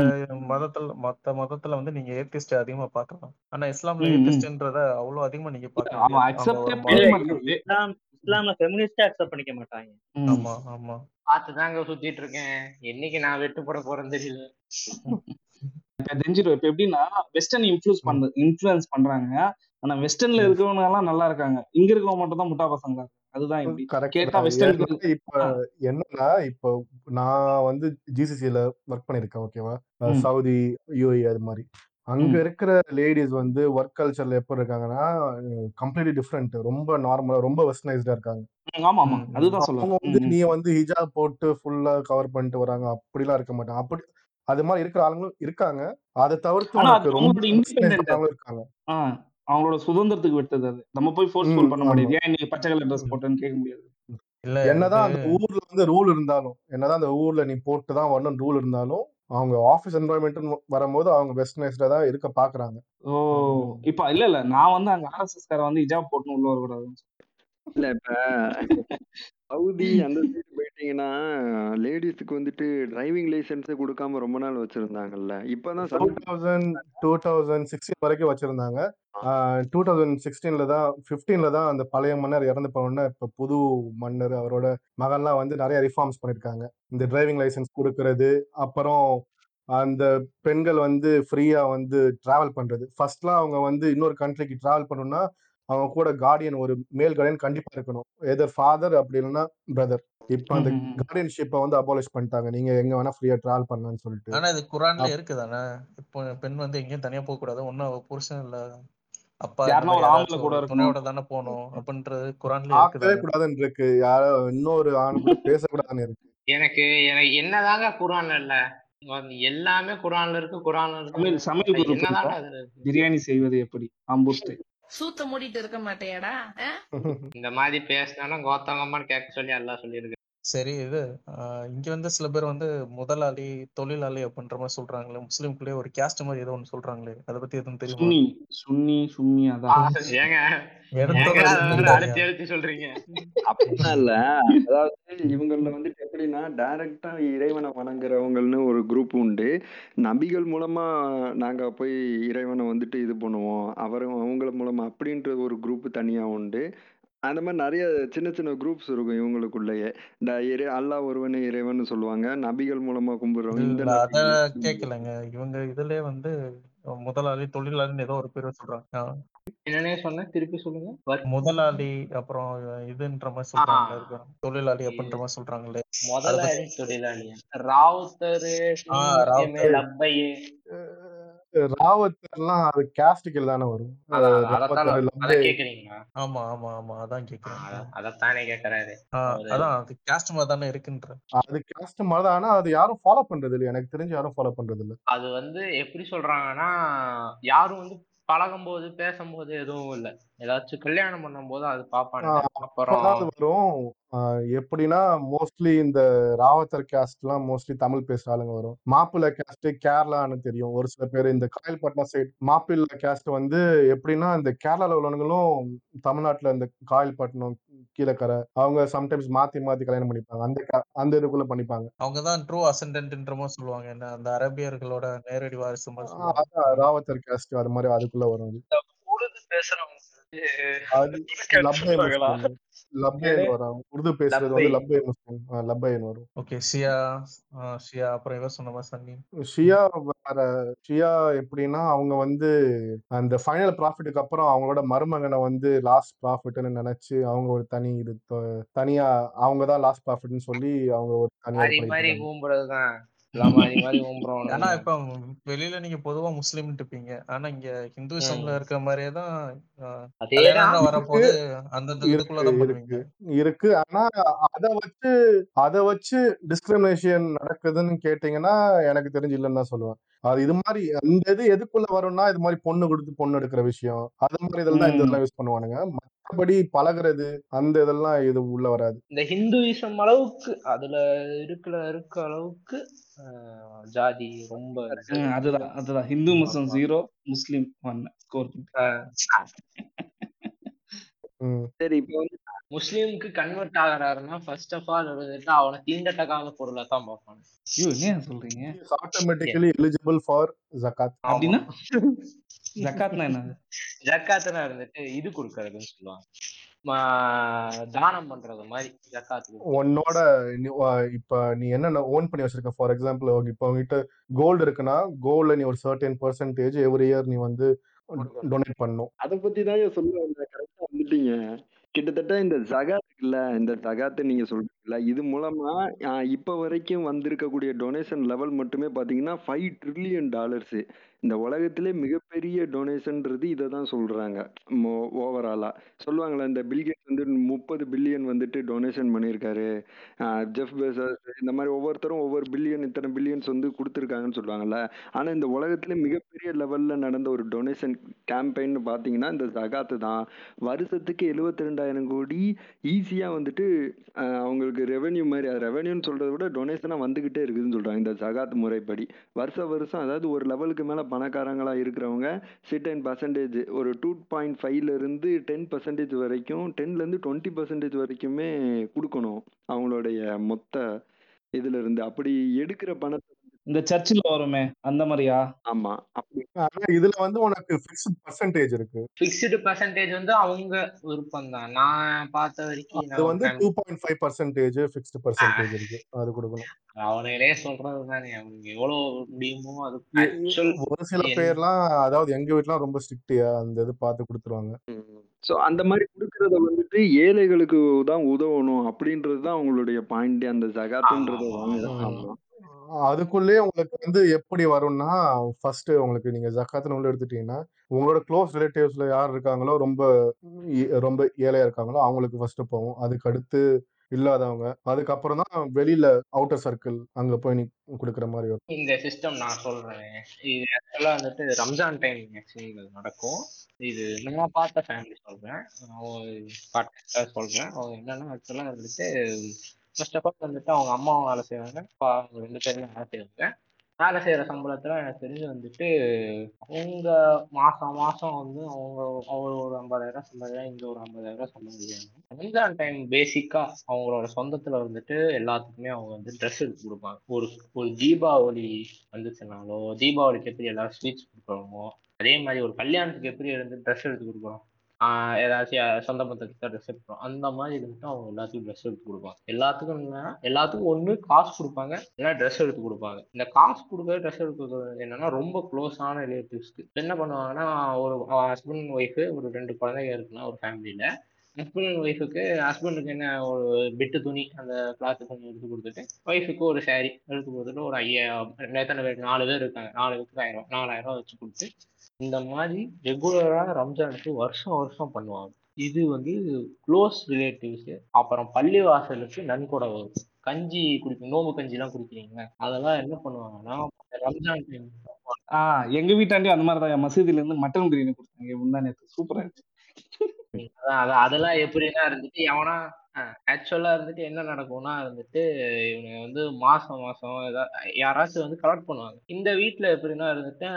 மதத்துல மத்த மதத்துல வந்து நீங்க ஏத்திஸ்ட் அதிகமா பார்க்கலாம். ஆனா இஸ்லாம்ல. ஏத்திஸ்ட்ன்றத அவ்வளவு அதிகமா நீங்க பார்க்க இஸ்லாம்ல ஃபெமினிஸ்டே அக்செப்ட் பண்ணிக்க மாட்டாங்க. ஆமா ஆமா. பார்த்துதாங்க சுத்திட்டு இருக்கேன். என்னைக்கு நான் வெட்டு போட போறேன்னு தெரியல. தெரிஞ்சிடும் இப்ப எப்படின்னா வெஸ்டர்ன் இன்ஃபுளுஸ். பண்ற இன்ஃபுளுன்ஸ் பண்றாங்க. ஆனா வெஸ்டர்ன்ல. இருக்கிறவங்க எல்லாம் நல்லா இருக்காங்க. இங்க இருக்கவங்க மட்டும் தான் முட்டா பசங்க அதுதான் கேட்டா வெஸ்டர்ன் இப்ப என்னன்னா இப்போ நான் வந்து ஜிசிசில ஒர்க் பண்ணிருக்கேன் ஓகேவா. சவுதி யூஏ அது மாதிரி. அங்க ம். இருக்கிற லேடிஸ் வந்து ஒர்க் கல்ச்சர்ல எப்படி இருக்காங்கன்னா கம்ப்ளீட்லி டிஃப்ரெண்ட். ரொம்ப நார்மலா ரொம்ப வெஸ்டர்னைஸ்டா இருக்காங்க. ஆமா ஆமா ம், ம். அதுதான் அவங்க சொல்லுவேன். வந்து ம். நீ வந்து ஹிஜாப் போட்டு ஃபுல்லா கவர் பண்ணிட்டு வராங்க. அப்படிலாம் இருக்க மாட்டாங்க. அப்படி அது மாதிரி இருக்கிற ஆளுங்களும் இருக்காங்க. அதை தவிர்த்து ஆனா அது உனக்கு ரொம்ப அவங்களோட இண்டிபெண்டன்ட் இருக்காங்க. ஆ அவங்களோட சுதந்திரத்துக்கு விட்டது அது. நம்ம போய் ஃபோர்ஸ்ஃபுல் ம் பண்ண ஆமா. முடியாது ஏன் நீ பச்சை கலர் ட்ரெஸ் ம். போட்டேன்னு கேட்க முடியாது. இல்ல என்னதான் அந்த ஊர்ல வந்து ரூல் இருந்தாலும் என்னதான் அந்த ஊர்ல நீ போட்டு தான் வரணும் ரூல் இருந்தாலும் அவங்க ஆஃபீஸ் என்வாயன்மெண்ட் வரும்போது அவங்க வெஸ்டர்னைஸ்டா தான் இருக்க பாக்குறாங்க. ஓ. இப்ப இல்ல இல்ல. நான் வந்து அங்க ஆர்எஸ்எஸ் கார வந்து ஹிஜாப் போட்டு உள்ள வரக்கூடாது இல்ல இப்ப சவுதி அந்த சைடு போயிட்டீங்கன்னா லேடிஸ்க்கு வந்துட்டு டிரைவிங் லைசென்ஸே கொடுக்காம ரொம்ப நாள் வச்சிருந்தாங்கல்ல. இப்பதான் two thousand two thousand sixteen வரைக்கும் வச்சிருந்தாங்க. டூ தௌசண்ட் சிக்ஸ்டீன்ல தான் ஃபிஃப்டீன்ல தான் அந்த பழைய மன்னர் இறந்து போனோடனே இப்ப புது மன்னர் அவரோட மகன்லாம் வந்து நிறைய ரிஃபார்ம்ஸ் பண்ணிருக்காங்க. இந்த டிரைவிங் லைசென்ஸ் கொடுக்கறது அப்புறம் அந்த பெண்கள் வந்து ஃப்ரீயா வந்து டிராவல் பண்றது. ஃபர்ஸ்ட்லாம் அவங்க வந்து இன்னொரு கண்ட்ரிக்கு டிராவல் பண்ணணும்னா அவங்க கூட கார்டியன் ஒரு மேல் கார்டியன் கண்டிப்பா இருக்கணும். எதர் ஃபாதர் அப்படி இல்லைன்னா பிரதர் இப்ப அந்த. கார்டியன்ஷிப்பை வந்து அபாலிஷ் பண்ணிட்டாங்க. நீங்க எங்க வேணா ஃப்ரீயா டிராவல் பண்ணலாம்னு சொல்லிட்டு. ஆனா இது குரான்ல அப்- இருக்கு தானே இப்போ பெண் வந்து எங்கேயும் தனியா போக கூடாது. ஒன்னும் புருஷன் இல்ல. அப்பா ஒரு கூட துணையோட தானே போகணும் அப்படின்றது குரான்ல இருக்கு பார்க்கவே தானே கூடாதுன்னு இருக்கு. யாரோ இன்னொரு ஆண் கூட பேசக்கூடாதுன்னு இருக்கு. எனக்கு எனக்கு என்னதாங்க குரான்ல இல்ல? வந்து எல்லாமே குரான்ல இருக்கு குரான்ல இருக்கு. சமையல் சமையல் பிரியாணி செய்வது எப்படி? ஆம்பூர் ஸ்டைல் சூத்த மூடிட்டு இருக்க மாட்டேயாடா? ஆ? இந்த மாதிரி பேசினா கோத்தங்கம்மான்னு கேட்க சொல்லி எல்லாம் சொல்லியிருக்கு. சரி இது ஆஹ் இங்க வந்து சில பேர் வந்து முதலாளி தொழிலாளி அப்படின்ற மாதிரி சொல்றாங்களே முஸ்லீம்குள்ளேயே ஒரு கேஸ்ட் மாதிரி ஏதோ ஒன்று சொல்றாங்களே அதை பத்தி எதுவும் தெரியுமா? சுன்னி சுன்னி அதான். ஏங்க அதாவது இவங்கள வந்துட்டு எப்படின்னா டைரக்டா இறைவனை வணங்குறவங்கன்னு ஒரு குரூப் உண்டு. நபிகள் மூலமா நாங்க போய் இறைவனை வந்துட்டு இது பண்ணுவோம். அவர் அவங்கள மூலமா அப்படின்ற ஒரு குரூப் தனியா உண்டு. அந்த மாதிரி நிறைய சின்ன சின்ன குரூப்ஸ் இருக்கும் இவங்களுக்குள்ளேயே. இந்த இறை அல்லாஹ் ஒருவனே இறைவன் சொல்லுவாங்க. நபிகள் மூலமா கும்பிடுறவங்க இந்த இல்ல அத கேட்கலங்க இவங்க இதுலயே வந்து முதலாளி தொழிலாளின்னு ஏதோ ஒரு பேர் சொல்றாங்க. என்னன்னே சொன்னேன் திருப்பி சொல்லுங்க. முதலாளி அப்புறம் இதுன்ற மாதிரி சொல்றாங்களே இருக்கு. தொழிலாளி அப்படின்ற மாதிரி சொல்றாங்களே முதலாளி தொழிலாளியா? ராவுத்தரு. லப்பையே. ராவத்தர்லாம் அது கேஸ்டிக்கல் தானே வரும். ஆமா ஆமா ஆமா அதான் கேக்குறேன். அத- அதத்தானே கேக்குறாரு. அதான் அது கேஸ்ட் மாதிரி தானே இருக்குன்ற. அது கேஸ்ட் மாதிரி தான். ஆனா அது யாரும் ஃபாலோ பண்றது இல்லை எனக்கு தெரிஞ்சு யாரும் ஃபாலோ பண்றது இல்லை அது வந்து எப்படி சொல்றாங்கன்னா யாரும் வந்து பழகும்போது பேசும்போது எதுவும் இல்ல. ஏதாச்சும் கல்யாணம் பண்ணும்போது அது பாப்பானுங்க அப்புறம் வரும். எப்படின்னா மோஸ்ட்லி இந்த ராவத்தர் கேஸ்ட் எல்லாம் மோஸ்ட்லி தமிழ் பேசுற ஆளுங்க வரும். மாப்பிள்ளை கேஸ்ட் கேரளான்னு தெரியும். ஒரு சில பேர் இந்த காயல்பட்டினம் சைட் மாப்பிள்ளை கேஸ்ட் வந்து எப்படின்னா இந்த கேரளால உள்ளவங்களும் தமிழ்நாட்டுல இந்த காயல்பட்டினம் கீழக்கரை அவங்க சம்டைம்ஸ் மாத்தி மாத்தி கல்யாணம் பண்ணிப்பாங்க. அந்த அந்த இதுக்குள்ள பண்ணிப்பாங்க. அவங்க தான் ட்ரூ அசண்டன்ட்ன்ற மாதிரி சொல்லுவாங்க. என்ன அந்த அரபியர்களோட நேரடி வாரிசு ராவத்தர் கேஸ்ட் அது மாதிரி அதுக்குள்ள வரும் உருது பேசுறவங்க எப்படின்னா அவங்க வந்து அந்த ஃபைனல் ப்ராஃபிட்டுக்கு அப்புறம் அவங்களோட மருமகனை வந்து லாஸ்ட் ப்ராஃபிட்னு நினைச்சு அவங்க ஒரு தனி இது தனியா அவங்க தான் லாஸ்ட் ப்ராஃபிட்னு சொல்லி அவங்க ஒரு தனியா ஆனா இப்ப வெளியில நீங்க பொதுவா முஸ்லீம் இருப்பீங்க. ஆனா இங்க ஹிந்துவிசம்ல இருக்கிற மாதிரியே தான் வரப்போது இருக்கு இதுக்குள்ளதான் இருக்கு ஆனா அத வச்சு அத வச்சு டிஸ்கிரிமினேஷன் நடக்குதுன்னு கேட்டீங்கன்னா எனக்கு தெரிஞ்சு இல்லைன்னு தான் சொல்லுவேன். அது இது மாதிரி அந்த இது எதுக்குள்ள வரும்னா இது மாதிரி பொண்ணு கொடுத்து பொண்ணு எடுக்கிற விஷயம். அது மாதிரி இதெல்லாம். இதெல்லாம் யூஸ் பண்ணுவானுங்க. மற்றபடி பழகுறது அந்த இதெல்லாம் இது உள்ள வராது. இந்த ஹிந்துயிசம் அளவுக்கு அதுல இருக்கிற இருக்க அளவுக்கு ஜாதி ரொம்ப அதுதான் அதுதான். Hindu Muslim zero Muslim one score. சரி இப்போ வந்து முஸ்லீமுக்கு கன்வெர்ட் ஆகுறாருன்னா ஃபர்ஸ்ட் ஆஃப் ஆல் வந்துட்டு அவனை தீண்டத்தகாத பொருளை தான் பார்ப்பாங்க. ஐயோ என்ன சொல்றீங்க? ஆட்டோமேட்டிக்கலி எலிஜிபிள் ஃபார் ஜகாத் அப்படின்னா? ஜக்காத்னா என்ன ஜக்காத்துனா இருந்துட்டு இது கொடுக்கறதுன்னு சொல்லுவாங்க. தானம் பண்றது மாதிரி உன்னோட இப்ப நீ என்ன ஓன் பண்ணி வச்சிருக்க? ஃபார் எக்ஸாம்பிள் இப்போ உங்ககிட்ட கோல்டு இருக்குன்னா கோல்ட்ல நீ ஒரு சர்டன் பர்சன்டேஜ் எவ்ரி இயர் நீ வந்து டொனேட் பண்ணும். அதை பத்தி தான் சொல்ல வந்தேன். கரெக்டா வந்துட்டீங்க. கிட்டத்தட்ட இந்த ஜகாத் இருக்குல்ல இந்த ஜகாத்து நீங்க சொல்றீங்கல்ல இது மூலமா இப்ப வரைக்கும் வந்திருக்கக்கூடிய டொனேஷன் லெவல் மட்டுமே பாத்தீங்கன்னா ஃபைவ் ட்ரில்லியன் டாலர்ஸ் இந்த உலகத்திலே மிகப்பெரிய டொனேஷன்ன்றது இதை தான் சொல்றாங்க ஓவராலா சொல்லுவாங்களே இந்த பில்கேட்ஸ் வந்து முப்பது பில்லியன் வந்துட்டு டொனேஷன் பண்ணியிருக்காரு. ஜெஃப் பெசஸ் இந்த மாதிரி ஒவ்வொருத்தரும் ஒவ்வொரு பில்லியன் இத்தனை பில்லியன்ஸ் வந்து கொடுத்துருக்காங்கன்னு சொல்லுவாங்கல்ல. ஆனா இந்த உலகத்திலே மிகப்பெரிய லெவல்ல நடந்த ஒரு டொனேஷன் கேம்பெயின் பார்த்தீங்கன்னா இந்த ஜகாத்து தான். வருஷத்துக்கு எழுபத்தி ரெண்டாயிரம் கோடி ஈஸியா வந்துட்டு அவங்களுக்கு ரெவென்யூ மாதிரி ரெவென்யூன்னு சொல்கிறத விட டொனேஷனா வந்துகிட்டே இருக்குதுன்னு சொல்றாங்க இந்த ஜகாத் முறைப்படி. வருஷ வருஷம் அதாவது ஒரு லெவலுக்கு மேல பணக்காரங்களா இருக்கிறவங்க சிட்டன் பர்சன்டேஜ் ஒரு டூ பாயிண்ட் ஃபைவ்லேருந்து டென் பர்சன்டேஜ் வரைக்கும் டென்ல இருந்து டுவெண்ட்டி பர்சன்டேஜ் வரைக்குமே கொடுக்கணும் அவங்களுடைய மொத்த இதுல இருந்து. அப்படி எடுக்கிற பணத்தை இந்த சர்ச்சில் வருமே அந்த மாதிரியா? ஆமா. இதுல வந்து உனக்கு ஃபிக்ஸ்ட் பர்சன்டேஜ் இருக்கு. ஃபிக்ஸ்டு பர்சன்டேஜ் வந்து அவங்க விருப்பம் தான். நான் பார்த்த வரைக்கும் அது வந்து fam- two point five percentage fixed percentage இருக்கு. அது கொடுக்கணும். அவனுங்களே சொல்றது தானே. அவனுக்கு எவ்வளவு முடியுமோ அது ஒரு சில பேர்லாம் அதாவது எங்க வீட்லாம் ரொம்ப ஸ்ட்ரிக்டியா அந்த இது பார்த்து கொடுத்துருவாங்க. ஸோ அந்த மாதிரி கொடுக்கறத வந்துட்டு ஏழைகளுக்கு தான் உதவணும் அப்படின்றது தான் அவங்களுடைய பாயிண்ட் அந்த ஜகாத்துன்றத வாங்க அதுக்குள்ளேயே உங்களுக்கு வந்து எப்படி வரும்னா ஃபர்ஸ்ட் உங்களுக்கு நீங்க ஜக்காத்துன்னு உள்ள எடுத்துட்டீங்கன்னா உங்களோட க்ளோஸ் ரிலேட்டிவ்ஸ்ல யார் இருக்காங்களோ ரொம்ப ரொம்ப ஏழையா இருக்காங்களோ அவங்களுக்கு ஃபர்ஸ்ட் போகும். அதுக்கு அடுத்து இல்லாதவங்க. அதுக்கப்புறம் தான் வெளியில அவுட்டர் சர்க்கிள் அங்க போய் நீ கொடுக்குற மாதிரி வரும். இந்த சிஸ்டம் நான் சொல்றேன். இது ஆக்சுவலா வந்துட்டு ரம்ஜான் டைம் நடக்கும். இது நான் பார்த்த ஃபேமிலி சொல்கிறேன் பார்த்த சொல்கிறேன் அவங்க என்னென்னா ஆக்சுவலாக வந்துட்டு ஃபர்ஸ்ட் ஆஃப் ஆல் வந்துட்டு அவங்க அம்மாவும் வேலை செய்வாங்க. அப்பா அவங்க ரெண்டு பேருமே வேலை செய்வாங்க. வேலை செய்கிற சம்பளத்தில் எனக்கு தெரிஞ்சு வந்துட்டு அவங்க மாதம் மாதம் வந்து அவங்க அவங்க ஒரு ஐம்பதாயிரம் சம்பாதிக்கிறாங்க இங்கே ஒரு ஐம்பதாயிரம் சம்பாதிக்கிறாங்க. ரம்ஜான் டைம் பேசிக்காக அவங்களோட சொந்தத்தில் வந்துட்டு எல்லாத்துக்குமே அவங்க வந்து ட்ரெஸ் எடுத்து கொடுப்பாங்க. ஒரு ஒரு தீபாவளி வந்துச்சுனாலோ தீபாவளிக்கு எப்படி எல்லாரும் ஸ்வீட்ஸ் கொடுக்குறோமோ அதே மாதிரி ஒரு கல்யாணத்துக்கு எப்படி இருந்து ட்ரெஸ் எடுத்து கொடுக்குறோம் ஏதாச்சும் சொந்த பந்தத்துக்கு ட்ரெஸ் எடுக்கிறோம் அந்த மாதிரி இருந்துட்டு அவங்க எல்லாத்துக்கும் ட்ரெஸ் எடுத்து கொடுப்பாங்க. எல்லாத்துக்கும் இல்லைன்னா எல்லாத்துக்கும் ஒன்று காசு கொடுப்பாங்க இல்லைன்னா ட்ரெஸ் எடுத்து கொடுப்பாங்க. இந்த காசு கொடுக்குற ட்ரெஸ் எடுக்கிறது என்னன்னா ரொம்ப க்ளோஸான ரிலேட்டிவ்ஸ்க்கு என்ன பண்ணுவாங்கன்னா ஒரு ஹஸ்பண்ட் ஒய்ஃபு ஒரு ரெண்டு குழந்தைங்க இருக்குன்னா ஒரு ஃபேமிலியில் ஹஸ்பண்ட் அண்ட் ஒய்ஃபுக்கு ஹஸ்பண்டுக்கு என்ன ஒரு பிட்டு துணி அந்த கிளாத்து துணி எடுத்து கொடுத்துட்டு ஒய்ஃபுக்கு ஒரு சாரி எடுத்து கொடுத்துட்டு ஒரு ஐயா எத்தனை பேர் நாலு பேர் இருக்காங்க. நாலு பேருக்கு ஆயிரம் நாலாயிரம் ரூபாய் வச்சு கொடுத்து இந்த மாதிரி ரெகுலரா ரம்ஜானுக்கு வருஷம் வருஷம் பண்ணுவாங்க. இது வந்து க்ளோஸ் ரிலேட்டிவ்ஸ் அப்புறம் பள்ளி வாசலுக்கு நன்கொடை வரும். கஞ்சி குடிப்பீங்க நோம்பு கஞ்சி எல்லாம் குடிக்கிறீங்க. அதெல்லாம் என்ன பண்ணுவாங்கன்னா ரம்ஜான் டைம் ஆஹ் எங்க வீட்டாண்டி அந்த மாதிரி தான். மசூதியில இருந்து மட்டன் பிரியாணி கொடுத்தாங்க. முந்தா நேத்து. சூப்பரா இருந்துச்சு. அதெல்லாம் எப்படின்னா இருந்துட்டு எவனா ஆக்சுவலா இருந்துட்டு என்ன நடக்கும்னா இருந்துட்டு இவனுங்க வந்து மாசம் மாசம் ஏதா யாராச்சும் வந்து கலெக்ட் பண்ணுவாங்க. இந்த வீட்ல எப்படின்னா இருந்துட்டு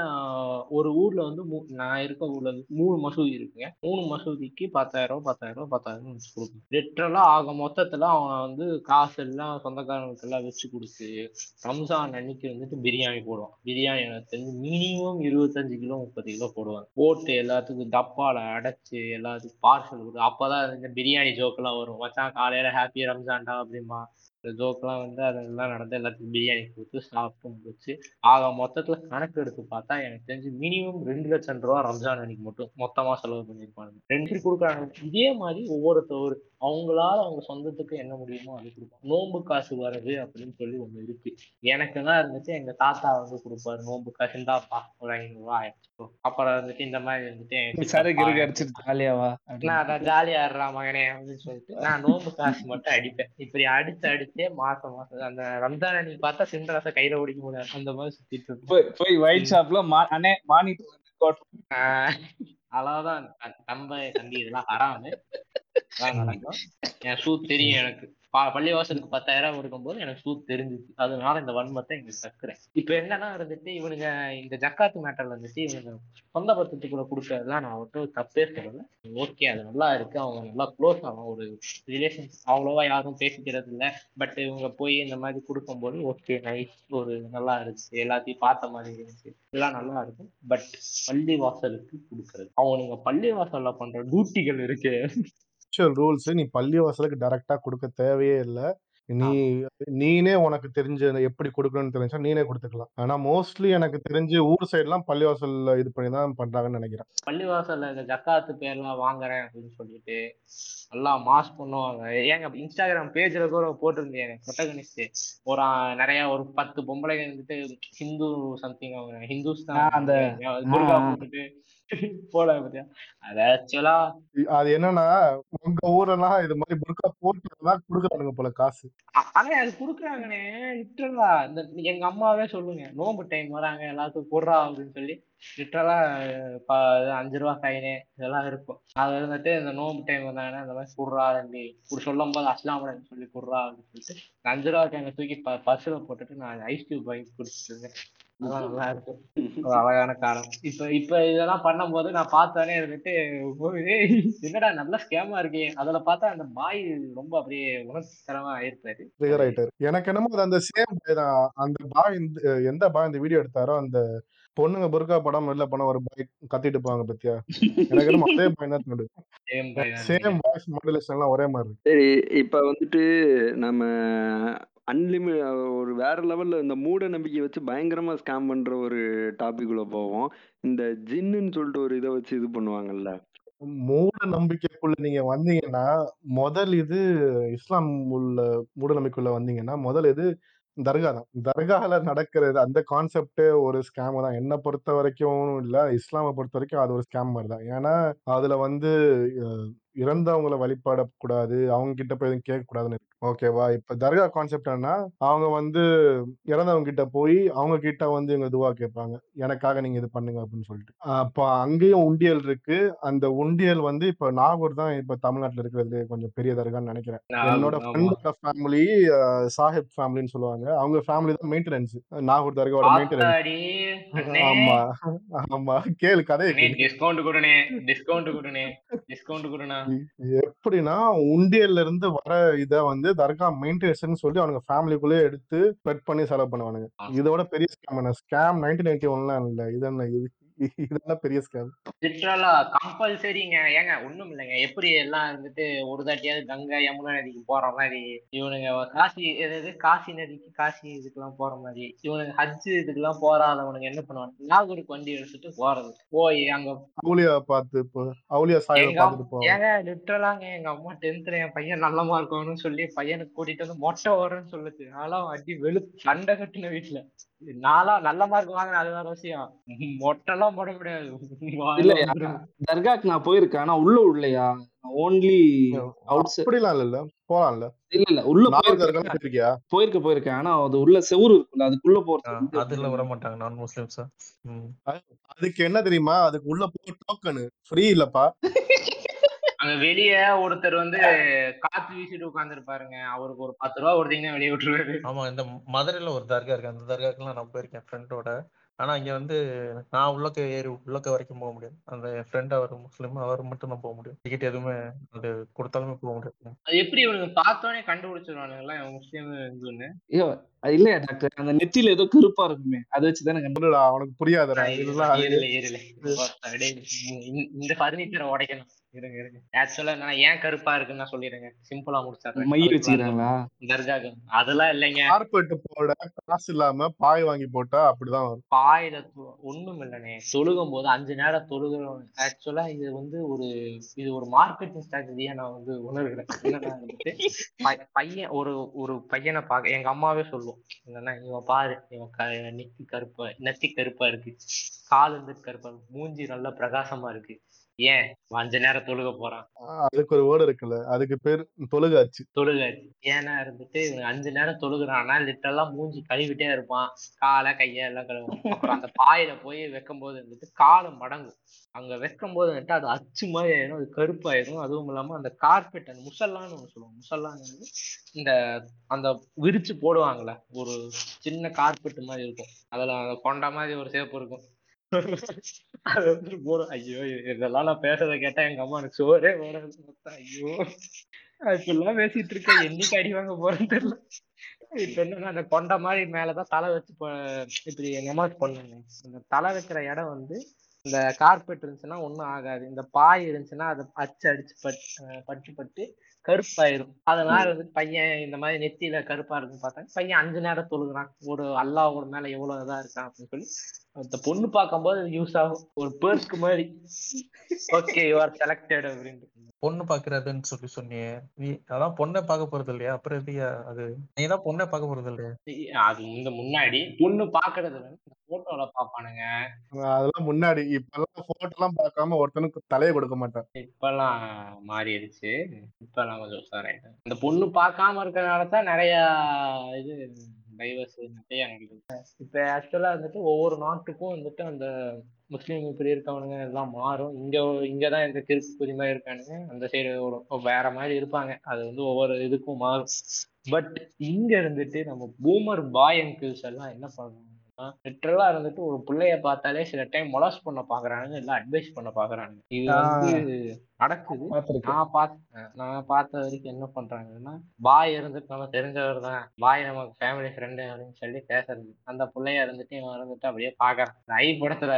ஒரு ஊர்ல வந்து மூ- நான் இருக்க ஊர்ல வந்து மூணு மசூதி இருக்குங்க. மூணு மசூதிக்கு பத்தாயிரம் பத்தாயிரம் பத்தாயிரம் வச்சு கொடுக்கும் லிட்டரலா ஆக மொத்தத்துல அவன் வந்து காசு எல்லாம் சொந்தக்காரங்களுக்கு எல்லாம் வச்சு கொடுத்து ரம்ஜான் அன்னைக்கு வந்துட்டு பிரியாணி போடுவான். பிரியாணி எனக்கு தெரிஞ்சு மினிமம் இருபத்தஞ்சு கிலோ முப்பது கிலோ போடுவாங்க. போட்டு எல்லாத்துக்கும் டப்பால அடைச்சு எல்லாத்துக்கும் பார்சல் கொடுத்து அப்பதான் இந்த பிரியாணி ஜோக்கெல்லாம் வரும். மச்சான் காலையில ஹாப்பி ரம்ஜான்டா அப்படிமா இந்த ஜோக்கெல்லாம் வந்து அதெல்லாம் நடந்து எல்லாத்துக்கும் பிரியாணி கொடுத்து சாப்பிட்டு முடிச்சு ஆக மொத்தத்துல கணக்கு எடுத்து பார்த்தா எனக்கு தெரிஞ்சு மினிமம் ரெண்டு லட்சம் ரூபா ரம்ஜான் அன்னைக்கு மட்டும் மொத்தமா செலவு பண்ணியிருப்பாங்க ரெண்டு பேர் கொடுக்குறாங்க இதே மாதிரி ஒவ்வொருத்தவர் அவங்களால அவங்க சொந்தத்துக்கு என்ன முடியுமோ அது கொடுப்பாங்க. நோன்பு காசு வருது அப்படின்னு சொல்லி ஒண்ணு இருக்கு. எனக்கு தான் இருந்துச்சு. எங்க தாத்தா வந்து கொடுப்பாரு. நோன்பு காசு. இந்தாப்பா ஒரு ஐநூறு ரூபா ஆயிடுச்சு. அப்புறம் வந்துட்டு இந்த மாதிரி வந்துட்டு சரக்கு இருக்கு ஜாலியாவா நான் அதான் ஜாலியா இருறா மகனே அப்படின்னு சொல்லிட்டு நான் நோம்பு காசு மட்டும் அடிப்பேன். இப்படி அடிச்சு அடிச்சே மாசம் மாசம் அந்த ரம்ஜான் அன்னைக்கு பார்த்தா சிந்தரசை கையில ஓடிக்க முடியாது. அந்த மாதிரி சுத்திட்டு போய் போய் ஒயிட் ஷாப்ல அண்ணே ஆஹ் அவ்வளவுதான். த- தம்ப இதெல்லாம் ஹராமு என் சூத் தெரியும் எனக்கு. பள்ளிவாசலுக்கு பத்தாயிரம் கொடுக்கும்போது எனக்கு சூத் தெரிஞ்சுச்சு. அதனால இந்த வன்மத்தை இங்க கக்குறேன். இப்ப என்னன்னா இருந்துட்டு இவனுங்க இந்த ஜக்காத்து மேட்டர்ல இருந்துட்டு இவனுங்க சொந்த பத்தத்துக்குள்ள கொடுக்கறதுலாம் நான் வந்து தப்பே சொல்லல. ஓகே அது நல்லா இருக்கு. அவங்க நல்லா க்ளோஸ் ஆகும் ஒரு ரிலேஷன் அவ்வளவா யாரும் பேசிக்கிறது இல்ல. பட் இவங்க போய் இந்த மாதிரி கொடுக்கும்போது ஓகே நைஸ் ஒரு நல்லா இருந்துச்சு. எல்லாத்தையும் பார்த்த மாதிரி இருந்துச்சு. எல்லாம் நல்லா இருக்கும். பட் பள்ளி வாசலுக்கு கொடுக்கறது. அவனுங்க பள்ளி வாசல்ல பண்ற டியூட்டிகள் இருக்கு. ஆக்சுவல் ரூல்ஸ் நீ பள்ளிவாசலுக்கு டைரக்டா கொடுக்க தேவையே இல்ல. நீ நீனே உனக்கு தெரிஞ்ச எப்படி கொடுக்கணும்னு தெரிஞ்சா நீனே கொடுத்துக்கலாம். ஆனா மோஸ்ட்லி எனக்கு தெரிஞ்சு ஊர் சைடு எல்லாம் பள்ளிவாசல்ல இது பண்ணி தான் பண்றாங்கன்னு நினைக்கிறேன். பள்ளிவாசல்ல இந்த ஜக்காத்து பேர்லாம் வாங்குறேன் அப்படின்னு சொல்லிட்டு நல்லா மாஸ் பண்ணுவாங்க. ஏங்க இன்ஸ்டாகிராம் பேஜ்ல கூட போட்டிருந்தேன் ப்ரொட்டகனிஸ்ட் ஒரு நிறைய ஒரு பத்து பொம்பளைங்க வந்துட்டு ஹிந்து சம்திங் அவங்க ஹிந்துஸ் தான் ஆஹ் அந்த துர்கா ஆஹ் போட்டுட்டு போல பத்தியா? அது ஆக்சுவலா அது என்னன்னா உங்க ஊரெல்லாம் இது மாதிரி புர்கா போட்டுதான் கொடுக்குறானுங்க போல காசு. ஆனா அது குடுக்குறாங்கண்ணே. லிட்டரலா இந்த எங்க அம்மாவே சொல்லுங்க. நோம்பு டைம் வராங்க எல்லாத்துக்கும் போடுறா அப்படின்னு சொல்லி லிட்டரலா அஞ்சு ரூபா ஃபைனு இதெல்லாம் இருக்கும். அது வந்துட்டு இந்த நோம்பு டைம் வந்தாங்கன்னா இந்த மாதிரி குடுறா தம்பி இப்படி சொல்லும் போது அஸ்லாம் வலைக்கும் சொல்லி குடுறா அப்படின்னு சொல்லிட்டு அஞ்சு ரூபா கையில தூக்கி ப பஸ்ஸில் போட்டுட்டு நான் ஐஸ் கியூப் வாங்கி குடிச்சிட்டு இருந்தேன். நல்லா இருக்கும் அழகான காலம். இப்ப இப்ப இதெல்லாம் பண்ணும்போது நான் பார்த்தோன்னே இருந்துட்டு என்னடா நல்ல ஸ்கேமா இருக்கே. அதுல பார்த்தா அந்த பாய் ரொம்ப அப்படியே உணர்ச்சிகரமா ஆயிருப்பாரு. ட்ரிகர் ஆயிட்டாரு. எனக்கு என்னமோ அது அந்த சேம் அந்த பாய் இந்த எந்த பாய் இந்த வீடியோ எடுத்தாரோ அந்த பொண்ணுங்க புர்கா படம் இல்ல படம் ஒரு பாய் கத்திட்டு போவாங்க பத்தியா? எனக்கு என்னமோ அதே பாய் தான் தோணுது. சேம் வாய்ஸ் மாடுலேஷன் எல்லாம் ஒரே மாதிரி இருக்கு. சரி இப்ப வந்துட்டு நம்ம அன்லிமி ஒரு வேற லெவல்ல இந்த மூட நம்பிக்கை வச்சு பயங்கரமா ஸ்கேம் பண்ற ஒரு டாபிக் உள்ள போவோம். இந்த ஜின்னுன்னு சொல்லிட்டு ஒரு இதை வச்சு இது பண்ணுவாங்கல்ல. மூட நம்பிக்கைக்குள்ள நீங்க வந்தீங்கன்னா முதல் இது இஸ்லாம் உள்ள மூட நம்பிக்கைக்குள்ள வந்தீங்கன்னா முதல் இது தர்கா தான். தர்கால நடக்கிறது அந்த கான்செப்ட்டே ஒரு ஸ்கேம் தான். என்ன பொறுத்த வரைக்கும் இல்ல இஸ்லாமை பொறுத்த வரைக்கும் அது ஒரு ஸ்கேம் மாதிரி தான். ஏன்னா அதுல வந்து அஹ், இறந்தவங்கள வழிபடக்கூடாது அவங்க கிட்ட போய் எதுவும் கேட்க கூடாதுன்னு ஓகேவா? இப்ப தர்கா கான்செப்ட் என்ன அவங்க வந்து இறந்தவங்க கிட்ட போய் அவங்க கிட்ட வந்து இவங்க துவா கேட்பாங்க. எனக்காக நீங்க இது பண்ணுங்க அப்படின்னு சொல்லிட்டு. அப்ப அங்கேயும் உண்டியல் இருக்கு. அந்த உண்டியல் வந்து இப்ப நாகூர் தான் இப்ப தமிழ்நாட்டுல இருக்கிறது கொஞ்சம் பெரிய தர்கான்னு நினைக்கிறேன். என்னோட ஃப்ரெண்டோட ஃபேமிலி சாஹிப் ஃபேமிலின்னு சொல்லுவாங்க. அவங்க ஃபேமிலி தான் மெயின்டெனன்ஸ் நாகூர் தர்காவோட மெயின்டெனன்ஸ் ஆமா ஆமா. கேளு கேளு. டிஸ்கவுண்ட் கொடுனே டிஸ்கவுண்ட் கொடுனே டிஸ்கவுண்ட் கொடுண்ணா. எப்படின்னா உண்டியல்ல இருந்து வர இத வந்து தர்கா மெயின்டெனன்ஸ் சொல்லி அவனுங்க ஃபேமிலிக்குள்ளே எடுத்து ஸ்ப்ரெட் பண்ணி செலவு பண்ணுவானுங்க. இதோட பெரிய ஸ்கேம் என்ன? ஸ்கேம் நைன்டீன் நைன்டி ஒன்லாம் இல்ல. இது என்ன இது இதெல்லாம் பெரிய ஸ்கேம் லிட்ரலா கம்பல்சரிங்க ஏங்க ஒண்ணும் இல்லைங்க. எப்படி எல்லாம் இருந்துட்டு ஒரு தாட்டியாவது கங்கை யமுனா நதிக்கு போற மாதிரி இவனுங்க காசி எதாவது காசி நதிக்கு காசி இதுக்கெல்லாம் போற மாதிரி இவனுங்க ஹஜ் இதுக்கெல்லாம் போறாதவனுங்க என்ன பண்ணுவாங்க? நாகூருக்கு வண்டி எடுத்துட்டு போறது. போய் அங்க அவுலியா பார்த்து இப்போ அவுலியா சாயை எங்க பார்த்துட்டு ஏங்க லிட்டரலாங்க எங்க அம்மா டென்த்ல என் பையன் நல்ல மார்க் சொல்லி பையனுக்கு கூட்டிட்டு வந்து மொட்டை ஓடுறேன்னு சொல்லுச்சு நான்லாம் அடி வெளு சண்டை கட்டின வீட்டுல நாளா நல்ல மார்க் வாங்கின அது வேற விஷயம். மொட்டைலாம் போட முடியாது. வந்துரும். தர்காக்கு நான் போயிருக்கேன். ஆனா உள்ள உள்ளையா ஓன்லி அவுட் அப்படிலாம் இல்ல போலாம்ல. இல்ல இல்ல. உள்ள போயிருக்கேன். போயிருக்க போயிருக்கேன் ஆனா அது உள்ள செவுரு இருக்குல்ல அதுக்குள்ள போறது வந்து அதுல விட மாட்டாங்க நான் முஸ்லிம்ஸ் அதுக்கு என்ன தெரியுமா? அதுக்கு உள்ள போக டோக்கனு ஃப்ரீ இல்லப்பா. அங்க வெளிய ஒருத்தர் வந்து காத்து வீசிட்டு உட்கார்ந்துருப்பாருங்க. அவருக்கு ஒரு பத்து ரூபா கொடுத்தீங்கன்னா வெளியே விட்டுருவாரு. ஆமா இந்த மதுரையில ஒரு தர்கா இருக்கு. அந்த தர்காக்கெல்லாம் நான் போயிருக்கேன் ஃப்ரெண்டோட ஆனா இங்க வந்து நான் உள்ளக்க ஏறி உள்ளக்க வரைக்கும் போக முடியாது. அந்த என் ஃப்ரெண்ட் அவர் முஸ்லீம் அவர் மட்டும் தான் போக முடியும். டிக்கெட் எதுவுமே அது கொடுத்தாலுமே போக முடியாது. அது எப்படி இவனுங்க பார்த்தோன்னே கண்டுபிடிச்சிருவானுங்களா? முஸ்லீம் அது இல்லையா டாக்டர் அந்த நெத்தியில ஏதோ கருப்பா இருக்குமே. அதை வச்சுதானே கண்டு சொல்லுடா அவனுக்கு புரியாதுடா இதெல்லாம் இந்த பர்னிச்சரை உடைக்கணும். இருங்க இருங்க. ஆக்சுவலா நான் ஏன் கருப்பா இருக்குன்னு நான் சொல்லிடுறேங்க. சிம்பிளா முடிச்சிடுறேன். மைய வச்சுக்கிறாங்களா? தர்காக்கு. அதெல்லாம் இல்லைங்க. கார்பெட் போட காசு இல்லாம பாய் வாங்கி போட்டா அப்படிதான் வரும். பாயில ஒண்ணும் இல்லைண்ணே. தொழுகும் போது அஞ்சு நேரம் தொழுகிறோம். ஆக்சுவலா இது வந்து ஒரு இது ஒரு மார்க்கெட்டிங் ஸ்ட்ராட்டஜியா நான் வந்து உணர்கிறேன். பையன் ஒரு ஒரு பையனை பார்க்க எங்க அம்மாவே சொல்லும். என்னன்னா இவன் பாரு இவன் க நெத்தி கருப்பா நெத்தி கருப்பா இருக்கு. கால் வந்து கருப்பா மூஞ்சி நல்லா பிரகாசமா இருக்கு. ஏன்? அஞ்சு நேரம் தொழுக போறான். அதுக்கு ஒரு வேர்டு இருக்குல்ல அதுக்கு பேர் தொழுகாச்சு. தொழுகாச்சு. ஏன்னா இருந்துட்டு இவன் அஞ்சு நேரம் தொழுகிறான்னா லிட்டரலா மூஞ்சி கழுவிட்டே இருப்பான். காலை கையை எல்லாம் கழுவும். அப்புறம் அந்த பாயில போய் வைக்கும் போது வந்துட்டு காலை மடங்கும். அங்க வைக்கும் போது வந்துட்டு அது அச்சு மாதிரி ஆயிடும் அது கருப்பாயிடும். அதுவும் இல்லாம அந்த கார்பெட் அந்த முசல்லான்னு ஒண்ணு சொல்லுவாங்க. முசல்லாங்கிறது இந்த அந்த விரிச்சு போடுவாங்கல்ல ஒரு சின்ன கார்பெட் மாதிரி இருக்கும். அதுல கொண்ட மாதிரி ஒரு சேப்பு இருக்கும். அது வந்து போடும் ஐயோ இதெல்லாம் நான் பேசுறத கேட்டா எங்க அம்மா எனக்கு சோறே போடாது மொத்தம் ஐயோ. இப்பெல்லாம் பேசிட்டு இருக்கேன். என்னைக்கு அடி வாங்க போறேன்னு தெரியல. இப்ப என்ன அந்த கொண்ட மாதிரி மேலதான் தலை வச்சு இப்படி இப்படி அம்மா பொண்ணுங்க. அந்த தலை வைக்கிற இடம் வந்து இந்த கார்பெட் இருந்துச்சுன்னா ஒண்ணும் ஆகாது. இந்த பாய் இருந்துச்சுன்னா அதை அச்சு அடிச்சு பட் பட்டு பட்டு கருப்பாயிரும். அதனால வந்து பையன் இந்த மாதிரி நெத்தியில கருப்பா இருக்குன்னு பார்த்தாங்க பையன் அஞ்சு நேரம் தொழுகிறான். ஒரு அல்லாவோட மேல எவ்வளவு இதா இருக்கான் அப்படின்னு சொல்லி. அந்த பொண்ணு பார்க்கும்போது யூஸ் ஆகும். ஒரு பேர்ஸ்க்கு மாதிரி ஓகே யூ ஆர் செலக்டட் அப்படின்ட்டு. பொண்ணு பாக்குறதுன்னு சொல்லி சொன்னியே. நீ அதான் பொண்ணை பார்க்க போறது இல்லையா? அப்புறம் எப்படியா அது? நீ தான் பொண்ணை பார்க்க போறது இல்லையா? அது இந்த முன்னாடி பொண்ணு பாக்குறது போட்டோல பாப்பானுங்க அதெல்லாம் முன்னாடி. இப்பெல்லாம் போட்டோ எல்லாம் பார்க்காம ஒருத்தனுக்கு தலையை கொடுக்க மாட்டான். இப்பெல்லாம் மாறிடுச்சு. இப்பெல்லாம் கொஞ்சம் உஷாராயிட்டேன். இந்த பொண்ணு பார்க்காம இருக்கறனால தான் நிறைய இது டைவர்ஸ் நிறைய இப்ப ஆக்சுவலா வந்துட்டு ஒவ்வொரு நாட்டுக்கும் வந்துட்டு அந்த முஸ்லீம் இப்படி இருக்கவனுங்க எல்லாம் மாறும். இங்கே இங்கே தான் எங்கள் கிறிஸ்து புரிமா இருக்கானுங்க. அந்த சைடு வேற மாதிரி இருப்பாங்க. அது வந்து ஒவ்வொரு இதுக்கும் மாறும். பட் இங்க இருந்துட்டு நம்ம பூமர் பாய் அங்கிள்ஸ் எல்லாம் என்ன பண்ணணும்? லிட்டரலா இருந்துட்டு ஒரு பிள்ளைய பார்த்தாலே சில டைம் மொலாஸ் பண்ண பாக்குறானுங்க இல்ல அட்வைஸ் பண்ண பாக்குறானுங்க. இது வந்து நடக்குது. நான் பார்த்தேன் நான் பார்த்த வரைக்கும் என்ன பண்றாங்கன்னா பாய் இருந்துட்டு நம்ம தெரிஞ்சவர் தான். பாய் நமக்கு ஃபேமிலி ஃப்ரெண்டு அப்படின்னு சொல்லி பேசுறது. அந்த பிள்ளைய இருந்துட்டு இவன் இருந்துட்டு அப்படியே பாக்குறான். ஐ படத்துல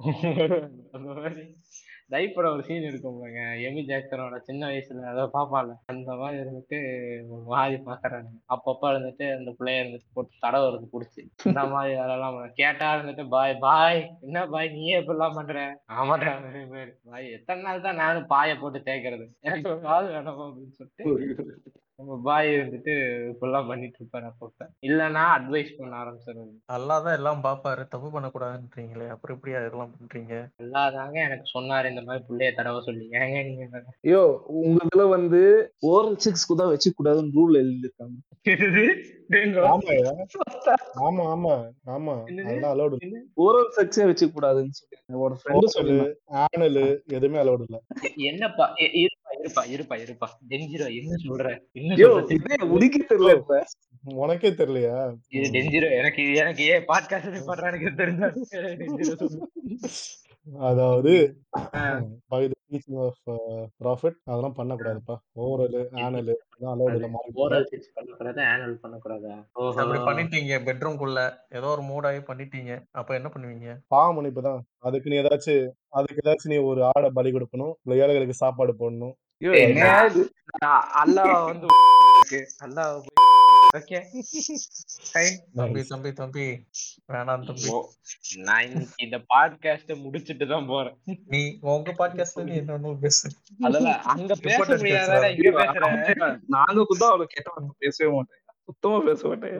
அந்த ஒரு சீன் இருக்கும்லங்க எமி ஜாக்சனோட சின்ன வயசுல அதை பாப்பால. அந்த மாதிரி இருந்துட்டு ஒரு மாதிரி பாக்குறாங்க. அப்பப்ப இருந்துட்டு அந்த பிள்ளைய இருந்துட்டு போட்டு தடவுறது புடிச்சு. இந்த மாதிரி வேலைலாம் கேட்டா இருந்துட்டு பாய் பாய் என்ன பாய் நீயே எல்லாம் பண்ற? ஆமாடா. பாய் எத்தனை நாள் தான் நானும் பாயை போட்டு தேய்க்கிறது? எனக்கு ஒரு ஆள் வேணும் அப்படின்னு சொல்லிட்டு நம்ம பாய் வந்துட்டு இப்படிலாம் பண்ணிட்டு இருப்பாரு அப்பப்ப இல்லைன்னா அட்வைஸ் பண்ண ஆரம்பிச்சிருது அல்லாஹ் தான் எல்லாம் பாப்பாரு. தப்பு பண்ணக்கூடாதுன்றீங்களே. அப்புறம் எப்படியா இதெல்லாம் பண்றீங்க? எல்லாதாங்க எனக்கு சொன்னாரு. இந்த மாதிரி புள்ளைய தடவை சொல்லி ஏங்க நீங்க ஐயோ உங்க இதுல வந்து ஓரல் செக்ஸ் கூட வச்சு கூடாதுன்னு ரூல் எழுதிருக்காங்க ஆமா ஆமா ஆமா? அதெல்லாம் அலௌடு ஓரல் செக்ஸே வச்சு கூடாதுன்னு சொல்லி ஒரு ஃப்ரெண்டு சொல்லி ஆனலு எதுவுமே அலௌடு இல்ல. என்னப்பா? இருப்பா இருப்பா இருப்பா. டெஞ்சிரோ என்ன சொல்ற? என்ன உதிக்க தெரியல இப்ப. உனக்கே தெரியலையா? இது டெஞ்சிரோ எனக்கு எனக்கு ஏன் பாட்காஸ்ட் பண்ற எனக்கு தெரிஞ்சா அதாவது. By the teaching of profit அதெல்லாம் பண்ணக்கூடாதுப்பா. ஓரல் ஆனல் அதெல்லாம் அலௌடு இல்ல மாறி ஓரல் செக்ஸ் பண்ணக்கூடாது? ஆனல் பண்ணக்கூடாதா? ஓஹோ அப்படி பண்ணிட்டீங்க பெட்ரூம்குள்ள ஏதோ ஒரு மூடாகி பண்ணிட்டீங்க. அப்ப என்ன பண்ணுவீங்க? பாவமன்னிப்பு தான் அதுக்கு நீ ஏதாச்சும் அதுக்கு ஏதாச்சும் நீ ஒரு ஆடை பலி கொடுக்கணும். இல்ல ஏழைகளுக்கு சாப்பாடு போடணும். அல்லாஹ் வந்து இருக்கு. Allah okay. தம்பி தம்பி தம்பி. வேணாம் தம்பி. நான் இன்னைக்கு இந்த பாட்காஸ்ட முடிச்சிட்டு தான் போறேன். நீ உங்க பாட்காஸ்ட்ல நீ என்ன பேசு அங்க பேச Important முடியாத? இங்க பேசுறேன். நாங்க கூட அவ்வளவு கேட்டவங்க பேசவே மாட்டேன் சுத்தமா பேச மாட்டேன்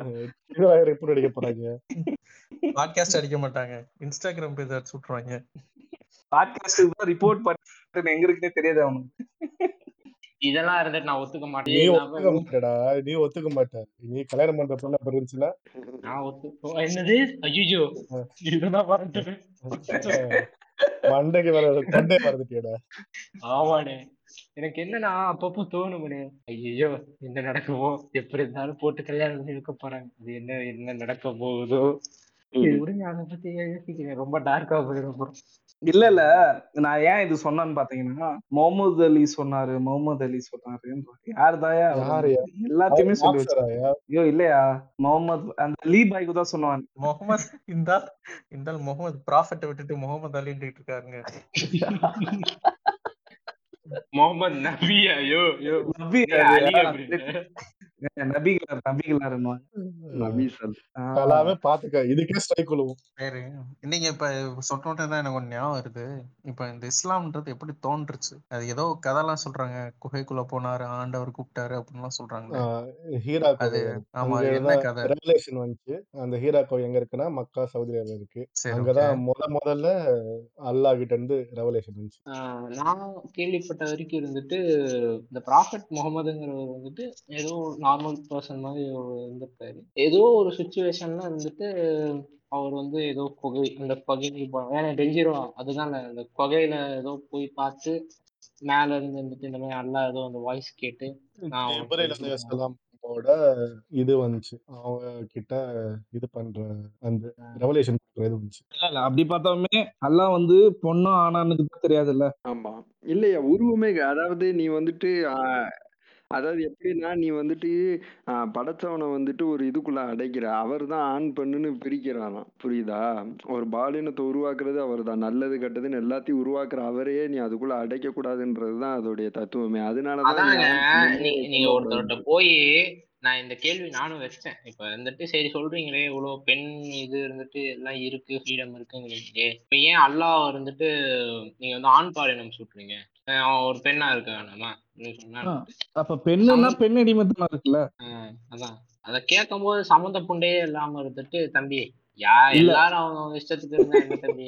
ரிப்போர்ட் அடிக்க போறாங்க? பாட்காஸ்ட் அடிக்க மாட்டாங்க. இன்ஸ்டாகிராம் பேஜ் அடிச்சு விட்டுருவாங்க. பாட்காஸ்ட் ரிப்போர்ட் பண்ணிட்டு எங்க இருக்குன்னே தெரியாது அவனுக்கு. இதெல்லாம் இருந்துட்டு நான் ஒத்துக்க நீ மாட்டேன் ஒத்துக்க மாட்டடா. நீ ஒத்துக்க மாட்ட. நீ கல்யாணம் பண்ற பொண்ணு அப்படி இருந்துச்சுன்னா? நான் ஒத்து ஓ, என்னது? ஐயோ இதுதான் மறந்துட்டேன் மண்டைக்கு வர கொண்டே மறந்துட்டியடா. ஆமாண்ணே. எனக்கு என்னன்னா அப்பப்போ தோணுமனே ஐயோ என்ன நடக்குமோ? எப்படி இருந்தாலும் போட்டு கல்யாணம் பண்ணி வைக்க போறாங்க. அது என்ன என்ன நடக்க போகுதோ? இது விடுங்க அதை பத்தி யோசிக்கிறேன். ரொம்ப டார்க்கா போயிடும் அப்புறம். இல்ல இல்ல. நான் ஏன் இது சொன்னேன்னு பாத்தீங்கன்னா முகமது அலி சொன்னாரு முகமது அலி சொன்னாரு யார் தாயா? எல்லாத்தையுமே சொல்லி? ஐயோ? இல்லையா? முகமது அந்த லீ பாய்க்கு தான் சொன்னான் முகமது இந்த இந்த முகமது ப்ராஃபிட்ட விட்டுட்டு முகமது அலின்ட்டு இருக்காருங்க. முகமது நபி ஐயோ நபி? நபிகளார் நபிகளார் எல்லாமே பாத்துக்க இதுக்கே ஸ்ட்ரைக் விழுவும் நீங்க இப்ப சொன்னோட்டே தான் எனக்கு ஞாபகம் வருது. இப்ப இந்த இஸ்லாம்ன்றது எப்படி தோன்றுச்சு? அது ஏதோ கதைலாம் சொல்றாங்க குகைக்குள்ள போனாரு ஆண்டவர் கூப்பிட்டாரு அப்படின்லாம் சொல்றாங்க ஹீரா அது ஆமா என்ன கதை? ரெவலேஷன் வந்துச்சு. அந்த ஹீரா கோவில் எங்க இருக்குன்னா மக்கா சவுதி அரேபியா இருக்கு. அங்கதான் முத முதல்ல அல்லாஹ் கிட்ட இருந்து ரெவலேஷன் வந்துச்சு. நான் கேள்விப்பட்ட வரைக்கும் இருந்துட்டு இந்த ப்ராஃபட் முகமதுங்கிறவர் வந்துட்டு ஏதோ நார்மல் பர்சன் மாதிரி ஒரு இருந்திருக்காரு ஏதோ ஒரு சுச்சுவேஷன்ல இருந்துட்டு அவர் வந்து ஏதோ குகை அந்த குகைக்கு போ- ஏன்னா டெஞ்சிரோ அதுதான் அந்த குகையில ஏதோ போய் பார்த்து மேல இருந்து வந்துட்டு இந்த மாதிரி அல்லா ஏதோ அந்த வாய்ஸ் கேட்டு நான் இது வந்துச்சு. அவங்க கிட்ட இது பண்ற அந்த ரெவலேஷன் பண்ற இது வந்துச்சு. இல்ல இல்ல அப்படி பார்த்தாலுமே அல்லாஹ் வந்து பொண்ணும் ஆனானுக்கு தெரியாதுல்ல? ஆமா. இல்லையா உருவமே அதாவது நீ வந்துட்டு அதாவது எப்படின்னா நீ வந்துட்டு ஆஹ், படைச்சவனை வந்துட்டு ஒரு இதுக்குள்ள அடைக்கிற. அவர் தான் ஆன் பண்ணுன்னு பிரிக்கிறாராம். புரியுதா? ஒரு பாலினத்தை உருவாக்குறது அவர் தான் நல்லது கெட்டதுன்னு எல்லாத்தையும் உருவாக்குற அவரையே நீ அதுக்குள்ள அடைக்க கூடாதுன்றது தான் அதோடைய தத்துவமே. அதனாலதான் நீ அதாங்க ஆண் நீ பெண்ணே நீங்க சொல்லக்கூடாது ஒருத்தர்கிட்ட போய் நான் இந்த கேள்வி நானும் வச்சேன் இப்ப வந்துட்டு சரி சொல்றீங்களே இவ்வளவு பெண் இது இருந்துட்டு எல்லாம் இருக்கு ஃப்ரீடம் இருக்குங்கிறீங்களே. இப்ப ஏன் அல்லாஹ் இருந்துட்டு நீங்க வந்து ஆண் பாலினம் சொல்றீங்க அவன் ஒரு பெண்ணா இருக்க வேணாமா? அப்ப பெண்ணுன்னா பெண் அடிமைத்தனம் இருக்குல்ல? அதான். அத கேட்கும் போது சம்மந்த புண்டையே இல்லாம இருந்துட்டு தம்பி யா எல்லாரும் அவங்க இஷ்டத்துக்கு இருந்தா என்ன தம்பி?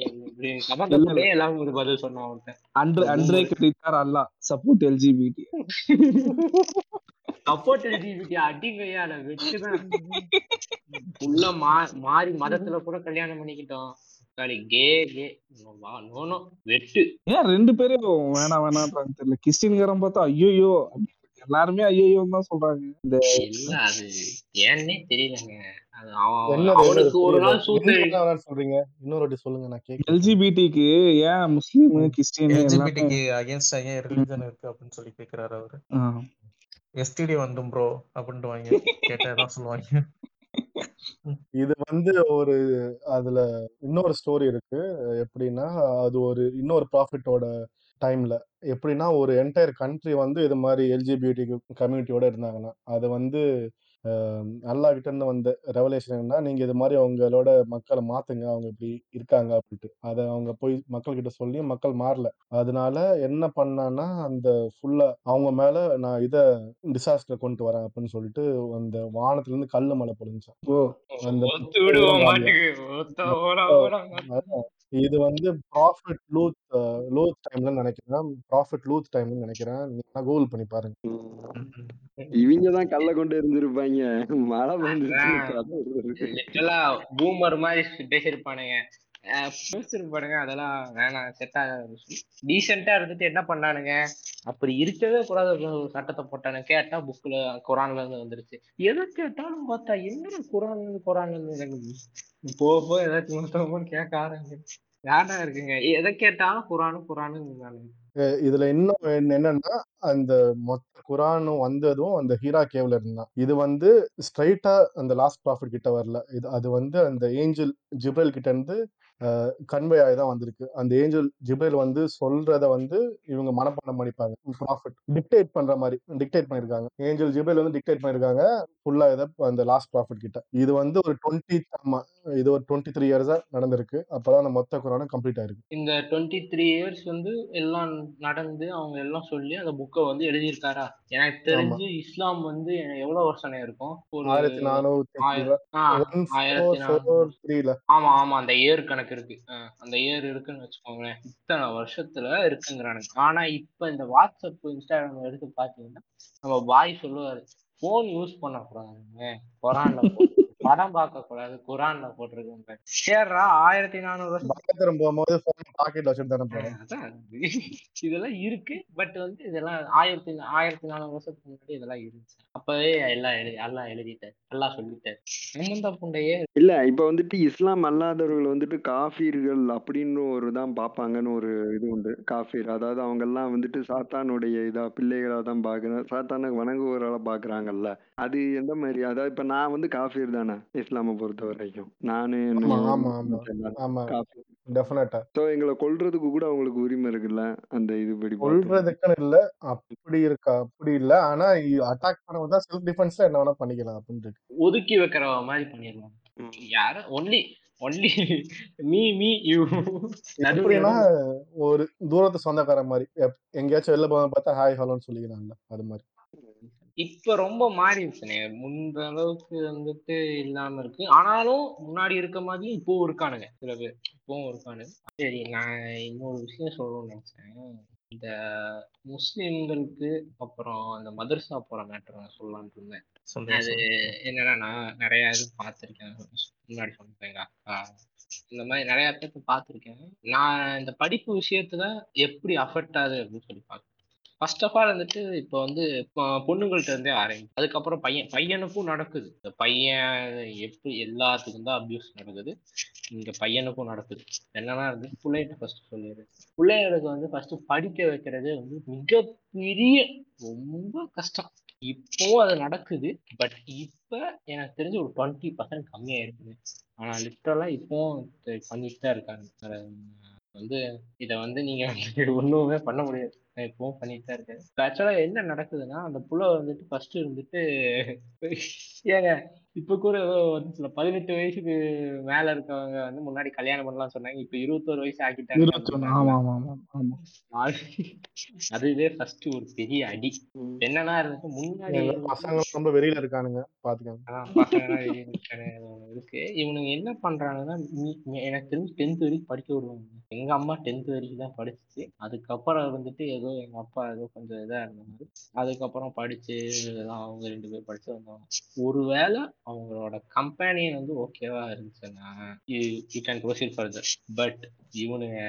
சம்மந்த இல்லாம ஒரு பதில் சொன்னான் அவன்கிட்ட அன்று அன்றே கிடைத்தார் Allah support LGBT support LGBT அடிக்கையால வெச்சுதான் உள்ள மாறி மதத்துல கூட கல்யாணம் பண்ணிக்கிட்டோம். சாரி கே கே நோனோ வெட்டு ஏன் ரெண்டு பேரும் வேணாம் வேணான்றாங்க தெரியல கிறிஸ்டின்காரன் பார்த்தா ஐயோயோ எல்லாருமே ஐயோயோ தான் சொல்றாங்க. இந்த அது ஏன்னே தெரியலங்க சொல்றீங்க? இன்னொரு வாட்டி சொல்லுங்க நான் கேட்கல எல்ஜிபிடிக்கு ஏன் முஸ்லீம் எல்லாமே எல்ஜிபிடிக்கு அகேன்ஸ்டா ஏன் ரிலிஜன் இருக்கு அப்படின்னு சொல்லி கேக்குறாரு அவரு. எஸ்டிடி வந்தும் ப்ரோ அப்படின்ட்டு வாங்க கேட்டா தான் சொல்லுவாங்க இது வந்து ஒரு அதுல இன்னொரு ஸ்டோரி இருக்கு. எப்படின்னா அது ஒரு இன்னொரு ப்ராஃபிட்டோட டைம்ல எப்படின்னா ஒரு என்டையர் கண்ட்ரி வந்து இது மாதிரி எல்ஜிபிடி கம்யூனிட்டியோட இருந்தாங்கன்னா அது வந்து அஹ், அல்லாஹ் கிட்ட இருந்து வந்த ரெவலேஷன் என்னன்னா நீங்க இது மாதிரி அவங்களோட மக்களை மாத்துங்க. அவங்க இப்படி இருக்காங்க அப்படின்ட்டு. அதை அவங்க போய் மக்கள் கிட்ட சொல்லி மக்கள் மாறல. அதனால என்ன பண்ணான்னா அந்த ஃபுல்லா அவங்க மேல நான் இத டிசாஸ்டர் கொண்டு வரேன் அப்படின்னு சொல்லிட்டு அந்த வானத்துல இருந்து கல்லு மழை பொழிஞ்சான் ஓ. அந்த இது வந்து ப்ராஃபிட் லூத் லூத் டைம்ல நினைக்கிறேன். ப்ராஃபிட் லூத் டைம்னு நினைக்கிறேன். நீங்க கூகுள் பண்ணி பாருங்க. இவங்க தான் கல்ல கொண்டு இருந்திருப்பாங்க மழை அதான். கதை பூமர் மாதிரி பேசியிருப்பானுங்க. அஹ் அதெல்லாம் வேணாம். செட் ஆகாது டீசெண்டா இருந்துட்டு என்ன பண்ணானுங்க? அப்படி இருக்கவே கூடாது. ஒரு சட்டத்தை போட்டானு கேட்டா புக்ல குரான்ல இருந்து வந்துருச்சு. எதை கேட்டாலும் பார்த்தா என்ன குரான்ல இருந்து குரான்ல இருந்து எனக்கு போக போக ஏதாச்சும் மொத்தமான்னு கேட்க ஆரம்பிச்சு யாரா இருக்குங்க. எதை கேட்டாலும் குரானு குரானு இதுல இன்னும் என்னன்னா அந்த மொத்த குரானும் வந்ததும் அந்த ஹீரா கேவ்ல இருந்தான். இது வந்து ஸ்ட்ரைட்டா அந்த லாஸ்ட் ப்ராஃபிட் கிட்ட வரல. இது அது வந்து அந்த ஏஞ்சல் ஜிப்ரல் கிட்ட இருந்து கன்வே ஆகி தான் வந்திருக்கு. அந்த ஏஞ்சல் ஜிப்ரல் வந்து சொல்றத வந்து இவங்க மனப்பாடம் பண்ணிப்பாங்க. ப்ராஃபிட் டிக்டேட் பண்ற மாதிரி டிக்டேட் பண்ணிருக்காங்க. ஏஞ்சல் ஜிப்ரல் வந்து டிக்டேட் பண்ணிருக்காங்க. ஃபுல்லா இதை அந்த லாஸ்ட் ப்ராஃபிட் கிட்ட. இது வந்து ஒரு டுவெண்ட்டி ஆமா இது ஒரு டுவெண்ட்டி த்ரீ இயர்ஸா நடந்திருக்கு. அப்பதான் அந்த மொத்த குரானும் கம்ப்ளீட் ஆயிருக்கு. இந்த டுவெண்ட்டி த்ரீ இயர்ஸ் வந்து எல்லாம் நடந்து அவங்க எல்லாம் சொல்லி அந்த புக்கை வந்து எழுதியிருக்காரா? எனக்கு தெரிஞ்சு இஸ்லாம் வந்து எவ்வளவு வருஷம் இருக்கும்? ஒரு ஆயிரத்தி நானூத்தி ஆயிரத்தி த்ரீல ஆமா ஆமா அந்த ஏர் கணக்கு. இருக்கு. அந்த ஏர் இருக்குன்னு வச்சுக்கோங்களேன். இத்தனை வருஷத்துல இருக்குங்கிறானுங்க. ஆனா இப்ப இந்த வாட்ஸ்அப் இன்ஸ்டாகிராம் எடுத்து பாத்தீங்கன்னா நம்ம பாய் சொல்லுவாரு போன் யூஸ் பண்ணக்கூடாதுங்க. குரான்ல போட்டு படம் பார்க்க கூடாது. குரான்ல போட்டிருக்காங்க சேர்றா ஆயிரத்தி நானூறு வருஷம். போகும்போது பாக்கெட்ல வச்சுட்டு இதெல்லாம் இருக்கு பட் வந்து இதெல்லாம் ஆயிரத்தி ஆயிரத்தி நானூறு வருஷத்துக்கு முன்னாடி இதெல்லாம் இருந்துச்சு. அப்பவே எல்லாம் எழுதி எல்லாம் எழுதிட்டாரு. எல்லாம் சொல்லிட்டாரு. சம்பந்த புண்டையே. இல்ல இப்ப வந்துட்டு இஸ்லாம் அல்லாதவர்கள் வந்துட்டு காஃபீர்கள் அப்படின்னு ஒரு தான் பார்ப்பாங்கன்னு ஒரு இது உண்டு. காஃபீர். அதாவது அவங்க எல்லாம் வந்துட்டு சாத்தானுடைய இதா பிள்ளைகளா தான் பாக்குறேன் சாத்தான வணங்குவவரால பாக்குறாங்கல்ல அது எந்த மாதிரி? அதாவது இப்ப நான் வந்து காஃபீர் தானே. இஸ்லாமை பொறுத்த வரைக்கும். நானு ஆமா ஆமா ஆமா ஆமா. காஃபீர் டெஃபினட்டா சோ எங்களை கொல்றதுக்கு கூட அவங்களுக்கு உரிமை இருக்குல்ல அந்த இதுபடி பார்த்தோம்னா. சொல்றதுக்குன்னு இல்ல அப்படி இருக்கா அப்படி இல்ல. ஆனா அட்டாக் பண்ண வந்தா செல்ஃப் டிஃபென்ஸ்ல என்ன வேணா பண்ணிக்கலாம் அப்படின்னு இருக்கு. ஒதுக்கி வைக்கிற மாதிரி பண்ணிடுவாங்க யார only only me me you எப்படின்னா ஒரு தூரத்து சொந்தக்காரன் மாதிரி. எப்- எங்கேயாச்சும் வெளில போக பார்த்தா ஹாய் ஹலோன்னு சொல்லிக்கிறான்ல அது மாதிரி. இப்ப ரொம்ப மாறிடுச்சுனே. முந்த அளவுக்கு வந்துட்டு இல்லாம இருக்கு. ஆனாலும் முன்னாடி இருக்க மாதிரி இப்பவும் இருக்கானுங்க. சில பேர் இப்பவும் இருக்கானுங்க. சரி நான் இன்னொரு விஷயம் சொல்லணும்னு நினைச்சேன். இந்த முஸ்லிம்களுக்கு அப்புறம் அந்த மதர்சா போற மேட்டர் நான் சொல்லலாம்னு இருந்தேன். அது என்னன்னா நான் நிறைய இது பார்த்துருக்கேன். முன்னாடி சொன்னேன் எங்க அக்கா இந்த மாதிரி நிறைய பேர்த்த பார்த்துருக்கேன். நான் இந்த படிப்பு விஷயத்துல எப்படி அஃபெக்ட் ஆகுது அப்படின்னு சொல்லி பார்க்கறேன் ஃபர்ஸ்ட் ஆஃப் ஆல் வந்துட்டு இப்போ வந்து இப்போ பொண்ணுங்கள்ட்ட இருந்தே ஆரம்பி அதுக்கப்புறம் பையன் பையனுக்கும் நடக்குது. இந்த பையன் எப்படி எல்லாத்துக்கும் தான் அபியூஸ் நடக்குது. இங்க பையனுக்கும் நடக்குது. என்னன்னா இருந்து பிள்ளைகிட்ட ஃபர்ஸ்ட் சொல்லிடு. பிள்ளைகளுக்கு வந்து ஃபர்ஸ்ட் படிக்க வைக்கிறது வந்து மிகப்பெரிய ரொம்ப கஷ்டம். இப்போ அது நடக்குது பட் இப்ப எனக்கு தெரிஞ்சு ஒரு டுவெண்ட்டி பர்சன்ட் கம்மியா இருக்குது ஆனா லிட்டரலா இப்போவும் பண்ணிட்டு தான் இருக்காங்க. வந்து இதை வந்து நீங்க ஒண்ணுமே பண்ண முடியாது. நான் இப்பவும் பண்ணிட்டு தான் இருக்கேன் ஆக்சுவலா என்ன நடக்குதுன்னா அந்த புள்ள வந்துட்டு ஃபர்ஸ்ட் இருந்துட்டு ஏங்க இப்ப கூட ஏதோ வந்து சில பதினெட்டு வயசுக்கு மேல இருக்கவங்க வந்து முன்னாடி கல்யாணம் பண்ணலாம் சொன்னாங்க. இப்ப இருபத்தோரு வயசு ஆக்கிட்டாங்க. அதுவே ஃபர்ஸ்ட் ஒரு பெரிய அடி. என்னன்னா இருந்துட்டு முன்னாடி பசங்க ரொம்ப வெளியில இருக்கானுங்க பாத்துக்கோங்க. இருக்கு. இவனுங்க என்ன பண்றாங்கன்னா எனக்கு தெரிஞ்சு டென்த் வரைக்கும் படிக்க விடுவாங்க எங்க அம்மா டென்த் வரைக்கும் தான் படிச்சுச்சு. அதுக்கப்புறம் வந்துட்டு ஏதோ எங்க அப்பா ஏதோ கொஞ்சம் இதா இருந்தாங்க அதுக்கப்புறம் படிச்சு அவங்க ரெண்டு பேரும் படிச்சு வந்தாங்க. ஒருவேளை அவங்களோட கம்பெனியன் வந்து ஓகேவா இருந்துச்சுன்னா you can proceed further but இவனுங்க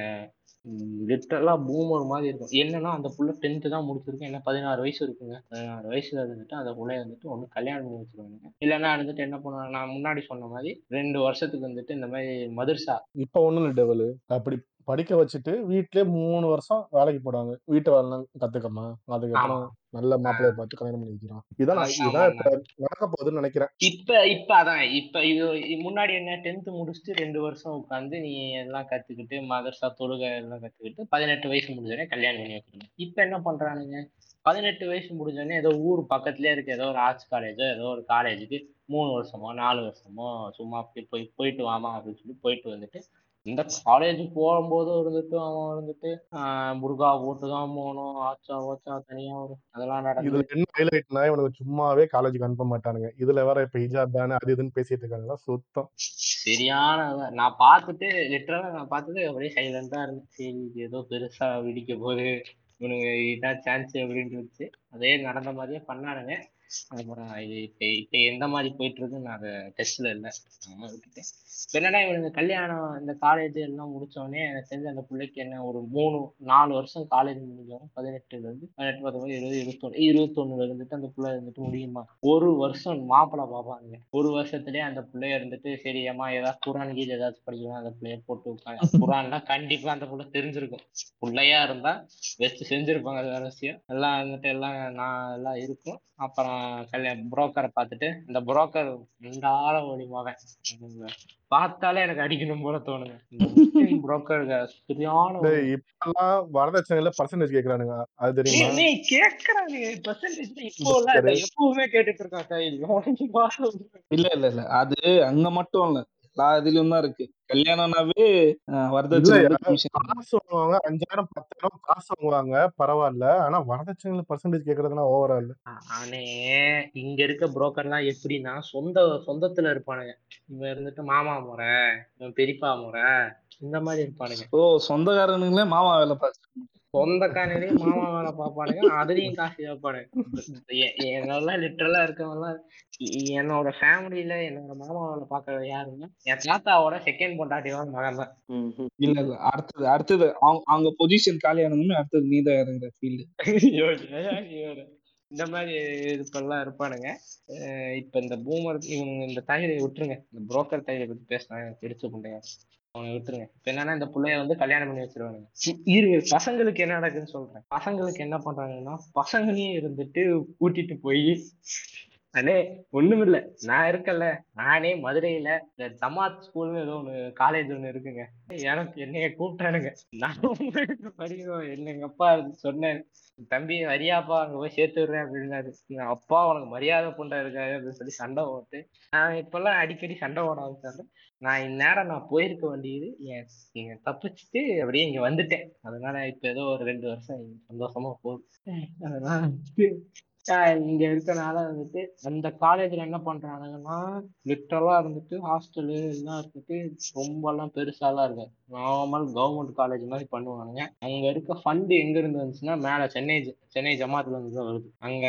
லிட்டரலா பூமர் மாதிரி இருக்கும். என்னன்னா அந்த புள்ள டென்த்து தான் முடிச்சிருக்கு என்ன பதினாறு வயசு இருக்குங்க. பதினாறு வயசுல இருந்துட்டு அந்த புள்ளைய வந்துட்டு ஒன்று கல்யாணம் பண்ணி வச்சிருவாங்க இல்லைன்னா வந்துட்டு என்ன பண்ணுவாங்க? நான் முன்னாடி சொன்ன மாதிரி ரெண்டு வருஷத்துக்கு வந்துட்டு இந்த மாதிரி மதுர்சா இப்போ ஒன்றும் இல்லை டெவலு அப்படி படிக்க வச்சுட்டு வீட்லயே மூணு வருஷம் வேலைக்கு போடுவாங்க. வீட்டு வேலை கத்துக்கமா. அதுக்கப்புறம் ஆமா. நல்ல மாப்பிள்ளைய பார்த்து கல்யாணம் பண்ணி வைக்கிறோம். இதான் நான் ஆமா இதான் இப்ப நடக்க போகுதுன்னு நினைக்கிறேன். இப்ப இப்ப அதான் இப்ப இது முன்னாடி என்ன டென்த் முடிச்சுட்டு ரெண்டு வருஷம் உட்காந்து நீ எல்லாம் கத்துக்கிட்டு மதர்சா தொழுகை எல்லாம் கத்துக்கிட்டு பதினெட்டு வயசு முடிஞ்சோடனே கல்யாணம் பண்ணி வைக்கணும் இப்ப என்ன பண்றானுங்க? பதினெட்டு வயசு முடிஞ்சோடனே ஏதோ ஊர் பக்கத்துலயே இருக்க ஏதோ ஒரு ஆர்ட்ஸ் காலேஜோ ஏதோ ஒரு காலேஜுக்கு மூணு வருஷமோ நாலு வருஷமோ சும்மா அப்படி போய் போயிட்டு வாமா அப்படின்னு சொல்லி போயிட்டு வந்துட்டு இந்த காலேஜ் போகும்போது இருந்துட்டு அவன் இருந்துட்டு ஆஹ் புர்கா போட்டு தான் போகணும். ஆச்சா ஓச்சா தனியா வரும் அதெல்லாம் நடக்குது இதுல என்ன ஹைலைட்னா இவனுக்கு சும்மாவே காலேஜுக்கு அனுப்ப மாட்டானுங்க. இதுல வேற இப்ப ஹிஜாப் பேன் அது இதுன்னு பேசிட்டு இருக்காங்க சுத்தம். சரியான. நான் பார்த்துட்டு லிட்டரலா நான் பார்த்துட்டு அப்படியே சைலண்டா இது ஏதோ பெருசா வெடிக்க போகுது. இவனுங்க இதான் சான்ஸ் அப்படின்னு இருந்துச்சு. அதே நடந்த மாதிரியே பண்ணானுங்க. அப்புறம் இது இப்ப இப்ப எந்த மாதிரி போயிட்டு இருக்குன்னு நான் அதை டெஸ்ட்ல இல்லை. நம்ம விட்டுட்டேன் இப்ப என்னன்னா இவனுங்க கல்யாணம் இந்த காலேஜ் எல்லாம் முடிச்ச உடனே எனக்கு தெரிஞ்ச அந்த பிள்ளைக்கு என்ன ஒரு மூணு நாலு வருஷம் காலேஜ் முடிஞ்சவங்க பதினெட்டுல இருந்து பதினெட்டு பத்தொன்பது இருபது இருபத்தொன்னு இருபத்தொன்னுல இருந்துட்டு அந்த பிள்ளை இருந்துட்டு முடியுமா? ஒரு வருஷம் மாப்பிள்ளை பார்ப்பாங்க ஒரு வருஷத்துலயே அந்த பிள்ளைய இருந்துட்டு சரி அம்மா ஏதாவது குரான் கீழே ஏதாச்சும் படிக்கலாம் அந்த பிள்ளைய போட்டு வைப்பாங்க குரான்லாம் கண்டிப்பா அந்த பிள்ளை தெரிஞ்சிருக்கும். பிள்ளையா இருந்தா வச்சு செஞ்சிருப்பாங்க அது விஷயம் எல்லாம் வந்துட்டு எல்லாம் நான் எல்லாம் இருக்கும். அப்புறம் புரோக்கரை பார்த்துட்டு இந்த புரோக்கர் ரெண்டால ஒளிமாவன் பார்த்தாலே எனக்கு அடிக்கணும் போல தோணுங்க இந்த புரோக்கருங்க சரியான இப்பெல்லாம் வரதட்சணையில பர்சன்டேஜ் கேக்குறானுங்க. அது தெரியுமா? நீ பெர்சன்டேஜ் இப்போ எப்பவுமே கேட்டுட்டு பாரு. இல்ல இல்ல இல்ல. அது அங்க மட்டும் இல்ல. எல்லா இதுலயும் தான் இருக்கு. கல்யாணம்னாவே வரதட்சணை அஞ்சாயிரம் பத்தாயிரம் காசு வாங்குவாங்க பரவாயில்ல. ஆனா வரதட்சணையில பர்சன்டேஜ் கேக்குறதுனா ஓவரா இல்ல. ஆனே இங்க இருக்க புரோக்கர்லாம் எப்படின்னா சொந்த சொந்தத்துல இருப்பானுங்க. இவன் இருந்துட்டு மாமா முறை இவன் பெரியப்பா முறை இந்த மாதிரி இருப்பானுங்க. ஓ சொந்தக்காரனுங்களே மாமா வேலை பார்த்து சொந்தக்காரனே மாமா வேலை பார்ப்பானுங்க அதுலயும் காசு கேட்பானுங்க என்னெல்லாம் லிட்டரலா இருக்கவங்கலாம் என்னோட ஃபேமிலியில என்னோட மாமா வேலை பார்க்கறது யாருன்னா என் தாத்தாவோட செகண்ட் பொண்டாட்டியோட மகன் தான். ம், ம். இல்ல இல்ல அடுத்தது அடுத்தது அவங்க அவங்க பொசிஷன் காலியானதுமே அடுத்தது நீ தான் இறங்குற ஃபீல்டு இந்த மாதிரி இப்பெல்லாம் இருப்பானுங்க. இப்ப இந்த பூமர் இவனுங்க இந்த தயிரை விட்டுருங்க. இந்த புரோக்கர் தயிரை பத்தி பேசினா எனக்கு பிடிச்ச புண்டையா அவனை விட்டுருங்க. என்னன்னா இந்த பிள்ளைய வந்து கல்யாணம் பண்ணி வச்சிருவானுங்க. இரு பசங்களுக்கு என்ன நடக்குதுன்னு சொல்றேன். பசங்களுக்கு என்ன பண்றாங்கன்னா பசங்களையும் இருந்துட்டு கூட்டிட்டு போய் அண்ணே ஒண்ணுமில்ல. நான் இருக்கேன்ல. நானே மதுரையில இந்த ஜமாத் ஸ்கூல்னு ஏதோ ஒண்ணு காலேஜ் ஒண்ணு இருக்குங்க. எனக்கு என்னைய கூப்பிட்டானுங்க. நான் படிக்கிறோம் என்ன அப்பா சொன்னேன் தம்பி வரியாப்பா அங்க போய் சேர்த்து விடுறேன் அப்படின்னாரு. அப்பா உனக்கு மரியாதை புண்டா இருக்காரு அப்படின்னு சொல்லி சண்டை போட்டு நான் இப்பெல்லாம் அடிக்கடி சண்டை போட ஆரம்பிச்சாங்க நான் இந்நேரம் நான் போயிருக்க வேண்டியது என் தப்பிச்சுட்டு அப்படியே இங்க வந்துட்டேன். அதனால இப்ப ஏதோ ஒரு ரெண்டு வருஷம் சந்தோஷமா போகுது. அதனால இங்க இருக்கனால வந்துட்டு அந்த காலேஜ்ல என்ன பண்றானுங்கன்னா லிட்டரலா இருந்துட்டு ஹாஸ்டலு எல்லாம் இருந்துட்டு ரொம்ப எல்லாம் பெருசாலாம் இருக்கு நார்மல் கவர்மெண்ட் காலேஜ் மாதிரி பண்ணுவானுங்க. அங்க இருக்க ஃபண்ட் எங்க இருந்து வந்துச்சுன்னா மேல சென்னை சென்னை ஜமாத்துல இருந்து தான் வருது. அங்க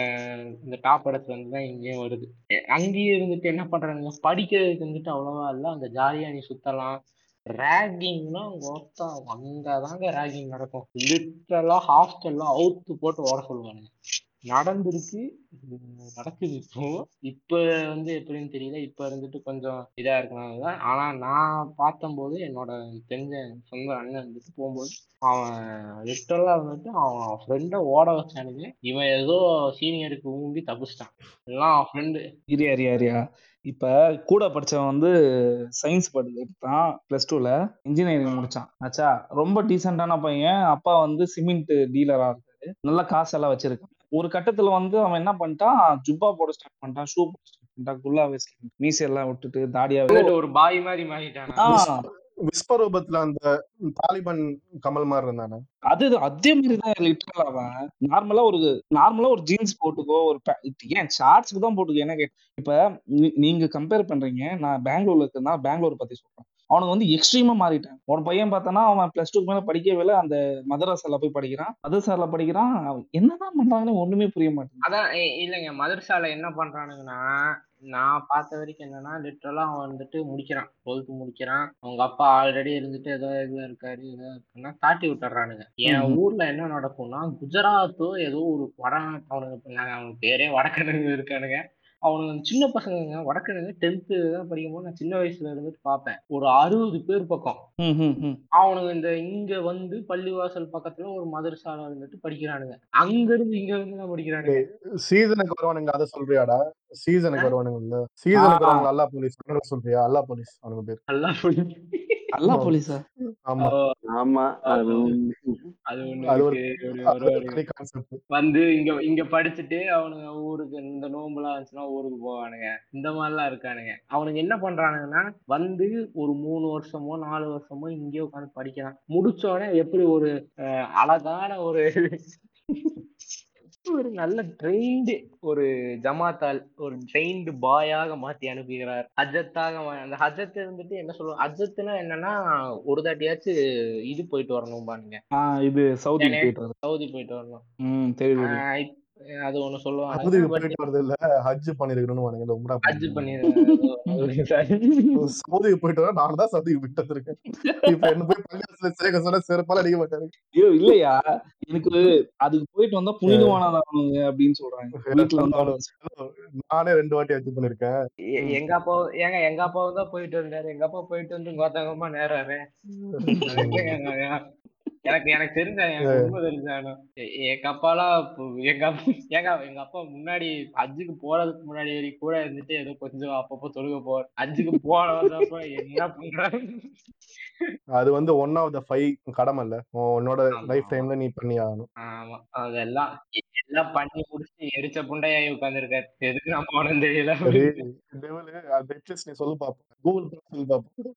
இந்த டாப் இடத்துல இருந்து தான் இங்கேயும் வருது. அங்கேயும் இருந்துட்டு என்ன பண்றானுங்க? படிக்கிறதுக்கு வந்துட்டு அவ்வளவா இல்ல. அங்க ஜாலியா நீ சுத்தலாம். ரேகிங்னா ஒருத்தா அங்கதாங்க ரேகிங் நடக்கும். லிட்டரலா ஹாஸ்டல்ல அவுத்து போட்டு ஓட சொல்லுவானுங்க. நடந்திருக்கு. நடக்குது இப்போ. இப்ப வந்து எப்படின்னு தெரியல. இப்ப இருந்துட்டு கொஞ்சம் இதா இருக்கனால ஆனா நான் பார்த்தம்போது என்னோட தெரிஞ்ச சொந்த அண்ணன் வந்துட்டு போகும்போது அவன் லிட்டரலா வந்துட்டு அவன் ஃப்ரெண்டை ஓட வச்சானுங்க. இவன் ஏதோ சீனியருக்கு ஊம்பி தப்பிச்சிட்டான். எல்லாம் அவன் ஃப்ரெண்டு இரியா இரியா இரியா இப்ப கூட படிச்சவன் வந்து சயின்ஸ் படிச்சு எடுத்தான் பிளஸ் டூல இன்ஜினியரிங் முடிச்சான். ஆச்சா? ரொம்ப டீசென்டான பையன். அப்பா வந்து சிமெண்ட் டீலரா இருக்காரு. நல்ல காசெல்லாம் வச்சிருக்கான். ஒரு கட்டத்துல வந்து அவன் என்ன பண்ணிட்டான் ஜுப்பா போட ஸ்டார்ட் பண்ணிட்டான் ஷூ போட ஸ்டார்ட் பண்ணிட்டான் குல்லா வச்சு மீசையெல்லாம் விட்டுட்டு தாடியா ஒரு பாய் மாதிரி மாறிட்டானா? விஸ்வரூபத்துல அந்த தாலிபான் கமல் மாதிரி இருந்தானே? அது அதே மாதிரிதான் லிட்டரல் அவன். நார்மலா ஒரு நார்மலா ஒரு ஜீன்ஸ் போட்டுக்கோ ஒரு ஏன் ஷார்ட்ஸ்க்கு தான் போட்டுக்கோ? என்ன கேட் இப்ப நீ- நீங்க கம்பேர் பண்றீங்க. நான் பெங்களூர்ல இருக்கேன்னா பெங்களூர் பத்தி சொல்றேன். அவனுக்கு வந்து எக்ஸ்ட்ரீமா மாறிட்டான் ஒரு பையன் பார்த்தானா அவன் பிளஸ் டூக்கு மேல படிக்கவே இல்லை அந்த மதரசால போய் படிக்கிறான். மதரசால படிக்கிறான். அவன் என்னதான் பண்றாங்கன்னு ஒண்ணுமே புரிய மாட்டேங்குது. அதான் இல்லைங்க. மதரசால என்ன பண்றானுங்கன்னா நான் பார்த்த வரைக்கும் என்னன்னா லிட்டரலா அவன் வந்துட்டு முடிக்கிறான். டுவெல்த் முடிக்கிறான். அவங்க அப்பா ஆல்ரெடி இருந்துட்டு ஏதோ இதுல இருக்காரு ஏதோ இருக்குன்னா தாட்டி விட்டுறானுங்க. என். ஊர்ல என்ன நடக்கும்னா குஜராத்தோ ஏதோ ஒரு வட அவனுக்கு நான் அவன் பேரே வடக்கணுங்க இருக்கானுங்க. அவனுங்க சின்ன பசங்க வடக்கணுங்க டென்த்து தான் படிக்கும்போது நான் சின்ன வயசுல இருந்துட்டு பார்ப்பேன். ஒரு அறுபது பேர் பக்கம். ம், ம், ம். அவனுங்க இந்த இங்க வந்து பள்ளிவாசல் பக்கத்துல ஒரு மதரசால இருந்துட்டு படிக்கிறானுங்க. அங்க இருந்து இங்க இருந்து தான் படிக்கிறானுங்க. சீசனுக்கு வருவானுங்க அதை சொல்றியாடா? சீசனுக்கு வருவானுங்கல்ல சீசனுக்கு. வருவாங்க அல்லா போலீஸ் அவனுங்க சொல்றியா? அல்லா போலீஸ் அவனுக்கு பேர். நல்லா புடி அல்லா போலீஸா? ஆமா. ஆமா அது அது ஒரு வந்து இங்க இங்க படிச்சுட்டு அவனுங்க ஊருக்கு இந்த நோம்புலாம் இருந்துச்சுன்னா ஊருக்கு போவானுங்க. இந்த மாதிரிலாம் இருக்கானுங்க. அவனுங்க என்ன பண்றானுங்கன்னா வந்து ஒரு மூணு வருஷமோ நாலு வருஷமோ இங்கேயே உட்காந்து படிக்கிறான். முடிச்ச உடனே எப்படி ஒரு அழகான ஒரு ஒரு நல்ல ட்ரெயின்டு ஒரு ஜமாத்தால் ஒரு ட்ரெயின்டு பாயாக மாத்தி அனுப்புகிறார். ஹஜ்ஜத்தாக மா- அந்த ஹஜ்ஜத் இருந்துட்டு என்ன சொல்லுவோம் ஹஜ்ஜத்துனா என்னன்னா ஒரு தாட்டியாச்சும் இது போயிட்டு வரணும் பாருங்க இது ஏனே? போயிட்டு சவுதி போயிட்டு வரணும். அது ஒண்ணு சொல்லுவாங்க. வரது இல்ல ஹஜ் பண்ணிருக்கணும்னு வானுங்க உம்ரா ஹஜ் பண்ணிருக்கணும் பண்ணி சவுதிக்கு போயிட்டு வர நான் தான் சவுதிக்கு போயிட்டு வந்திருக்கேன். இப்ப என்ன போய் பள்ளிவாசல சேர்க்க சொன்னா செருப்பால அடிக்க மாட்டாரு. ஐயோ இல்லையா? எனக்கு அதுக்கு போயிட்டு வந்தா புனிதமானதானுங்க அப்படின்னு சொல்றாங்க. நானே ரெண்டு வாட்டி ஹஜ் பண்ணிருக்கேன். எங்க அப்பா ஏங்க எங்க அப்பாவும் தான் போயிட்டு வந்தாரு. எங்க அப்பா போயிட்டு வந்து கோத்தகமா நேராரு. எனக்கு எனக்கு தெரிஞ்ச எங்க அப்பாலாம் எங்க அப்பா ஏங்க எங்க அப்பா முன்னாடி ஹஜ்ஜுக்கு போறதுக்கு முன்னாடி வரைக்கும் கூட இருந்துட்டு ஏதோ கொஞ்சம் அப்பப்போ தொழுக போ ஹஜ்ஜுக்கு போன வந்தப்ப என்ன பண்றாங்க அது வந்து ஒன் ஆஃப் த ஃபைவ் கடமை இல்ல உன்னோட லைஃப். டைம்ல நீ பண்ணி ஆகணும். ஆமா அதெல்லாம். எல்லாம் பண்ணி முடிச்சு எரிச்ச புண்டையாயி உட்கார்ந்துருக்காரு. எதுக்கு நான் போனேன்னு தெரியல டெவலு நீ சொல்லு பாப்போம். கூகுள் சொல்லு பாப்போம்.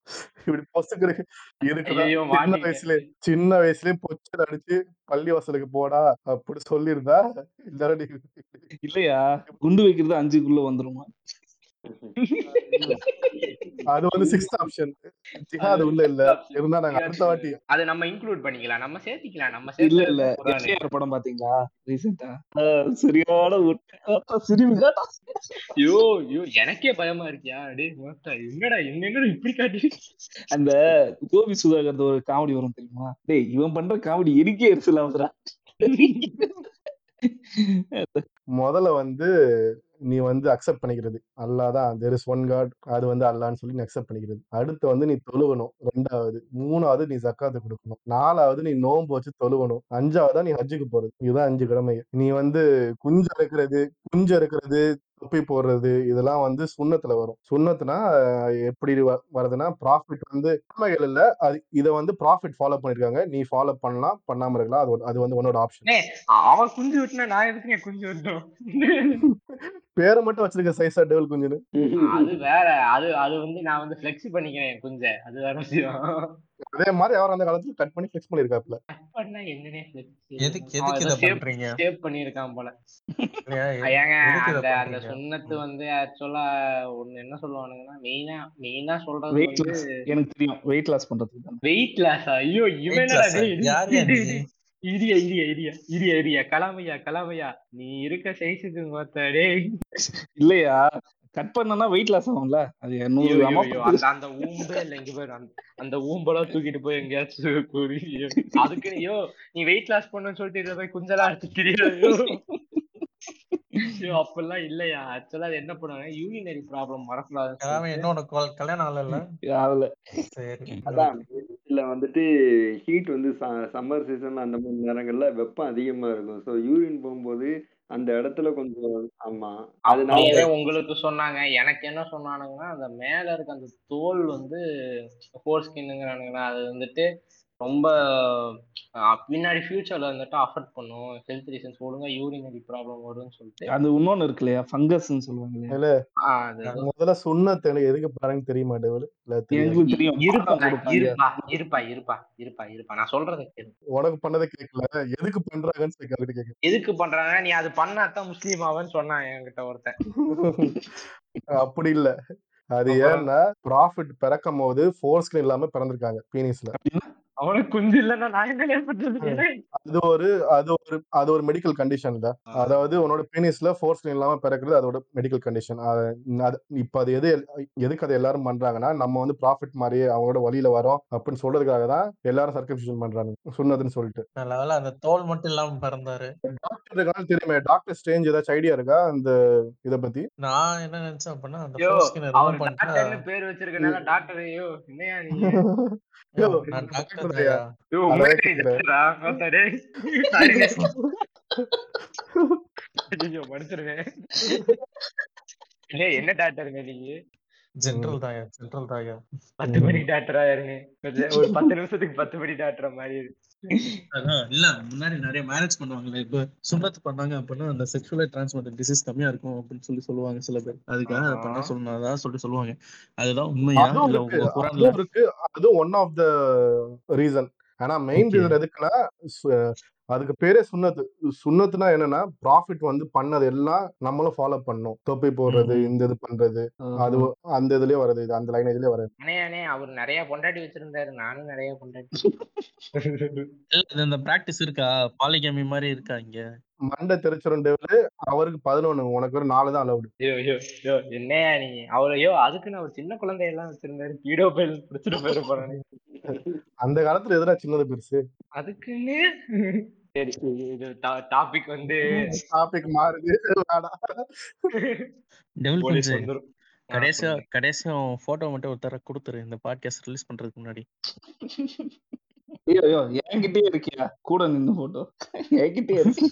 இப்படி பொசுக்கு இருக்குதா? ஐயோ சின்ன வயசுல சின்ன வயசுலயே பொச்சல் அடிச்சு பள்ளி வாசலுக்கு போடா அப்படி சொல்லியிருந்தா இல்லையா? குண்டு வைக்கிறது அஞ்சுக்குள்ள வந்துருமா? அது வந்து சிக்ஸ்த் ஆப்ஷன் ஜிஹாத் உள்ள இல்ல. இருந்தா நாங்க அடுத்த வாட்டி அது நம்ம இன்க்ளூட் பண்ணிக்கலாம். நம்ம சேர்த்திக்கலாம். நம்ம இல்ல இல்ல. படம் பாத்தீங்களா? ரீசெண்டா சரியான சிரிப்பு ஐயோ ஐயோ எனக்கே பயமா இருக்கியா? டேய் என்னடா என்ன என்னடா இப்படி காட்டி அந்த கோபி சுதாகர் ஒரு காமெடி வரும் தெரியுமா? டேய் இவன் பண்ற காமெடி எனக்கே எரிச்சல் ஆகுதுடா முதல்ல வந்து நீ வந்து அக்செப்ட் பண்ணிக்கிறது. அல்லா தான். தெர் இஸ் ஒன் காட் அது வந்து அல்லான்னு சொல்லி நீ அக்செப்ட் பண்ணிக்கிறது. அடுத்து வந்து நீ தொழுவணும். ரெண்டாவது. மூணாவது நீ ஜக்காத்து கொடுக்கணும். நாலாவது நீ நோன்பு வச்சு தொழுவணும். அஞ்சாவது நீ ஹஜ்ஜுக்கு போறது. இதுதான் அஞ்சு கடமை நீ வந்து குஞ்சு இருக்கிறது குஞ்சு இருக்கிறது தொப்பி போடுறது இதெல்லாம் வந்து சுண்ணத்துல வரும். சுண்ணத்துனா எப்படி வ- வருதுன்னா ப்ராஃபிட் வந்து கடமைகள் இல்ல. அது இதை வந்து ப்ராஃபிட் ஃபாலோ பண்ணிருக்காங்க. நீ ஃபாலோ பண்ணலாம் பண்ணாம இருக்கலாம். அது ஒரு- அது வந்து உன்னோட ஆப்ஷன் அவன் குஞ்சு விட்டுனா நான் எதுக்குங்க குஞ்சு விட்டோம் பேரை மட்டும் வச்சிருக்க சைஸா டெவல் குஞ்சுன்னு. அது வேற. அது அது வந்து நான் வந்து ஃபிளெக்ஸ் பண்ணிக்கிறேன் என் குஞ்ச. அது வேற விஷயம். அதே மாதிரி அவர் அந்த காலத்துல கட் பண்ணி ஃபிக்ஸ் பண்ணிருக்காப்ல கட் பண்ணா என்னனே எதுக்கு எதுக்கு இதை பண்றீங்க? சேவ் பண்ணிருக்கான் போல. ஏங்க அந்த அந்த சுண்ணத்து வந்து ஆக்சுவலா ஒண்ணு என்ன சொல்லுவானுங்கன்னா மெயினா மெயினா சொல்றது வெயிட் லாஸ் எனக்கு தெரியும். வெயிட் லாஸ் பண்றதுக்கு தான் வெயிட் லாஸ் ஐயோ இவன் Weight என்னடா loss ஆ? டேய், டேய், யார் யா டேய், நீ? டேய், இரியா இரியா இரியா இரியா இரியா கலாமையா கலாமையா. நீ இருக்க சைஸுக்கு மொத்த டேய். இல்லையா? கட் பண்ணனா வெயிட் லாஸ் ஆகும்ல? அது நூறு அந்த அந்த ஊம்பே இல்ல இங்க பாரு அந்த ஊம்பெல்லாம் தூக்கிட்டு போய் எங்கேயாச்சும் கூறி அதுக்கு ஐயோ நீ வெயிட் லாஸ் பண்ணணும்னு சொல்லிட்டு இதை போய் குஞ்சலா எடுத்து தெரியாது ஐயோ, அப்பெல்லாம் இல்லையா? ஆக்சுவலா அது என்ன பண்ணுவாங்க? யூரினரி ப்ராப்ளம் உனக்கு கொ- கல்யாணம் ஆகல. அதுல சரி. அதான். இதுல வந்துட்டு ஹீட் வந்து சம்மர் சீசன் அந்த மாதிரி நேரங்கள்ல வெப்பம் அதிகமா இருக்கும். ஸோ யூரின் போகும்போது அந்த இடத்துல கொஞ்சம் ஆமா. அதனால உங்களுக்கு சொன்னாங்க. எனக்கு என்ன சொன்னானுங்கன்னா அந்த மேல இருக்க அந்த தோல் வந்து ஃபோர் ஸ்கின்னுங்கிறானுங்களா அது வந்துட்டு ரொம்ப பின்னாடி ஃபியூச்சர்ல வந்துட்டு அஃபெக்ட் பண்ணும். ஹெல்த் ரீசன்ஸ் ஒழுங்கா யூரினரி ப்ராப்ளம் வரும்னு சொல்லிட்டு. அது இன்னொன்னு இருக்கு இல்லையா? ஃபங்கஸ்ன்னு சொல்லுவாங்க இல்ல. முதல்ல சுண்ணத்து எனக்கு எதுக்கு பாருங்க எங்களுக்கு தெரியும். இருப்பா இருப்பா இருப்பா இருப்பா இருப்பா இருப்பா. நான் சொல்றதை உனக்கு பண்ணதை கேட்கல எதுக்கு பண்றாங்கன்னு கேட்க எதுக்கு பண்றாங்க? நீ அது பண்ணாதான் முஸ்லீம் ஆவன்னு சொன்னான் என்கிட்ட ஒருத்தன். அப்படி இல்ல. அது ஏன்னா ப்ராஃபிட் பிறக்கும் போது ஃபோர் ஸ்கிரீன் இல்லாம பிறந்திருக்காங்க பீனிஸ்ல அவனுக்கு குஞ்சு இல்லைன்னா நான் என்ன பண்றது? அது ஒரு அது ஒரு அது ஒரு மெடிக்கல் கண்டிஷன்ல அதாவது உன்னோட பீனிஸ்ல ஃபோர் ஸ்கிரீன் இல்லாம பிறக்கிறது அதோட மெடிக்கல் கண்டிஷன் இப்ப அது எது எதுக்கு அதை எல்லாரும் பண்றாங்கன்னா நம்ம வந்து ப்ராஃபிட் மாதிரியே அவங்களோட வழியில வரோம் அப்படின்னு சொல்றதுக்காக தான் எல்லாரும் சர்க்கம்சிஷன் பண்றாங்க சொன்னதுன்னு சொல்லிட்டு. நல்ல அந்த தோல் மட்டும் இல்லாம பிறந்தாரு. டாக்டர் தெரியுமே டாக்டர் ஸ்டேஞ்ச் ஏதாச்சும் ஐடியா இருக்கா அந்த இத பத்தி? நான் என்ன நினைச்சேன் அப்படின்னா அந்த பேர் வச்சிருக்கனால டாக்டர் ஐயோ என்னையா என்ன டாக்டருங்க நீங்க ஜென்ரல் தாயா ஜென்ரல் தாயா பத்து மணி டாக்டரா இருங்க ஒரு பத்து நிமிஷத்துக்கு பத்து மணி டாக்டர் மாதிரி இல்ல முன்னாடி நிறைய மேரேஜ் பண்ணுவாங்கல்ல இப்ப சுண்ணத்து பண்ணாங்க அப்படின்னா அந்த செக்ஷுவலி டிரான்ஸ்மிட்டட் டிசீஸ் கம்மியா இருக்கும் அப்படின்னு சொல்லி சொல்லுவாங்க சில பேர். அதுக்காக அதை பண்ண. சொன்னதா சொல்லி சொல்லுவாங்க. அதுதான் உண்மையா? இருக்கு. ஒன் ஆஃப் த ரீசன் ஆனா மெயின் ரீசன் எதுக்குன்னா அதுக்கு பேரே சுண்ணத்து. சுண்ணத்துனா என்னன்னா ப்ராஃபிட் வந்து பண்ணது எல்லாம் நம்மளும் ஃபாலோ பண்ணணும். தொப்பி போடுறது இந்த இது பண்றது அது. அந்த இதுலயே வருது இது அந்த லைனேஜ்லயே வருது அண்ணே அண்ணே அவர் நிறைய பொண்டாட்டி வச்சிருந்தாரு. நானும் நிறைய பொண்டாட்டி. இல்ல இது இந்த பிராக்டிஸ் இருக்கா? பாலிகேமி மாதிரி இருக்கா இங்க? மண்டை தெரிச்சிரும் டேவில அவருக்கு பதினொன்னு உனக்கு ஒரு நாலு தான் அலவுடு ஐயோ என்னையா நீ? அவர் ஐயோ அதுக்குன்னு அவர் சின்ன குழந்தையெல்லாம் வச்சிருந்தாரு. பீடோ பைல் பிடிச்சிட்டு போயிட போறானே அந்த காலத்துல எதுனா சின்னது பெருசு? அதுக்குன்னு சரி இது டாபிக் வந்து டாபிக் மாறுது. கடைசியா கடைசியா போட்டோ மட்டும் ஒருத்தர கொடுத்துரு. இந்த பாட்காஸ்ட் ரிலீஸ் பண்றதுக்கு முன்னாடி. ஐயோ ஐயோ என்கிட்டயே இருக்கியா? கூட நின்னு போட்டோ என்கிட்டயே இருக்கு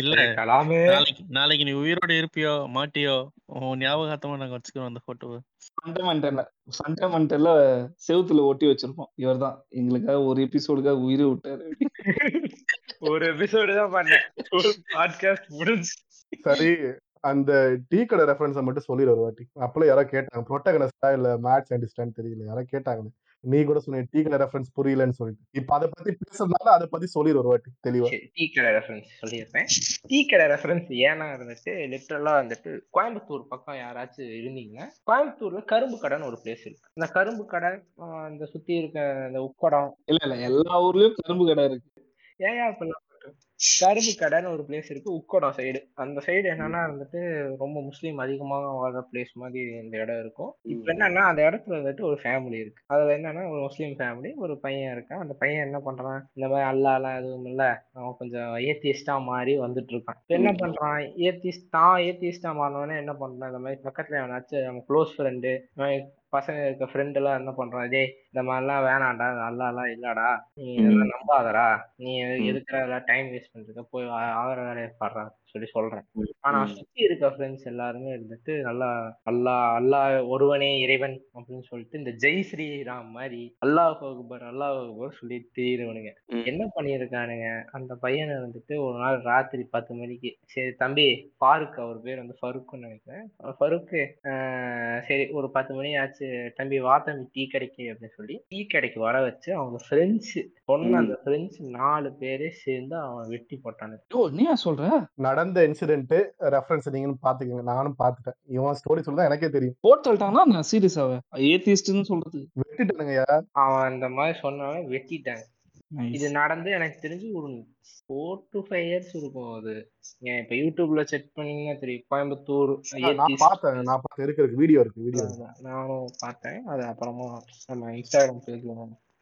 இல்ல. கலாமே. நாளைக்கு நாளைக்கு நீ உயிரோட இருப்பியோ மாட்டியோ உன் ஞாபகார்த்தமா நாங்க வச்சுக்கிறோம் அந்த போட்டோவை ஃபண்டமெண்டல்ல ஃபண்டமெண்டல்ல செவுத்துல ஒட்டி வச்சிருப்போம். இவர்தான் எங்களுக்காக ஒரு எபிசோடுக்காக உயிரை விட்டாரு. ஒரு எபிசோடு தான் பண்ணேன். பாட்காஸ்ட் முடிஞ்சு. சரி அந்த டீ கடை ரெஃபரன்ஸை மட்டும் சொல்லிடு ஒரு வாட்டி. அப்பல யாரோ கேட்டாங்க ப்ரொட்டகனஸ்டா இல்ல மேட் சயின்டிஸ்டான்னு தெரியல. யாரோ கேட்டாங்க நீ கூட சொன்ன டீ கடை ரெஃபரன்ஸ் புரியலன்னு சொல்லிட்டு. இப்ப அதை பத்தி பேசுறதுனால அதை பத்தி சொல்லிடு ஒரு வாட்டி தெளிவா. டீ கடை ரெஃபரன்ஸ் சொல்லியிருப்பேன் டீ கடை ரெஃபரன்ஸ் ஏன்னா இருந்துட்டு லிட்டரலா வந்துட்டு கோயம்புத்தூர் பக்கம் யாராச்சும் இருந்தீங்கன்னா கோயம்புத்தூர்ல கரும்பு கடைன்னு ஒரு பிளேஸ் இருக்கு. அந்த கரும்பு கடை அந்த சுத்தி இருக்க அந்த உக்கடம் இல்ல இல்ல எல்லா ஊர்லயும் கரும்பு கடை இருக்கு. ஏன் இப்பெல்லாம் கரும்பு கடைன்னு ஒரு பிளேஸ் இருக்கு உக்கடம் சைடு அந்த சைடு என்னன்னா வந்துட்டு ரொம்ப முஸ்லீம் அதிகமாக வாழ்ற பிளேஸ் மாதிரி இந்த இடம் இருக்கும். இப்போ என்னன்னா அந்த இடத்துல வந்துட்டு ஒரு ஃபேமிலி இருக்கு. அதுல என்னன்னா ஒரு முஸ்லீம் ஃபேமிலி ஒரு பையன் இருக்கான். அந்த பையன் என்ன பண்றான்? இந்த மாதிரி அல்லாலாம் எதுவும் இல்ல. அவன் கொஞ்சம் ஏத்திஸ்டா மாறி வந்துட்டு இருக்கான். இப்ப என்ன பண்றான்? ஏத்திஸ்ட் தான் ஏத்திஸ்டா மாறினவனே என்ன பண்றான்? இந்த மாதிரி பக்கத்துல எவனாச்சும் அவன் க்ளோஸ் ஃப்ரெண்டு பசங்க இருக்க ஃப்ரெண்ட் எல்லாம் என்ன பண்றான்? டேய் இந்த மாதிரிலாம் வேணாம்டா நல்லாலாம் இல்லடா. நீ இதெல்லாம் நம்பாதடா. நீ எது- எதுக்குற டைம் வேஸ்ட் பண்றத போய் ஆகிற வேலையை பாடுறா சொல்லி சொல்றேன். ஆனா சுத்தி இருக்க ஃப்ரெண்ட்ஸ் எல்லாருமே இருந்துட்டு நல்லா அல்லாஹ் அல்லாஹ் ஒருவனே இறைவன் அப்படின்னு சொல்லிட்டு இந்த ஜெய் ஸ்ரீராம் மாதிரி அல்லாஹ் அக்பர் அல்லாஹ் அக்பர் சொல்லி தெரியுறவனுங்க. என்ன பண்ணியிருக்கானுங்க? அந்த பையனை வந்துட்டு ஒரு நாள் ராத்திரி பத்து மணிக்கு சரி தம்பி ஃபாருக் அவர் பேர் வந்து ஃபருக்குன்னு நினைக்கிறேன். ஃபருக்கு சரி ஒரு பத்து மணி ஆச்சு. தம்பி வா தம்பி டீ கடைக்கு அப்படின்னு சொல்லி டீ கடைக்கு வர வச்சு அவங்க ஃப்ரெண்ட்ஸ் சொன்ன அந்த ஃப்ரெண்ட்ஸ் நாலு பேரே சேர்ந்து அவன் வெட்டி போட்டானுங்க ஓ நீயா சொல்ற? நடந்த இன்சிடென்ட் ரெஃபரன்ஸ் நீங்களும் பாத்துக்கோங்க. நானும் பாத்துட்டேன். இவன் ஸ்டோரி சொல்ல எனக்கே தெரியும். போட்டு தள்ளிட்டாங்கன்னா நான் சீரியஸாவே ஏத்திஸ்ட்னு சொல்றது. வெட்டிட்டானுங்கய்யா அவன் அந்த மாதிரி சொன்னவன் வெட்டிட்டாங்க. இது நடந்து எனக்கு தெரிஞ்சு ஒரு ஃபோர் டு ஃபைவ் இயர்ஸ் இருக்கும் அது. ஏன் இப்ப யூடியூப்ல செக் பண்ணீங்கன்னா தெரியும். கோயம்புத்தூர் நான் பார்த்தேன். நான் பார்த்து இருக்கு இருக்கு. வீடியோ இருக்கு வீடியோ நானும் பார்த்தேன். அது அப்புறமா நம்ம இன்ஸ்டாகிராம் பேஜ்ல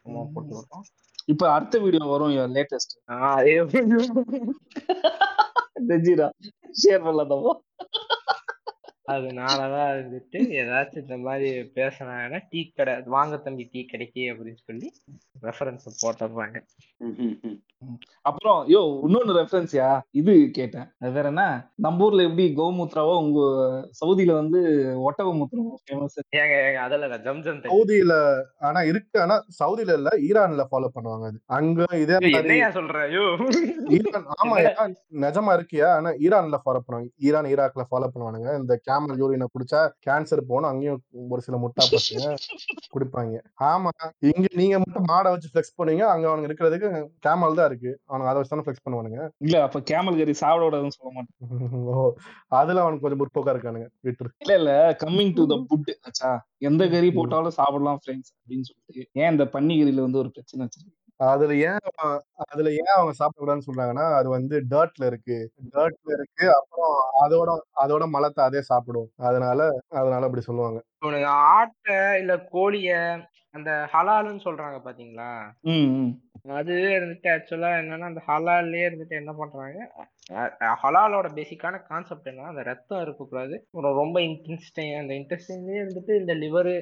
அம்மா போட்டு விட்டோம் இப்ப அடுத்த வீடியோ வரும் லேட்டஸ்ட் அதே ஜஜீரா ஷேர் பண்ணலாதவோ அதனாலதான் வந்துட்டு ஏதாச்சும் இந்த மாதிரி பேசினாங்கன்னா டீ கடை வாங்க தம்பி டீ கடைக்கு அப்படின்னு சொல்லி ரெஃபரன்ஸ் போட்டுடுறாங்க. அப்புறம் யோ இன்னொன்னு ரெஃபரன்ஸ்யா இது கேட்டேன். அது வேற என்ன? நம்ம ஊர்ல எப்படி கோமூத்ராவோ உங்க சவுதியில வந்து ஒட்டக மூத்திரம் ஃபேமஸ் ஏங்க ஏங்க அதில் ஜம் ஜம் தண்ணி. சவுதியில ஆனா இருக்கு ஆனா சவுதியில இல்ல ஈரான்ல ஃபாலோ பண்ணுவாங்க அது. அங்க இதே என்னையா சொல்ற ஐயோ ஈரான் ஆமா நிஜமா இருக்கியா? ஆனா ஈரான்ல ஃபாலோ பண்ணுவாங்க. ஈரான் ஈராக்ல ஃபாலோ பண்ணுவானுங்க. இந்த கேமல் யூரினை குடிச்சா கேன்சர் போகணும். அங்கேயும் ஒரு சில முட்டா பசங்க குடிப்பாங்க. ஆமா. இங்க நீங்க மட்டும் மாடை வச்சு ஃபிளெக்ஸ் பண்ணுவீங்க. அங்க அவனுக்கு இருக்கிறதுக்கு கேமல் தான் இருக்கு. அவனுக்கு அதை வச்சு தானே ஃபிளெக்ஸ் பண்ணுவானுங்க. இல்ல அப்ப கேமல் கறி சாப்பிட விடாதுன்னு சொல்ல மாட்டேன். ஓ அதுல அவனுக்கு கொஞ்சம் முற்போக்கா இருக்கானுங்க. விட்டுரு. இல்ல இல்ல. கம்மிங் டு த ஃபுட் ஆச்சா எந்த கறி போட்டாலும் சாப்பிடலாம் ஃப்ரெண்ட்ஸ் அப்படின்னு சொல்லிட்டு. ஏன் இந்த பன்னி கறியில வந்து ஒரு பிரச்சனை வச்சிருக்கு? அதுல ஏன் அதுல ஏன் அவங்க சாப்பிடக்கூடாதுன்னு சொல்றாங்கன்னா அது வந்து டர்ட்ல இருக்கு. டர்ட்ல இருக்கு. அப்புறம் அதோட அதோட மலத்தை அதே சாப்பிடும். அதனால அதனால அப்படி சொல்லுவாங்க. இவனுங்க ஆட்டை இல்ல கோழிய அந்த ஹலாலுன்னு சொல்றாங்க பாத்தீங்களா? ம் ம். அது இருந்துட்டு ஆக்சுவலா என்னன்னா அந்த ஹலால்லயே இருந்துட்டு என்ன பண்றாங்க? ஹலாலோட பேசிக்கான கான்செப்ட் என்ன அந்த ரத்தம் இருக்கக்கூடாது. ஒரு ரொம்ப இன்ட்ரெஸ்டிங் அந்த இன்ட்ரெஸ்டிங்லயே இருந்துட்டு இந்த லிவர்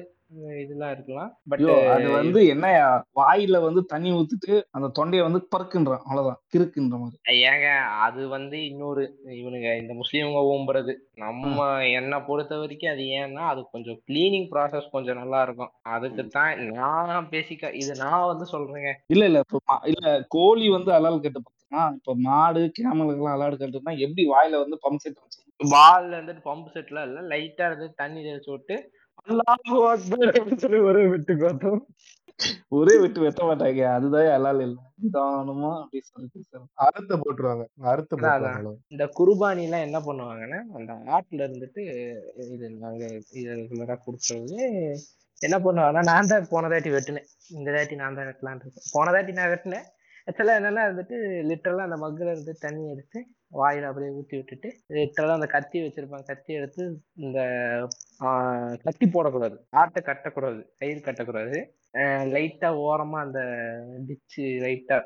இதெல்லாம் இருக்கலாம். பட் அது வந்து என்னயா வாயில வந்து தண்ணி ஊத்திட்டு அந்த தொண்டைய வந்து பறக்குன்றான். அவ்வளவுதான். கிறுக்குன்ற மாதிரி. ஏங்க அது வந்து இன்னொரு இவனுங்க இந்த முஸ்லீம்ங்க ஓம்புறது. நம்ம என்னை பொறுத்த வரைக்கும் அது ஏன்னா அது கொஞ்சம் கிளீனிங் ப்ராசஸ் கொஞ்சம் நல்லா இருக்கும். அதுக்கு தான் நான் பேசிக்கா இது நான் வந்து சொல்றேங்க. இல்ல இல்ல இல்ல கோழி வந்து அலால் கட்டு பார்த்தோம்னா இப்ப மாடு கேமலுக்கு அலால் கட்டுனா எப்படி வாயில வந்து பம்ப் செட் வால்ல இருந்துட்டு பம்பு செட்ல இல்ல. லைட்டா இருந்து தண்ணி தெளிச்சு விட்டு சொல்லி ஒரு விட்டு பார்த்தோம் ஒரே விட்டு வெட்ட மாட்டாங்க. அதுதான் அலால் இல்ல. நிதானமா அப்படி சொல்லிட்டு அறுத்து போட்டுருவாங்க. அறுத்து போட்டுருவாங்க. இந்த குர்பானி எல்லாம் என்ன பண்ணுவாங்கன்னா அந்த ஆட்டுல இருந்துட்டு இது நாங்க இது ரெகுலரா கொடுக்கறது. என்ன பண்ணுவாங்கன்னா நான் தான் போன தாட்டி வெட்டினேன். இந்த தாட்டி நான் தான் வெட்டலான்னு இருக்கேன். போன தாட்டி நான் வெட்டினேன். ஆக்சுவலா என்னன்னா வந்துட்டு லிட்டரலா அந்த மக்குல இருந்து தண்ணி எடுத்து வாயில அப்படியே ஊத்தி விட்டுட்டு அந்த கத்தி வச்சிருப்பாங்க. கத்தி எடுத்து இந்த கத்தி போடக்கூடாது. ஆட்டை கட்டக்கூடாது. கயிறு கட்டக்கூடாது. லைட்டா ஓரமா அந்த டிச்சு லைட்டா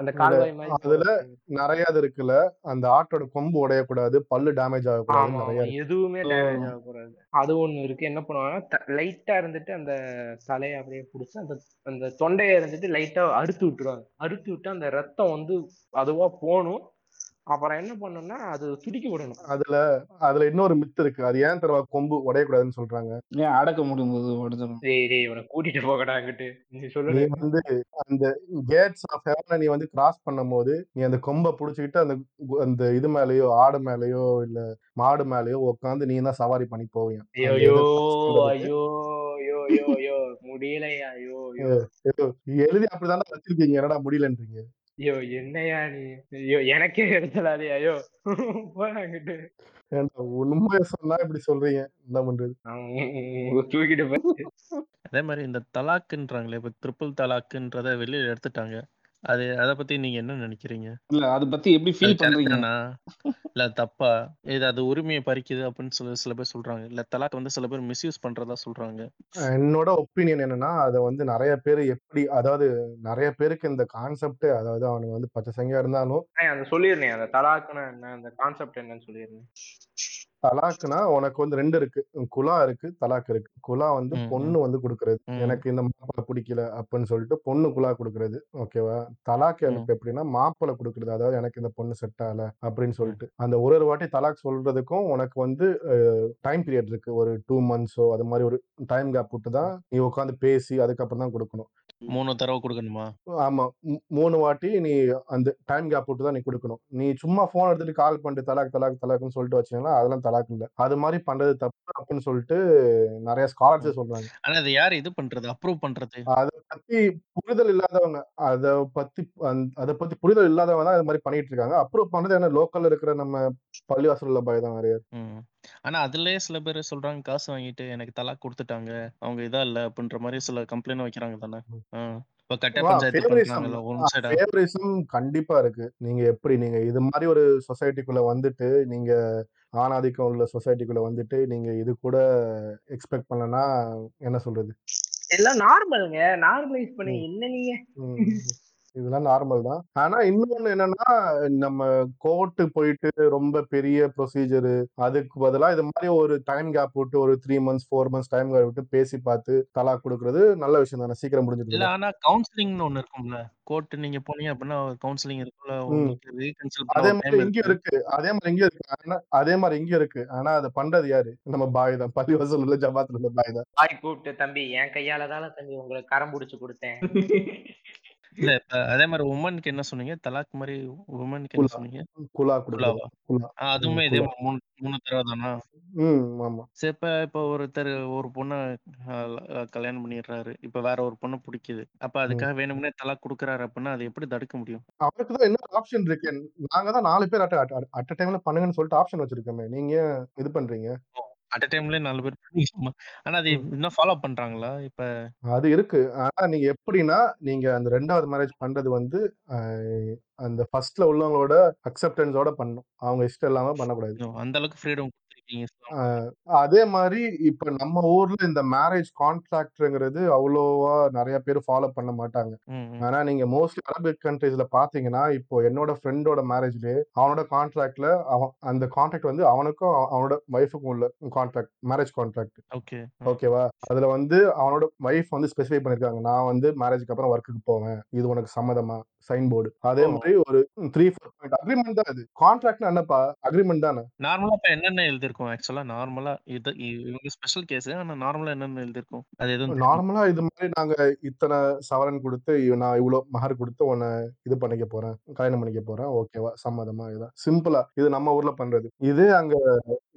அந்த கால்வாய் மாதிரி அதுல நிறைய இது இருக்குல்ல? அந்த ஆட்டோட கொம்பு உடையக்கூடாது பல்லு டேமேஜ் ஆகக்கூடாது நிறைய எதுவுமே டேமேஜ் ஆகக்கூடாது. அது ஒண்ணு இருக்கு. என்ன பண்ணுவாங்கன்னா லைட்டா இருந்துட்டு அந்த தலையை அப்படியே புடிச்சு அந்த அந்த தொண்டையை இருந்துட்டு லைட்டா அறுத்து விட்டுருவாங்க. அறுத்து விட்டு அந்த ரத்தம் வந்து அதுவா போகணும் அப்புறம் என்ன பண்ணணும்னா அது துடிக்க விடணும். அதுல அதுல இன்னொரு மித்து இருக்கு. அது ஏன் தருவா கொம்பு உடையக்கூடாதுன்னு சொல்றாங்க. ஏன் அடக்க முடியும் போது உடஞ்சிடும் டேய் டேய் இவனை கூட்டிட்டு போகடா அங்கிட்டு நீ வந்து அந்த கேட்ஸ் ஆஃப் ஹெவனை நீ வந்து கிராஸ் பண்ணும்போது நீ அந்த கொம்பை புடிச்சுக்கிட்டு அந்த அந்த இது மேலயோ ஆடு மேலயோ இல்ல மாடு மேலயோ உட்காந்து நீ தான் சவாரி பண்ணி போவீங்க ஐயோ. ஐயோ ஐயோ ஐயோ முடியலையா? ஐயோ எழுதி அப்படிதானே வச்சிருக்கீங்க. என்னடா முடியலன்றீங்க? ஐயோ என்னையா நீ? ஐயோ எனக்கே எடுத்தலாதே ஐயோ. உண்மையை சொன்னா இப்படி சொல்றீங்க? என்ன பண்றது? தூக்கிட்டு அதே மாதிரி இந்த தலாக்குன்றாங்களே இப்போ ட்ரிபிள் தலாக்குன்றத வெளியில எடுத்துட்டாங்க. அது அதை பத்தி நீங்க என்ன நினைக்கிறீங்க? இல்ல அதை பத்தி எப்படி அது ஃபீல் பண்றீங்க கரெக்டானா இல்ல தப்பா? இது அது உரிமையை பறிக்குது அப்படின்னு சொல்லி சில பேர் சொல்றாங்க. இல்ல தலாக் வந்து சில பேர் மிஸ்யூஸ் பண்றதா சொல்றாங்க. என்னோட ஒப்பீனியன் என்னன்னா அதை வந்து நிறைய பேர் எப்படி அதாவது நிறைய பேருக்கு இந்த கான்செப்ட் அதாவது அவனுக்கு வந்து பச்சை சங்கையா இருந்தாலும் ஏய், அந்த சொல்லிருந்தேன். அந்த தலாக்குன்னா என்ன அந்த கான்செப்ட் என்னன்னு சொல்லிருந்தேன். தலாக்குனா உனக்கு வந்து ரெண்டு இருக்கு. குலா இருக்கு தலாக் இருக்கு. குலா வந்து பொண்ணு வந்து கொடுக்கறது. எனக்கு இந்த மாப்பிள்ளை பிடிக்கல அப்படின்னு சொல்லிட்டு பொண்ணு குலா கொடுக்கறது. ஓகேவா? தலாக் ம். எனக்கு எப்படின்னா மாப்பிள்ளை கொடுக்கறது. அதாவது எனக்கு இந்த பொண்ணு செட் ஆகல அப்படின்னு சொல்லிட்டு. அந்த ஒரு ஒரு வாட்டி தலாக் சொல்றதுக்கும் உனக்கு வந்து டைம் பீரியட் இருக்கு. ஒரு டூ மந்த்ஸோ அது மாதிரி ஒரு டைம் கேப் விட்டு தான் நீ உட்காந்து பேசி அதுக்கப்புறம் தான் கொடுக்கணும். மூணு தடவை கொடுக்கணுமா? ஆமா. மூணு வாட்டி நீ அந்த டைம் கேப் விட்டு தான் நீ கொடுக்கணும். நீ சும்மா போன் எடுத்துட்டு கால் பண்ணிட்டு தலாக் தலாக் தலாக்னு சொல்லிட்டு வச்சீங்கன்னா அதெல்லாம் தலாக் இல்ல. அது மாதிரி பண்றது தப்பு அப்படின்னு சொல்லிட்டு நிறைய ஸ்காலர்ஸே சொல்றாங்க. ஆனா அது யார் இது பண்றது? அப்ரூவ் பண்றது? அத பத்தி புரிதல் இல்லாதவங்க அத பத்தி அத பத்தி புரிதல் இல்லாதவங்க தான் இது மாதிரி பண்ணிட்டு இருக்காங்க. அப்ரூவ் பண்றது என்ன? லோக்கல்ல இருக்கிற நம்ம பள்ளிவாசல்ல பாய் தான் நிறைய. ஆனா அதுலயே சில பேர் சொல்றாங்க காசு வாங்கிட்டு எனக்கு தலாக் கொடுத்துட்டாங்க. அவங்க இதா இல்ல அப்படின்ற மாதிரி சில கம்ப்ளைண்ட் வைக்கிறாங்க தானே. இப்ப கட்ட பஞ்சாயத்து ஃபேவரிசம் பண்றாங்கல்ல ஒன் சைடா ஃபேவரிசம் கண்டிப்பா இருக்கு. நீங்க எப்படி நீங்க இது மாதிரி ஒரு சொசைட்டிக்குள்ள வந்துட்டு நீங்க ஆணாதிக்கம் உள்ள சொசைட்டிக்குள்ள வந்துட்டு நீங்க இது கூட எக்ஸ்பெக்ட் பண்ணலன்னா என்ன சொல்றது? எல்லாம் நார்மலுங்க நார்மலைஸ் பண்ணி. என்ன நீங்க. இதெல்லாம் நார்மல் தான். ஆனா இன்னொன்னு என்னன்னா நம்ம கோர்ட்டு போயிட்டு ரொம்ப பெரிய ப்ரொசீஜர் அதுக்கு பதிலா இது மாதிரி ஒரு டைம் கேப் விட்டு ஒரு three months four months time gap விட்டு பேசி பார்த்து தலா கொடுக்கறது நல்ல விஷயம் தானே. சீக்கிரம் இல்ல முடிஞ்சிருது ஆனா கவுன்சிலிங்னு ஒண்ணு இருக்கும்ல. கோர்ட் நீங்க போனீங்க அப்படின்னா கவுன்சிலிங் இருக்குல்ல அதே மாதிரி டைம் இங்க இருக்கு. அதே மாதிரி இங்க இருக்கு. ஆனா அதே மாதிரி இங்க இருக்கு. ஆனா அதை பண்றது யாரு? நம்ம பாய் தான். பள்ளி வசூல் உள்ள ஜமாத்துல உள்ள பாய் தான். பாய் கூப்பிட்டு தம்பி என் கையால தானே தம்பி உங்களுக்கு கரம் பிடிச்சு கொடுத்தேன். இல்ல இப்ப அதே மாதிரி உமனுக்கு என்ன சொன்னீங்க? தலாக் மாதிரி உமனுக்கு என்ன சொன்னீங்க? குலா குலாவா? குலா. அதுவுமே இதே மூணு மூணு தடவை தானா? ம் ஆமா. சரி இப்ப இப்ப ஒருத்தர் ஒரு பொண்ணை கல்யாணம் பண்ணிடுறாரு. இப்ப வேற ஒரு பொண்ணு பிடிக்குது. அப்ப அதுக்காக வேணும்னே தலாக் கொடுக்குறாரு அப்படின்னா அதை எப்படி தடுக்க முடியும்? அவருக்கு தான் இன்னொரு ஆப்ஷன் இருக்கு. நாங்க தான் நாலு பேர் அட் அட் டைம்ல பண்ணுங்கன்னு சொல்லிட்டு ஆப்ஷன் வச்சிருக்கோமே. நீங்க இது பண்றீங்க? அட் டைம்ல நாலு பேர்? ஆனா அது இன்னும் ஃபாலோ பண்றாங்களா? இப்ப அது இருக்கு. ஆனா நீங்க எப்படின்னா நீங்க அந்த ரெண்டாவது மேரேஜ் பண்றது வந்து அந்த ஃபர்ஸ்ட்ல உள்ளவங்களோட அக்செப்டன்ஸோட பண்ணணும். அவங்க இஷ்டம் இல்லாம பண்ணக்கூடாது. அந்த அளவுக்கு ஃப்ரீடம் அஹ், அதே மாதிரி இப்ப நம்ம ஊர்ல இந்த மேரேஜ் கான்ட்ராக்ட்ங்கிறது அவ்வளோவா நிறைய பேர் ஃபாலோ பண்ண மாட்டாங்க. ம் ஆனா நீங்க மோஸ்ட்லி அரபிக் கண்ட்ரீஸ்ல பாத்தீங்கன்னா இப்போ என்னோட ஃப்ரெண்டோட மேரேஜ்லயே அவனோட கான்ட்ராக்ட்ல அவன் அந்த கான்ட்ராக்ட் வந்து அவனுக்கும் அவ- அவனோட ஒய்ஃபுக்கும் உள்ள கான்ட்ராக்ட் மேரேஜ் கான்ட்ராக்ட் ஓகே ஓகேவா? அதுல வந்து அவனோட ஒய்ஃப் வந்து ஸ்பெசிஃபை பண்ணிருக்காங்க. நான் வந்து மேரேஜ்க்கு அப்புறம் ஒர்க்குக்கு போவேன். இது உனக்கு சம்மதமா? சைன் போர்டு அதே மாதிரி ஒரு த்ரீ ஃபோர் பாயிண்ட் அக்ரிமெண்ட் தான் இது. கான்ட்ராக்ட்னா என்னப்பா? அக்ரிமெண்ட் தானே? நார்மலா இப்ப என்னென்ன எழுதிருக்கும் ஆக்சுவலா நார்மலா இது இவங்க ஸ்பெஷல் கேஸ் ஆனா நார்மலா என்னென்ன எழுதிருக்கும் அது எதுவும் நார்மலா இது மாதிரி நாங்க இத்தனை சவரன் கொடுத்து நான் இவ்வளவு மகர் கொடுத்து உன்னை இது பண்ணிக்க போறேன் கல்யாணம் பண்ணிக்க போறேன் ஓகேவா சம்மதமா இதான். சிம்பிளா இது நம்ம ஊர்ல பண்றது. இது அங்க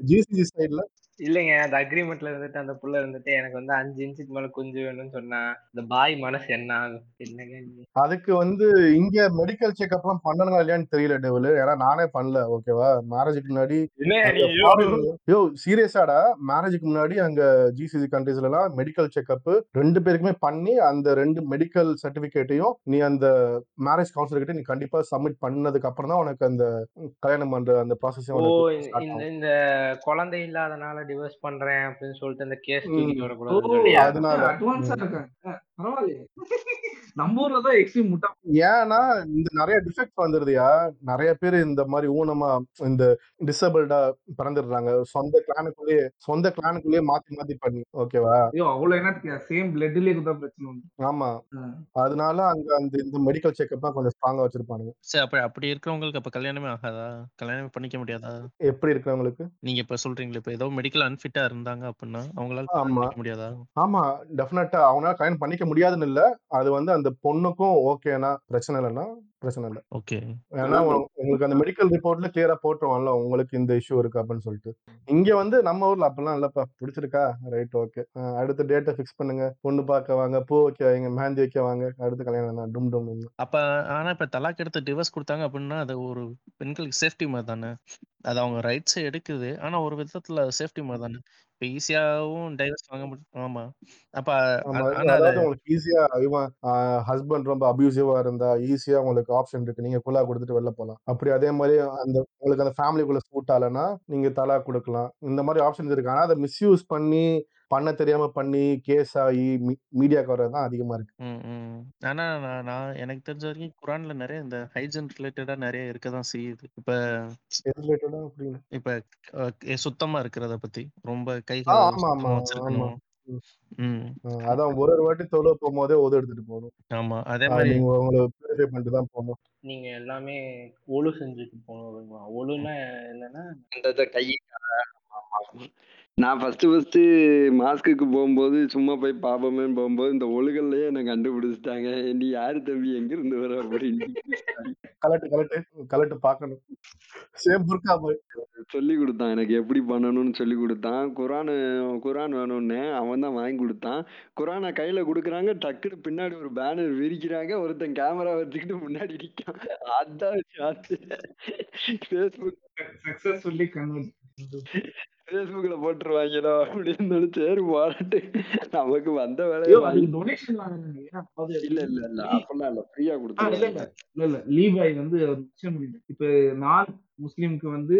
ஜிசிசி சைடுல இல்லைங்க அந்த அக்ரிமெண்ட்ல இருந்துட்டு அந்த புள்ள இருந்துட்டு எனக்கு வந்து அஞ்சு இன்ச்சுக்கு மேல குஞ்சு வேணும்னு சொன்னா இந்த பாய் மனசு என்ன ஆகும்? என்னங்க நீங்க? அதுக்கு வந்து இங்க மெடிக்கல் செக்அப் எல்லாம் பண்ணணுங்களா இல்லையான்னு தெரியல டெவலு ஏன்னா நானே பண்ணல ஓகேவா? மேரேஜுக்கு முன்னாடி யோ சீரியஸாடா மேரேஜுக்கு முன்னாடி அங்க ஜிசிசி கண்ட்ரீஸ்ல எல்லாம் மெடிக்கல் செக்அப் ரெண்டு பேருக்குமே பண்ணி அந்த ரெண்டு மெடிக்கல் சர்டிபிகேட்டையும் நீ அந்த மேரேஜ் கவுன்சிலர் கிட்ட நீ கண்டிப்பா சப்மிட் பண்ணதுக்கு அப்புறம் தான் உனக்கு அந்த கல்யாணம் பண்ற அந்த ப்ராசஸே இந்த குழந்தை இல்லாதனால டிவோர்ஸ் பண்றேன் அப்படின்னு சொல்லிட்டு அந்த கேஸ் தூக்கிட்டு சொல்லியா அதனால. அட்வான்ஸா. இருக்காங்க. பரவாயில்லையே. நம்ம ஊர்ல தான் எக்ஸ்ட்ரீம் முட்டா ஏன்னா இந்த நிறைய டிஃபெக்ட் வந்துருதுயா? நிறைய பேர் இந்த மாதிரி ஊனமா இந்த டிசபிள்டா பிறந்துடுறாங்க. சொந்த கிளானுக்குள்ளேயே சொந்த கிளானுக்குள்ளேயே மாத்தி மாத்தி பண்ணி ஓகேவா? ஐயோ அவ்வளவு என்ன சேம் பிளட்லயே தான் பிரச்சனை ஆமா. அதனால அங்க அந்த இந்த மெடிக்கல் செக்அப் தான் கொஞ்சம் ஸ்ட்ராங்கா வச்சிருப்பானுங்க. சரி அப்ப அப்படி இருக்கிறவங்களுக்கு அப்ப கல்யாணமே ஆகாதா? கல்யாணமே பண்ணிக்க முடியாதா? எப்படி இருக்கிறவங்களுக்கு? நீங்க இப்ப சொல்றீங்களே இப்ப ஏதோ மெடிக்கல் அன்ஃபிட்டா இருந்தாங்க அப்படின்னா அவங்களால முடியாதா? ஆமா டெஃபினட்டா அவனால கல்யாணம் பண்ணிக்க முடியாதுன்னு இல்ல. அது வந்து அந்த பொண்ணுக்கும் ஓகேனா பிரச்சனை இல்லைன்னா பிரச்சனை இல்லை. ஓகே. ஏன்னா உங்களுக்கு அந்த மெடிக்கல் ரிப்போர்ட்ல கிளியரா போட்டுருவான்ல உங்களுக்கு இந்த இஷ்யூ இருக்கு? அப்படின்னு சொல்லிட்டு. இங்க வந்து நம்ம ஊர்ல அப்படிலாம் இல்லப்பா. பிடிச்சிருக்கா? ரைட் ஓகே அடுத்த டேட்டை ஃபிக்ஸ் பண்ணுங்க. பொண்ணு பார்க்க வாங்க. பூ வைக்க வைங்க. மெஹந்தி வைக்க வாங்க. அடுத்த கல்யாணம் தான் டும் டும் டும் அப்ப ஆனா இப்ப தலாக் எடுத்து டிவோர்ஸ் கொடுத்தாங்க அப்படின்னா அது ஒரு பெண்களுக்கு சேஃப்டி மாதிரி தானே? அது அவங்க ரைட்ஸை எடுக்குது. ஆனா ஒரு விதத்துல சேஃப்டி மாதிரி தானே? இப்ப ஈஸியாவும் டைவர்ஸ் வாங்க முடியும். ஆமா. அப்ப அதாவது உங்களுக்கு ஈஸியா இவன் ஹஸ்பண்ட் ரொம்ப அபியூசிவா இருந்தா ஈஸியா உங்களுக்கு ஆப்ஷன் இருக்கு. நீங்க குலா கொடுத்துட்டு வெளில போலாம். அப்படி அதே மாதிரி அந்த உங்களுக்கு அந்த ஃபேமிலிக்குள்ள சூட் ஆகலைன்னா நீங்க தலா கொடுக்கலாம். இந்த மாதிரி ஆப்ஷன்ஸ் இருக்கு. ஆனா அதை மிஸ்யூஸ் பண்ணி பண்ண தெரியாம பண்ணி கேஸ் ஆகி மீடியாக்கு வர்றது தான் அதிகமா இருக்கு. ம், ம். ஆனா நான் நான் எனக்கு தெரிஞ்ச வரைக்கும் குரான்ல நிறைய இந்த ஹைஜீன் ரிலேட்டடா நிறைய இருக்கதான் செய்யுது. இப்ப எது ரிலேட்டடா அப்படின்னு? இப்ப கே- சுத்தமா இருக்கிறத பத்தி ரொம்ப ஆமா. வச்சிருக்கணும் அதான் ஒரு ஒரு வாட்டி தொழுவ போகும்போதே உதவு எடுத்துட்டு போகணும். ஆமா அதே மாதிரி நீங்க உங்களை பியூரிஃபை பண்ணிட்டு தான் போகணும். நீங்க எல்லாமே ஒழு செஞ்சுட்டு போகணும் ஒழுன்னா என்னன்னா அந்த கையை நான் ஃபர்ஸ்ட் ஃபர்ஸ்ட் மாஸ்க்குக்கு போகும்போது சும்மா போய் பாப்போமேன்னு போகும்போது இந்த ஒழுகல்லையே என்னை கண்டுபிடிச்சிட்டாங்க. நீ யாரு தம்பி? எங்க இருந்து வர அப்படின்னு. கலட்டு கலட்டு கலட்டு பார்க்கணும். சேம் புர்கா போய். சொல்லி கொடுத்தான். எனக்கு எப்படி பண்ணணும்னு சொல்லி கொடுத்தான். குரான் குரான் வேணும்னு அவன் தான் வாங்கி கொடுத்தான். குரானை கையில கொடுக்குறாங்க. டக்குன்னு பின்னாடி ஒரு பேனர் விரிக்கிறாங்க. ஒருத்தன் கேமரா வச்சுக்கிட்டு முன்னாடி நிற்கான் அதான் ஷாட்டு ஃபேஸ்புக் சக்சஸ்ஃபுல்லி கன்வெர்ட் ஃபேஸ்புக்ல போட்டுருவாங்களோ அப்படின்னு நினைச்சேரு போராட்டு நமக்கு வந்த வேலையை டொனேஷன் இல்ல இல்ல இல்ல. அப்பெல்லாம் இல்ல. ஃப்ரீயா ஆ, இல்ல இல்ல. இல்ல லீபாய் வந்து இப்ப நான் முஸ்லிம்க்கு வந்து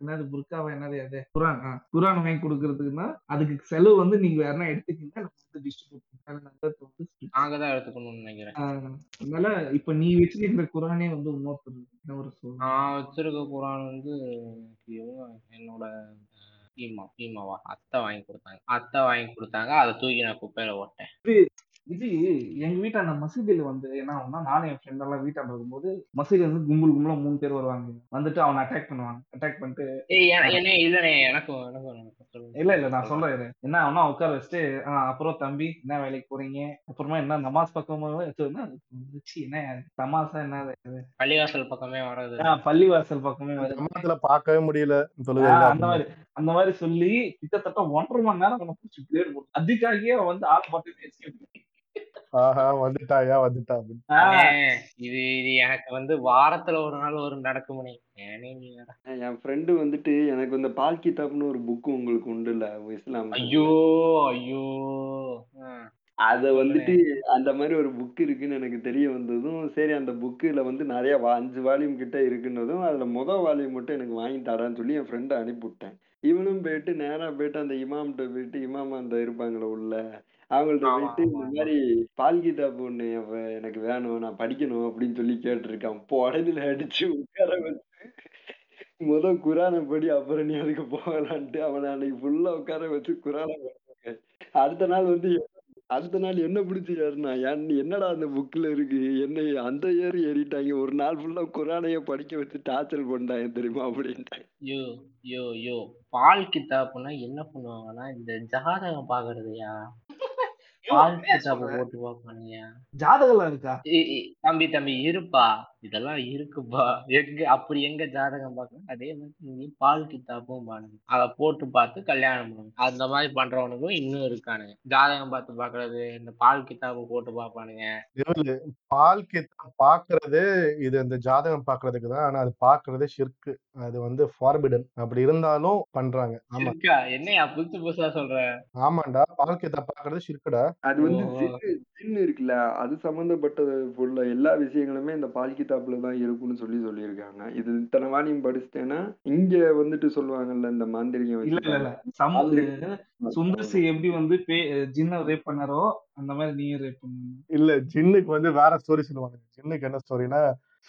என்னது புர்காவா என்னது அது? குரான். குரான் வாங்கி கொடுக்கறதுக்குன்னா அதுக்கு செலவு வந்து நீங்க வேறனா எடுத்துக்கிங்க வந்து டிஸ்ட்ரிபியூட் நாங்க தான் எடுத்துக்கணும்னு நினைக்கிறேன். அதனால இப்ப நீ வச்சிருக்கிற குரானே வந்து இன்னொருத்தர் என்ன ஒரு சொல் நான் வச்சிருக்க குரான் வந்து என்னோட ஈமா ஈமாவா அத்தை வாங்கி கொடுத்தாங்க. அத்தை வாங்கி கொடுத்தாங்க. அதை தூக்கி நான் குப்பையில ஓட்டேன். இது எங்க வீட்டாண்ட மசூதியில வந்து என்ன ஆகும்னா நானும் என் ஃப்ரெண்ட் எல்லாம் வீட்டாண்ட இருக்கும்போது மசூதியில வந்து கும்பல் கும்பலா மூணு பேர் வருவாங்க. வந்துட்டு அவனை அட்டாக் பண்ணுவாங்க. அட்டாக் பண்ணிட்டு இல்ல இல்ல நான் சொல்றேன். என்ன ஆகும்னா உட்கார வச்சுட்டு "ஆ, அப்புறம் தம்பி என்ன வேலைக்கு போறீங்க? அப்புறமா என்ன நமாஸ் பக்கமா என்ன தமாசா என்ன இது? பள்ளிவாசல் பக்கமே வர்றது ஆ, பள்ளிவாசல் பக்கமே வருது. பார்க்கவே முடியல அந்த மாதிரி அந்த மாதிரி சொல்லி கிட்டத்தட்ட ஒன்றரை மணி நேரம் பிடிச்சி பிளேட் அதுக்காகவே அவன் வந்து ஆள் பார்த்து ஆஹா வந்துட்டாயா வந்துட்டா அப்படின்னு. ஆ, அண்ணே, இது இது எனக்கு வந்து வாரத்துல ஒரு நாள் ஒரு நடக்குமணி. என் ஃப்ரெண்டு வந்துட்டு எனக்கு இந்த பால் கிதாப்னு ஒரு புக் உங்களுக்கு உண்டு இல்ல இஸ்லாம் ஐயோ ஐயோ. அத வந்துட்டு அந்த மாதிரி ஒரு புக் இருக்குன்னு எனக்கு தெரிய வந்ததும் சரி அந்த புக்குல வந்து நிறைய அஞ்சு வால்யூம் கிட்ட இருக்குன்னதும் அதுல முத வால்யூம் மட்டும் எனக்கு வாங்கி தரான்னு சொல்லி என் ஃப்ரெண்டை அனுப்பிவிட்டேன் இவனும் போயிட்டு நேரா போயிட்டு அந்த இமாம்கிட்ட போயிட்டு இமாம் அந்த இருப்பாங்களே உள்ள அவங்கள்ட்ட போயிட்டு இந்த. மாதிரி பால் ஒண்ணு எவ- எனக்கு வேணும் நான் படிக்கணும் அப்படின்னு சொல்லி கேட்டிருக்கான். உடனே அடிச்சு உட்கார வச்சு முத குரானை படி அப்புறம் நீ அதுக்கு போகலான்ட்டு அவனை அன்னைக்கு ஃபுல்லா உட்கார வச்சு குரானை அடுத்த நாள் வந்து அடுத்த நாள் என்ன பிடிச்சி ஏறினா என்னடா அந்த புக்ல இருக்கு? என்ன அந்த ஏறி ஏறிட்டாங்க. ஒரு நாள் ஃபுல்லா குரானையே படிக்க வச்சு டார்ச்சர் பண்ணிட்டாங்க தெரியுமா? அப்படின்ட்டாங்க. யோ யோ யோ. பால் கித்தாப்புனா என்ன பண்ணுவாங்கன்னா இந்த ஜாதகம் பாக்குறதுயா ஜாதகம் இருக்கா தம்பி தம்பி இருப்பா இதெல்லாம் இருக்குப்பா. எங்க அப்படி எங்க ஜாதகம் பார்க்கணும்? அதே மாதிரி நீ பால் கித்தாப்பும் பாருங்க. அதை போட்டு பார்த்து கல்யாணம் பண்ணுங்க அந்த மாதிரி பண்றவனுக்கும் இன்னும் இருக்கானுங்க. ஜாதகம் பார்த்து பாக்குறது இந்த பால் கித்தாப்பு போட்டு பார்ப்பானுங்க. பால் கித்தா பாக்குறது இது இந்த ஜாதகம் பாக்குறதுக்கு தான். ஆனா அது பாக்குறது ஷிர்கு அது வந்து ஃபார்பிடன் அப்படி இருந்தாலும் பண்றாங்க. ஆமா. என்னையா புதுசு புதுசா சொல்ற? ஆமாண்டா. பால் கித்தா பாக்குறது ஷிர்குடா அது வந்து இருக்குல்ல அது சம்பந்தப்பட்டது உள்ள எல்லா விஷயங்களுமே இந்த பால் கிதாப்ல தான் இருக்கும்னு சொல்லி சொல்லியிருக்காங்க. இது இத்தனை வாணியும் படிச்சிட்டேன்னா இங்க வந்துட்டு சொல்லுவாங்கல்ல இந்த மாந்திரிகம் இல்ல இல்ல இல்ல. சம சுந்தர் சி எப்படி வந்து ஜின்ன ரேப் பண்ணாரோ அந்த மாதிரி நீயும் ரேப் பண்ணணும். இல்ல ஜின்னுக்கு வந்து வேற ஸ்டோரி சொல்லுவாங்க ஜின்னுக்கு என்ன ஸ்டோரினா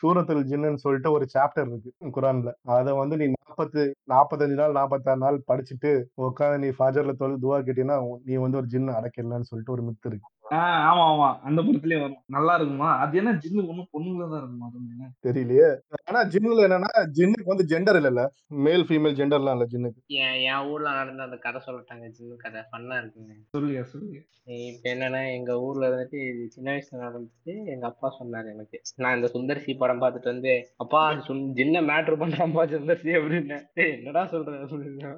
சூரத்துல் ஜின்னுன்னு சொல்லிட்டு ஒரு சாப்டர் இருக்கு குரான்ல. அதை வந்து நீ நாற்பத்து நாற்பத்தஞ்சு நாள் நாற்பத்தாறு நாள் படிச்சுட்டு உட்காந்து நீ ஃபாஜர்ல தொழில் துவா கேட்டீங்கன்னா நீ வந்து ஒரு ஜின்னு அடக்கிடலான்னு சொல்லிட்டு ஒரு மித்து இருக்கு. ஆஹ் ஆமா ஆமா. அந்த படத்துலயே வரும். நல்லா இருக்குமா? அது என்ன ஜின்னு ஒண்ணும் பொண்ணுங்களா தான் இருக்குமா? அது என்ன? தெரியலையே. ஆனா ஜின்னுல என்னன்னா ஜின்னுக்கு வந்து ஜெண்டர் இல்லல்ல மேல் ஃபீமேல் ஜெண்டர்லாம் இல்ல ஜின்னுக்கு. என் என் ஊர்ல நடந்த அந்த கதை சொல்லட்டாங்க சின்ன கதை. ஃபன்னா இருக்குங்க சொல்லுங்க சொல்லுங்க. இப்ப என்னன்னா எங்க ஊர்ல வந்துட்டு இது சின்ன வயசுல நடந்துச்சு. எங்க அப்பா சொன்னாரு எனக்கு. நான் இந்த சுந்தர்சி படம் பார்த்துட்டு வந்து அப்பா ஜின்ன மேட்ரு பண்றான்ப்பா சுந்தர்சி அப்படின்னு "ஏய், என்னடா சொல்ற? அப்படின்னு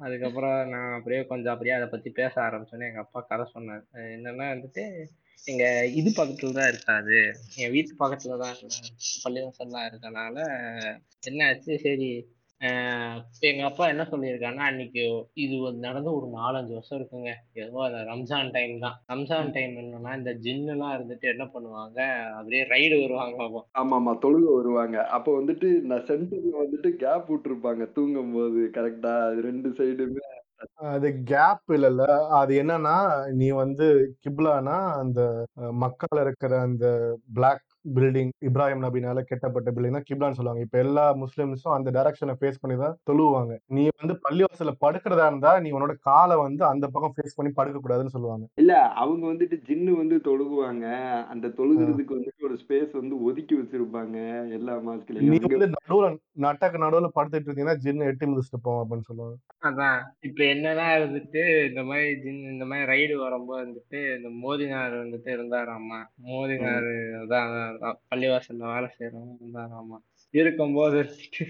அதுக்கப்புறம் நான் அப்படியே கொஞ்சம் அப்படியே அதை பத்தி பேச ஆரம்பிச்சோன்னே எங்க அப்பா கதை சொன்னார். என்னன்னா வந்துட்டு எங்க இது பக்கத்துல தான் இருக்காது. என் வீட்டு பக்கத்துல தான் பள்ளிவாசல்லாம் இருக்கனால என்ன ஆச்சு சரி ஆஹ் எங்க அப்பா என்ன சொல்லியிருக்காருன்னா அன்னைக்கு இது வந்து நடந்து ஒரு நாலஞ்சு வருஷம் இருக்குங்க. ஏதோ அந்த ரம்ஜான் டைம் தான். ரம்ஜான் டைம் என்னன்னா இந்த ஜின்னு எல்லாம் இருந்துட்டு என்ன பண்ணுவாங்க? அப்படியே ரைடு வருவாங்க அப்போ. ஆமா ஆமா தொழுக வருவாங்க. அப்ப வந்துட்டு நான் சென்டர்ல வந்துட்டு கேப் விட்டுருப்பாங்க. தூங்கும் போது கரெக்டா அது ரெண்டு சைடுமே அது கேப் இல்லல்ல. அது என்னன்னா நீ வந்து கிப்லானா அந்த மக்கால இருக்கிற அந்த பிளாக் பில்டிங் இப்ராஹிம் நபினால கெட்டப்பட்ட பில்டிங் தான் கிப்லான்னு சொல்லுவாங்க. இப்ப எல்லா முஸ்லிம்ஸும் அந்த டைரக்ஷனை ஃபேஸ் பண்ணி தான் தொழுவாங்க நீ வந்து பள்ளிவாசல்ல படுக்கிறதா இருந்தா நீ உன்னோட காலை வந்து அந்த பக்கம் ஃபேஸ் பண்ணி படுக்க கூடாதுன்னு சொல்லுவாங்க. இல்ல அவங்க வந்துட்டு ஜின்னு வந்து தொழுகுவாங்க. அந்த தொழுகிறதுக்கு வந்துட்டு ஒரு ஸ்பேஸ் வந்து ஒதுக்கி வச்சிருப்பாங்க எல்லா நீ மாஸ்கிலையும் வந்து நடுவுல நட்டக்கு நடுவுல படுத்துட்டு இருந்தீங்கன்னா ஜின்னு எட்டி மிதிச்சுட்டு போவோம் அப்படின்னு சொல்லுவாங்க. அதான். இப்ப என்னன்னா இருந்துட்டு இந்த மாதிரி ஜின் இந்த மாதிரி ரைடு வரும்போது வந்துட்டு இந்த மோதினார் வந்துட்டு இருந்தாராமா? மோதினார் அதான். பள்ளிவாசல்ல வேலை செய்யறவங்க இருந்தாராமா இருக்கும்போது வந்துட்டு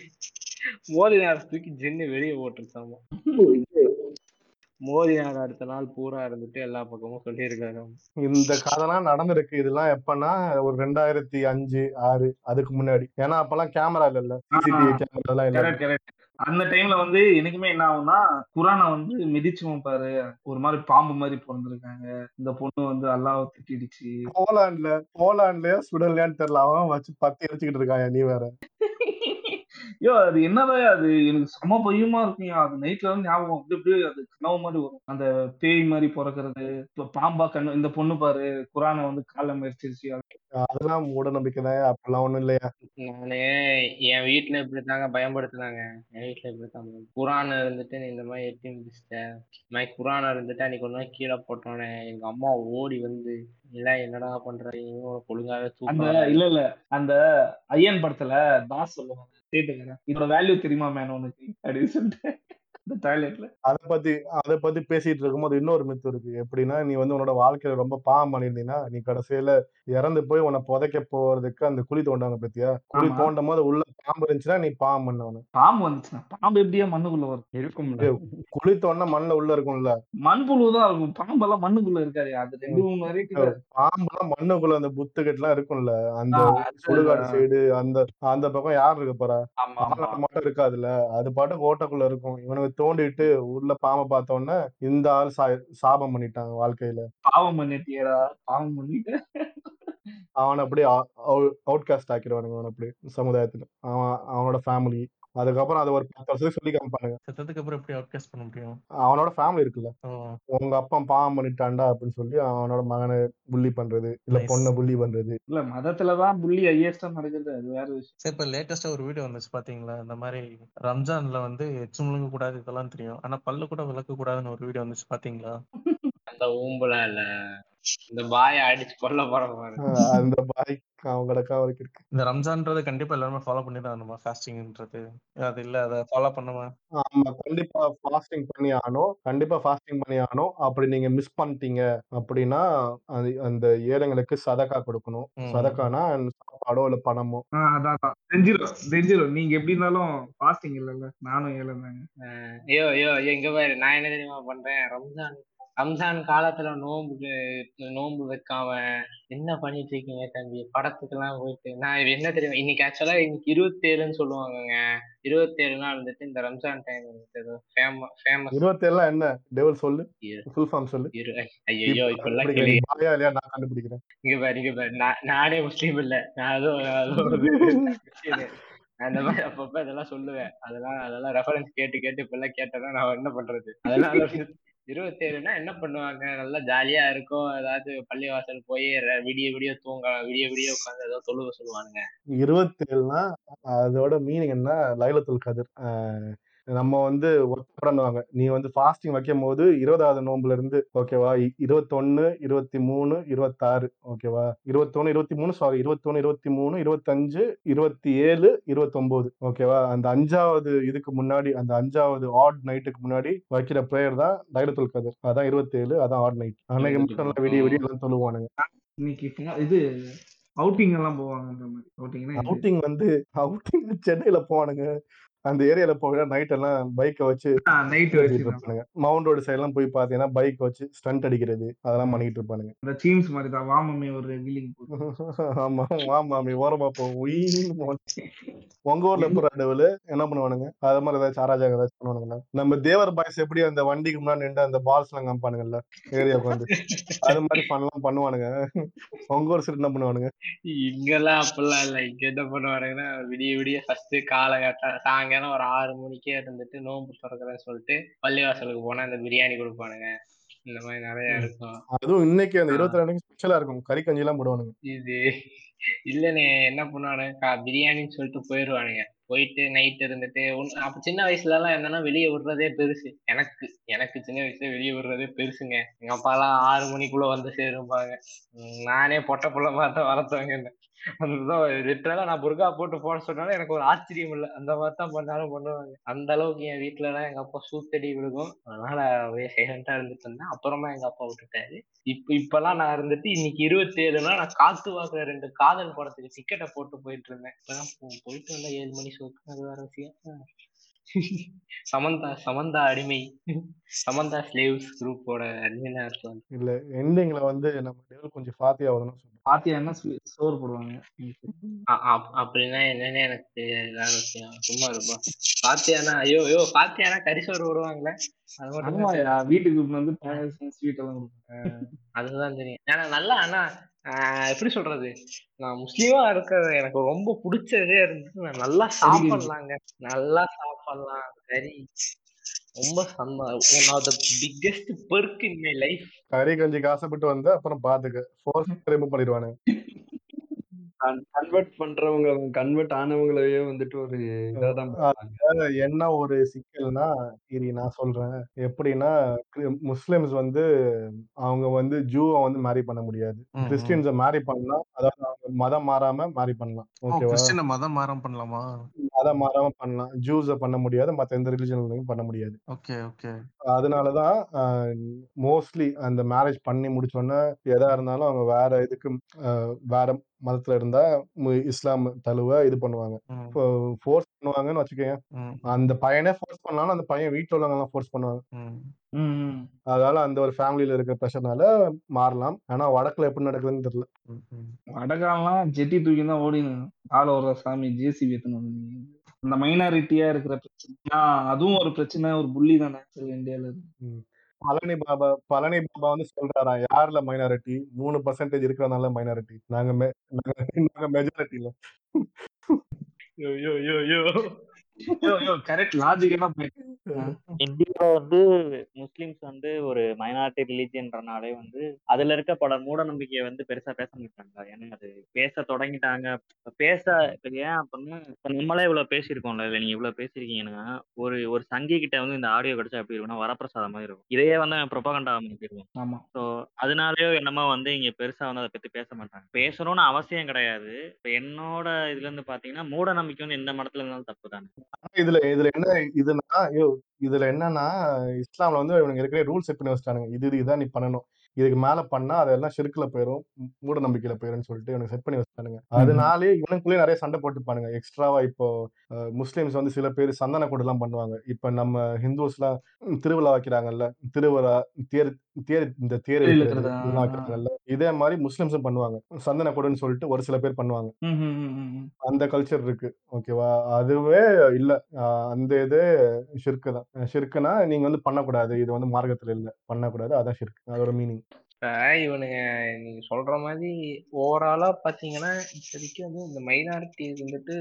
மோதினார் தூக்கி ஜின்னு வெளியே போட்டுருச்சாமா. மோதினார் அடுத்த நாள் பூரா இருந்துட்டு எல்லா பக்கமும் சொல்லியிருக்காரு. இந்த கதைலாம் நடந்திருக்கு. இதெல்லாம் எப்பன்னா ஒரு ரெண்டாயிரத்தி அஞ்சு ஆறு அதுக்கு முன்னாடி. ஏன்னா அப்பெல்லாம் கேமரா இல்லல்ல. சிசிடிவி கேமரா எல்லாம் இல்ல அந்த டைம்ல வந்து எனக்குமே என்ன ஆகும்னா குரானை வந்து மிதிச்சு பாரு. ஒரு மாதிரி பாம்பு மாதிரி பிறந்திருக்காங்க. இந்த பொண்ணு வந்து அல்லாவை திட்டிடுச்சு. போலாண்ட்ல போலாண்ட்லயா சுடலையான்னு தெரியல. அவன் வச்சு பத்தி எரிச்சுக்கிட்டு இருக்காங்க நீ வேற. ஐயோ அது என்னதான் அது? எனக்கு செம பயமா இருக்குங்க அது நைட்ல வந்து ஞாபகம் அப்படி அப்படியே அது கனவு மாதிரி வரும். அந்த பேய் மாதிரி பிறக்கிறது இப்ப பாம்பா கண்ணு இந்த பொண்ணு பாரு குரானை வந்து காலை மறிச்சிருச்சு அதெல்லாம் மூட நம்பிக்கை தான் அப்படிலாம் ஒண்ணும் இல்லையா? நானு என் வீட்டுல இப்படித்தாங்க பயன்படுத்தினாங்க. என் வீட்டுல இப்படித்தான். குரான் இருந்துட்டு நீ இந்த மாதிரி எட்டி முடிச்சிட்ட இந்த மாதிரி குரான் இருந்துட்டு அன்னைக்கு நாள் கீழே போட்டோன்னே எங்க அம்மா ஓடி வந்து இல்ல என்னடா பண்ற? ஒழுங்காவே இல்ல இல்ல. அந்த ஐயன் படத்துல தாஸ் சொல்லுவாங்க. கேட்டுக்கிறேன். இதோட வேல்யூ தெரியுமா மேன் உனக்கு? அப்படின்னு சொல்லிட்டு. அத பத்தி அத பத்தி பேசிட்டு இருக்கும்போது இன்னொரு மித்து இருக்கு. எப்படின்னா நீ வந்து உன்னோட வாழ்க்கையில ரொம்ப பாவம் பண்ணியிருந்தீங்கன்னா நீ கடைசியில இறந்து போய் உன்னை புதைக்க போறதுக்கு அந்த குழி தோண்டாங்க பத்தியா? குழி. தோண்டும் போது உள்ள பாம்பு இருந்துச்சுன்னா நீ பாவம் பண்ணவனு. பாம்பு வந்துச்சுன்னா பாம்பு எப்படியா மண்ணுக்குள்ள வரும்? இருக்கும்ல. குழி தோண்டா மண்ணுல உள்ள இருக்கும்ல. மண்புழு தான் இருக்கும். பாம்பெல்லாம் மண்ணுக்குள்ள இருக்காது. அது ரெண்டு மூணு வரைக்கும் பாம்புலாம் மண்ணுக்குள்ள அந்த புத்துக்கட்டுலாம் இருக்கும்ல. அந்த சுடுகாடு சைடு அந்த அந்த பக்கம் யார் இருக்க போறா? பாம்பு மட்டும் இருக்காதுல்ல. அது பாட்டு ஓட்டக்குள்ள இருக்கும். இவனுக்கு தோண்டிட்டு உள்ள பாம்பை பார்த்த உடனே இந்த ஆள் சா- சாபம் பண்ணிட்டாங்க வாழ்க்கையில. பாவம் பண்ணிட்டியடா பாவம் பண்ணிட்டு. அவனை அப்படியே அவுட் காஸ்ட் ஆக்கிடுவானுங்க அவனை அப்படி சமுதாயத்துல. அவன் அவனோட ஃபேமிலி அதுக்கப்புறம் அதை ஒரு பத்து வருஷத்துக்கு சொல்லி காமிப்பானுங்க செத்ததுக்கு அப்புறம் எப்படி அவுட்காஸ்ட் பண்ண முடியும்? அவனோட ஃபேமிலி இருக்குல்ல. உங்க அப்பா பாவம் பண்ணிட்டான்டா அப்படின்னு சொல்லி அவனோட மகனை புள்ளி பண்றது இல்ல. பொண்ணை புள்ளி பண்றது. இல்ல மதத்துலதான் புள்ளி ஹையஸ்டா நடக்குது. அது வேற விஷயம். சரி இப்ப லேட்டஸ்டா ஒரு வீடியோ வந்துச்சு பாத்தீங்களா? இந்த மாதிரி ரம்ஜான்ல வந்து எச்சு முழுங்க கூடாது இதெல்லாம் தெரியும். ஆனா பல்லு கூட விளக்க கூடாதுன்னு ஒரு வீடியோ வந்துச்சு பாத்தீங்களா? ஊம்புலாம் இல்ல. இந்த பாய அடிச்சு கொல்ல போற பாரு ஆஹ் அந்த பாய் இருக்கு. இந்த ரம்ஜான்ன்றதை கண்டிப்பா எல்லாருமே ஃபாலோ பண்ணி தான் ஆகணுமா? ஃபாஸ்டிங்ன்றது அது இல்ல அதை ஃபாலோ பண்ணாம? ஆமா கண்டிப்பா ஃபாஸ்டிங் பண்ணி ஆகணும். கண்டிப்பா ஃபாஸ்டிங் பண்ணி ஆகணும். அப்படி நீங்க மிஸ் பண்ணிட்டீங்க அப்படின்னா அது அந்த ஏழைங்களுக்கு சதக்கா கொடுக்கணும். சதக்கானா சாப்பாடோ இல்ல பணமோ? அதான் தெரிஞ்சிரும் தெரிஞ்சிரும். நீங்க எப்படி இருந்தாலும் பாஸ்டிங் இல்லல்ல. நானும் அஹ் ஐயோ ஐயோ இங்க பாரு. நான் என்ன தெரியுமா பண்றேன்? ரம்ஜான் ரம்ஜான் காலத்துல நோன்பு நோன்பு வைக்காம என்ன பண்ணிட்டு இருக்கீங்க தம்பி? படத்துக்கெல்லாம் போயிட்டு நான் என்ன தெரியுமா? இன்னைக்கு ஆக்சுவலா இன்னைக்கு இருபத்தேழுன்னு சொல்லுவாங்கங்க. இருபத்தேழுனா வந்துட்டு இந்த ரம்ஜான் டைம் ஏதோ ஃபேமஸ் இருபத்தேழுலாம் என்ன? டெவல் சொல்லு. ஃபுல் ஃபார்ம் சொல்லு. ஐயோ இப்ப இப்பெல்லாம் பாயா இல்லையா? நான் கண்டுபிடிக்கிறேன். இங்க பாரு இங்க பாரு. நான் முஸ்லீம் இல்ல. நான் அதோ அதோ ஒரு Christian. நான் இந்த மாதிரி அப்பப்ப இதெல்லாம் சொல்லுவேன். அதெல்லாம் அதெல்லாம் ரெஃபரன்ஸ் கேட்டு கேட்டு இப்பெல்லாம் கேட்டேன்னா நான் என்ன பண்றது? அதனால இருபத்தேழுனா என்ன பண்ணுவாங்க? நல்லா ஜாலியா இருக்கும். ஏதாவது பள்ளிவாசல் போய் விடிய விடிய தூங்க விடிய விடிய உட்காந்து ஏதோ தொழுவ சொல்லுவானுங்க. இருபத்தேழுனா அதோட மீனிங் என்ன? லைலத்துல் கதிர். ஆஹ் நம்ம வந்து ஒர்க் பண்ணுவாங்க. நீ வந்து ஃபாஸ்டிங் வைக்கும் போது இருபதாவது நோன்புல இருந்து ஓகேவா இருபத்தொன்னு இருபத்தி மூணு இருபத்தாறு ஓகேவா இருபத்தொன்னு இருபத்தி மூணு சாரி இருபத்தொன்னு இருபத்தி மூணு இருபத்தஞ்சு இருபத்தி ஏழு இருபத்தொன்பது ஓகேவா அந்த அஞ்சாவது இதுக்கு முன்னாடி அந்த அஞ்சாவது ஆட் நைட்டுக்கு முன்னாடி வைக்கிற ப்ரேயர் தான் லைலத்துல் கதிர். அதான் இருபத்தேழு அதான் ஆட் நைட் அன்னைக்கு மட்டும் விடிய விடிய எல்லாம் சொல்லுவானுங்க. இன்னைக்கு இது அவுட்டிங் எல்லாம் போவாங்கன்ற மாதிரி. அவுட்டிங் வந்து அவுட்டிங் சென்னையில போவானுங்க. அந்த ஏரியால போக நைட் எல்லாம் பைக்கை வச்சு நைட் வச்சு இருப்பானுங்க. மவுண்ட் ரோடு சைடு எல்லாம் போய் பாத்தீங்கன்னா பைக் வச்சு ஸ்டண்ட் அடிக்கிறது அதெல்லாம் பண்ணிட்டு இருப்பானுங்க. இந்த சீம்ஸ் மாதிரி தான் வாமமே ஒரு வீலிங் ஆமா மாமி ஓரமா போ உயின்னு போ. உங்க ஊர்ல எப்படி டெவலு என்ன பண்ணுவானுங்க? அது மாதிரி ஏதாச்சும் ஆராஜாக ஏதாச்சும் பண்ணுவானுங்களா? நம்ம தேவர் பாய்ஸ் எப்படி அந்த வண்டிக்கு முன்னாடி நின்று அந்த பால்ஸ் எல்லாம் காமிப்பானுங்கல்ல ஏரியா உட்காந்து அது மாதிரி பண்ணலாம் பண்ணுவானுங்க. உங்க ஊர் சைடு என்ன பண்ணுவானுங்க? இங்கெல்லாம் அப்படிலாம் இல்ல. இங்க என்ன பண்ணுவானுங்கன்னா விடிய விடிய ஃபர்ஸ்ட் காலகட்டம் சாயங்காலம் ஒரு ஆறு மணிக்கே இருந்துட்டு நோன்பு திறக்கிறேன்னு சொல்லிட்டு பள்ளிவாசலுக்கு போனா இந்த பிரியாணி கொடுப்பானுங்க. இந்த மாதிரி நிறைய இருக்கும். அதுவும் இன்னைக்கு அந்த இருபத்தி ரெண்டு ஸ்பெஷலா இருக்கும். கறி கஞ்சி எல்லாம் போடுவானுங்க. இது இல்லனே என்ன பண்ணுவானுங்க? பிரியாணின்னு சொல்லிட்டு போயிடுவானுங்க. போயிட்டு நைட் இருந்துட்டு அப்ப சின்ன வயசுல எல்லாம் என்னன்னா வெளியே விடுறதே பெருசு. எனக்கு எனக்கு சின்ன வயசுல வெளியே விடுறதே பெருசுங்க. எங்க அப்பா எல்லாம் ஆறு மணிக்குள்ள வந்து சேரும்பாங்க. நானே பொட்ட புள்ள மாதிரி வளர்த்தவங்க அதுதான் லிட்டரலா நான் புர்கா போட்டு போட சொன்னாலும் எனக்கு ஒரு ஆச்சரியம் இல்லை. அந்த மாதிரி தான் பண்ணாலும் பண்ணுவாங்க. அந்த அளவுக்கு என் வீட்டுலலாம் எங்க அப்பா சூத்தடி விழுகும். அதனால அப்படியே சைலண்டா இருந்துட்டு இருந்தேன். அப்புறமா எங்க அப்பா விட்டுட்டாரு. இப்ப இப்பெல்லாம் நான் இருந்துட்டு இன்னைக்கு இருபத்தி ஏழுனா நான் காத்து வாக்குற ரெண்டு காதல் படத்துக்கு டிக்கெட்டை போட்டு போயிட்டு இருந்தேன். இப்பதான் போயிட்டு வந்தா ஏழு மணி சோக்கு அது வேற விஷயம். சமந்தா சமந்தா அடிமை. சமந்தா ஸ்லேவ்ஸ் குரூப்போட அட்மினா இருக்கலாம் இல்ல எண்டிங்ல வந்து நம்ம டெவல் கொஞ்சம் ஃபாத்தி ஆகுதுன்னு சொல்றோம். பாத்தியான்னா சோறு போடுவாங்க? அப்படின்னா என்னன்னு எனக்கு சும்மா இருப்போம் பாத்தியானா ஐயோ ஐயோ பாத்தியானா கரிசோறு விடுவாங்களே அது மட்டும் வீட்டுக்கு வந்து ஸ்வீட் எல்லாம் அதுதான் தெரியும். ஆனா நல்லா ஆனா எப்படி சொல்றது? நான் முஸ்லீமா இருக்கிறது எனக்கு ரொம்ப பிடிச்சதே இருந்துட்டு நான் நல்லா சாப்பிடலாங்க. நல்லா சாப்பிடலாம். கறி ரொம்ப சந்தோஷம் one of the biggest perk in my life கறி கஞ்சிக்கு ஆசைப்பட்டு வந்த அப்புறம் பாத்துக்க. ஃபோர்ஸ் ரிமூவ் பண்ணிடுவானு கன்வெர்ட் பண்றவங்க கன்வெர்ட் ஆனவங்களையே வந்துட்டு ஒரு பார்ப்பாங்க. அதுல என்ன ஒரு சிக்கல்னா இரி நான் சொல்றேன். எப்படின்னா கிரி- முஸ்லிம்ஸ் வந்து அவங்க வந்து ஜூவை வந்து மேரி பண்ண முடியாது. ம், ம். கிறிஸ்டியன்ஸை மேரி பண்ணலாம் அதாவது அவங்க மதம் மாறாம மேரி பண்ணலாம். ஓ ஓகேவா கிறிஸ்டியனை மதம் மாறம் பண்ணலாமா? மதம் மாறாம பண்ணலாம். ஜூஸை பண்ண முடியாது மத்த எந்த ரிலிஜன்லையும் பண்ண முடியாது. Okay okay. அதனாலதான் மோஸ்ட்லி அந்த மேரேஜ் பண்ணி முடிச்சோன்னே எதா இருந்தாலும் அவங்க வேற இதுக்கு வேற மதத்துல இருந்தா மு- இஸ்லாம் தழுவ இது பண்ணுவாங்க. ம், ஃபோர்ஸ் பண்ணுவாங்கன்னு வச்சுக்கோங்க ம், அந்த பையனே ஃபோர்ஸ் பண்ணாலும் அந்த பையன் வீட்டுல உள்ளவங்க எல்லாம் ஃபோர்ஸ் பண்ணுவாங்க. ம். ம் அதனால அந்த ஒரு ஃபேமிலியில இருக்கிற ப்ரெஷர்னால மாறலாம். ஆனா வடக்குல எப்படி நடக்குதுன்னு தெரியல. ம், ம். வடகாலாம் ஜெட்டி தூக்கி தான் ஓடினு. ஆள வர சாமி ஜேசிபி எத்தனை அந்த மைனாரிட்டியா இருக்கிற பிரச்சனை அதுவும் ஒரு பிரச்சனை ஒரு புள்ளி தானே இந்தியால இருக்கு. ம். பழனி பாபா பழனி பாபா வந்து சொல்றாராம் யாருல மைனாரிட்டி மூணு பர்சன்டேஜ் இருக்கிறனால மைனாரிட்டி நாங்க மெ- நாங்க நாங்க மெஜாரிட்டில ஐயோ ஐயோ ஐயோ. கரெக்ட் இந்தியால வந்து முஸ்லிம்ஸ் வந்து ஒரு மைனாரிட்டி ரிலீஜியன்றனாலே வந்து அதுல இருக்க பல மூட நம்பிக்கையை வந்து பெருசா பேச மாட்டாங்க. ஏன்னா அது பேச தொடங்கிட்டாங்க. இப்ப பேச இப்ப ஏன் அப்படின்னா இப்ப நம்மளே இவ்வளவு பேசியிருக்கோம்ல இல்ல நீங்க இவ்வளவு பேசியிருக்கீங்கன்னா ஒரு ஒரு சங்கி கிட்ட வந்து இந்த ஆடியோ கிடைச்சா எப்படி இருக்கும்னா வரப்பிரசாதம் மாதிரி இருக்கும். இதையே வந்து ப்ரொபகண்டா பண்ணிருவோம் ஆமா. ஸோ அதனாலயோ என்னமோ வந்து இங்க பெருசா வந்து அதை பத்தி பேச மாட்டாங்க. பேசணும்னு அவசியம் கிடையாது. இப்ப என்னோட இதுல இருந்து பாத்தீங்கன்னா மூட நம்பிக்கை வந்து எந்த மடத்துல இருந்தாலும் தப்பு தானே இதுல இதுல என்ன இதுனா ஐயோ இதுல என்னன்னா இஸ்லாம்ல வந்து இவனுங்க இருக்கிற ரூல்ஸ் செட் பண்ணி வச்சிட்டானுங்க? இது இதுதான் நீ பண்ணணும். இதுக்கு மேல பண்ணா அதெல்லாம் ஷிர்க்ல போயிரும். மூ- மூட நம்பிக்கையில போயிரும்னு சொல்லிட்டு இவனுக்கு செட் பண்ணி வச்சிட்டானுங்க. அதனாலே இவனுக்குள்ளேயே நிறைய சண்டை போட்டுப்பானுங்க. எக்ஸ்ட்ராவா இப்போ அஹ், முஸ்லிம்ஸ் வந்து சில பேர் சந்தன கூடு எல்லாம் பண்ணுவாங்க. இப்ப நம்ம ஹிந்துஸ்லாம் திருவிழா வைக்கிறாங்கல்ல திருவிழா தேர் தேர் இந்த தேர் தேர் இழுக்கிறது இழுக்கிறது, இதெல்லாம் வைக்கிறாங்கல்ல இதே மாதிரி முஸ்லிம்ஸும் பண்ணுவாங்க. சந்தன கூடுன்னு சொல்லிட்டு ஒரு சில பேர் பண்ணுவாங்க. அந்த கல்ச்சர் இருக்கு. ஓகேவா அதுவே இல்ல. அந்த இது ஷிர்க்கு தான். ஷிர்க்குனா நீங்க வந்து பண்ணக்கூடாது. இது வந்து மார்க்கத்துல இல்ல. பண்ணக்கூடாது. அதான் ஷிர்க் அதோட மீனிங் இவனுங்க நீங்க சொல்ற மாதிரி ஓவராலா பாத்தீங்கன்னா இப்போதைக்கு வந்து இந்த மைனாரிட்டி வந்துட்டு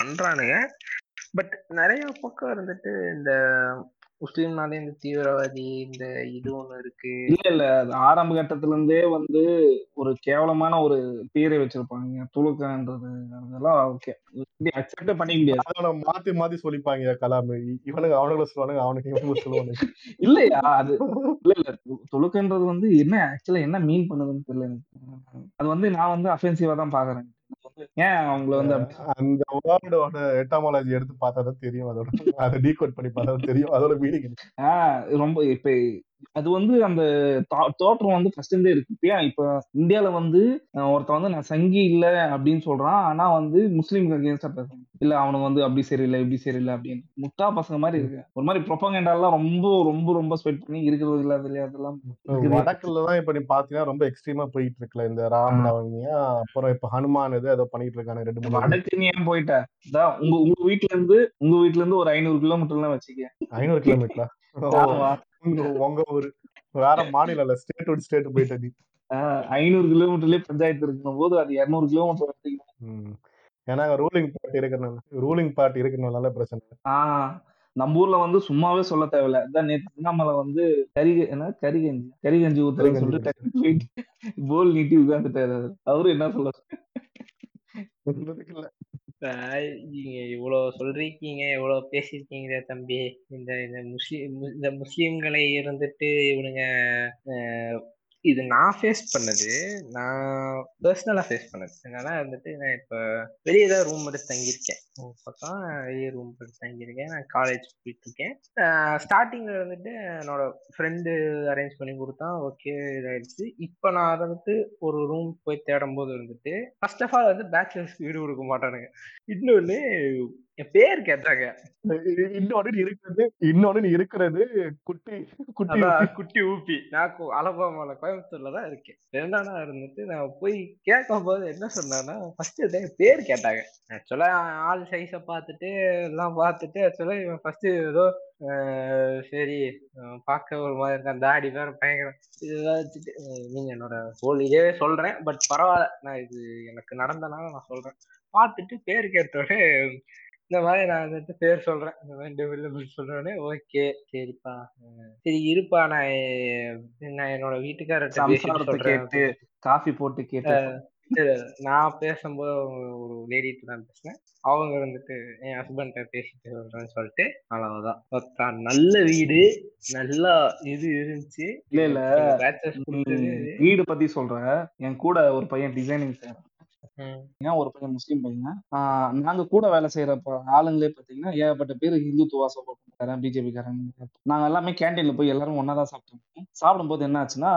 பண்றானுங்க. பட் நிறைய பக்கம் இருந்துட்டு இந்த முஸ்லீம்னாலே இந்த தீவிரவாதி இந்த இது ஒண்ணு இருக்கு. இல்ல இல்ல. ஆரம்ப கட்டத்துல இருந்தே வந்து ஒரு கேவலமான ஒரு பேரை வச்சிருப்பாங்க. துலுக்கன்றது அதெல்லாம் ஓகே. அக்செப்ட் பண்ணிக்க முடியாது. அதோட மாத்தி மாத்தி சொல்லிப்பாங்க கலாம். இ- இவனுங்க அவனுங்களும் சொல்லுவானுங்க அவனுக்கு இவனுங்க சொல்லுவானுங்க. இல்லையா? அது இல்ல இல்ல. துலுக்கன்றது வந்து என்ன ஆக்சுவலா என்ன மீன் பண்ணுதுன்னு தெரியல எனக்கு. அது வந்து நான் வந்து அஃபென்சிவா தான் பாக்குறேன். ஏன் அவங்கள வந்து அந்த வேர்டோட எட்டாமாலஜி எடுத்து பார்த்தா தான் தெரியும். அதோட அதை டீகோட் பண்ணி பார்த்தா தெரியும். அதோட மீனிங் ஆஹ் ரொம்ப இப்ப அது வந்து அந்த தோற்றம் வந்து ஃபர்ஸ்ட் இருந்தே இருக்கு. இப்ப ஏன் இப்ப இந்தியால வந்து அஹ், ஒருத்தன் வந்து நான் சங்கி இல்ல அப்படின்னு சொல்றான். ஆனா வந்து முஸ்லீம்க்கு அகேன்ஸ்டா பேசுறான். இல்ல அவனுக்கு வந்து அப்படி சரியில்லை இப்படி சரியில்லை அப்படின்னு. முட்டா பசங்க மாதிரி இருக்கு. ஒரு மாதிரி ப்ரொபகண்டா எல்லாம் ரொம்ப ரொம்ப ரொம்ப ஸ்பெட் பண்ணி இருக்கிறது இல்ல அதுல அதெல்லாம். வடக்குல தான் இப்ப நீ பாத்தீங்கன்னா ரொம்ப எக்ஸ்ட்ரீமா போயிட்டு இருக்குல்ல இந்த ராமநவமியா அப்புறம் இப்ப ஹனுமான் இது ஏதோ பண்ணிட்டு இருக்காங்க ரெண்டு மூணு. வடக்கு நீ ஏன் போயிட்ட? உங்க உங்க வீட்ல இருந்து உங்க வீட்ல இருந்து ஒரு ஐநூறு கிலோமீட்டர்லாம் வச்சுக்க. ஐநூறு கிலோமீட்டரா. உங்க ஊரு. வேற மாநிலம் இல்ல. ஸ்டேட் விட்டு ஸ்டேட் போயிட்ட நீ. ஐநூறு கிலோமீட்டர்லயே பஞ்சாயத்து இருக்கும் போது அது இருநூறு கிலோமீட்டர். ஏன்னா ரூலிங் பார்ட்டி இருக்கிறனால ரூலிங் பார்ட்டி இருக்கிறனால பிரச்சனை. ஆஹ் நம்ம ஊர்ல வந்து சும்மாவே சொல்ல தேவையில்ல. அதான் நேத்து அண்ணாமலை வந்து கறி என்ன? கறி கஞ்சி கறி கஞ்சி ஊத்துறேன்னு சொல்லிட்டு போல் நீட்டி உட்கார்ந்துட்டாரு அவரு. என்ன சொல்ல இப்ப நீங்க இவ்வளவு சொல்றீங்க இவ்வளவு பேசியிருக்கீங்களே தம்பி. இந்த இந்த முஸ்லீம் இந்த முஸ்லீம்களை இருந்துட்டு இவனுங்க இது நான் ஃபேஸ் பண்ணது நான் பர்சனலாக ஃபேஸ் பண்ணது. அதனால வந்துட்டு நான் இப்போ வெளியே தான் ரூம் எடுத்து தங்கியிருக்கேன். பக்கம் வெளியே ரூம் எடுத்து தங்கியிருக்கேன். நான் காலேஜ் போயிட்டு இருக்கேன் ஸ்டார்டிங்ல வந்துட்டு என்னோட ஃப்ரெண்டு அரேஞ்ச் பண்ணி கொடுத்தான் ஓகே இதாயிடுச்சு. இப்போ நான் அதை வந்துட்டு ஒரு ரூம் போய் தேடும் போது வந்துட்டு ஃபர்ஸ்ட் ஆஃப் ஆல் வந்து பேச்சுலர்ஸ்க்கு வீடு கொடுக்க மாட்டானுங்க. இன்னொன்று பேர் கேட்டாங்க. இன்னொன்னு இருக்கிறது இன்னொன்னு இருக்கிறது குட்டி குட்டி குட்டி ஊப்பி. நான் அலபாமால கோயம்புத்தூர்ல தான் இருக்கேன். ரெண்டானா இருந்துட்டு நான் போய் கேட்கும் போது என்ன சொன்னான்னா ஃபர்ஸ்ட் பேர் கேட்டாங்க. ஆக்சுவலா ஆள் சைஸை பார்த்துட்டு எல்லாம் பார்த்துட்டு ஆக்சுவலாக இவன் ஃபர்ஸ்ட் ஏதோ சரி பார்க்க ஒரு மாதிரி இருக்கான். தாடி வேற பயங்கரம். இதெல்லாம் வச்சுட்டு அஹ் நீங்க என்னோட ஹோல் இதே சொல்றேன். பட் பரவாயில்ல நான் இது எனக்கு நடந்தனால நான் சொல்றேன். பார்த்துட்டு பேர் கேட்டோடனே இந்த மாதிரி நான் வந்துட்டு பேர் சொல்றேன். இந்த மாதிரி டெவலபிள் சொல்றோடனே ஓகே சரிப்பா. சரி இருப்பா. நான் என்னோட வீட்டுக்காரர்கிட்ட சொல்றேன். கேட்டு காஃபி போட்டு கேட்டு நான் பேசும்போது ஒரு லேடிட்டு தான் பேசினேன். அவங்க வந்துட்டு என் ஹஸ்பண்ட பேசிட்டு சொல்றேன்னு சொல்லிட்டு அவ்வளவுதான். நல்ல வீடு நல்லா இது இருந்துச்சு. இல்ல இல்ல. வீடு பத்தி சொல்ற என் கூட ஒரு பையன் டிசைனிங் சார் ம், ஏன் ஒரு பையன் முஸ்லீம் பையன். நாங்க கூட வேலை செய்யற ப- ஆளுங்களே பாத்தீங்கன்னா ஏகப்பட்ட பேர் ஹிந்துத்துவா சப்போர்ட் பிஜேபி காரன் நாங்க எல்லாமே கேன்டீன்ல போய் எல்லாரும் ஒன்னா தான் சாப்பிட்டோம் சாப்பிடும்போது என்ன ஆச்சுன்னா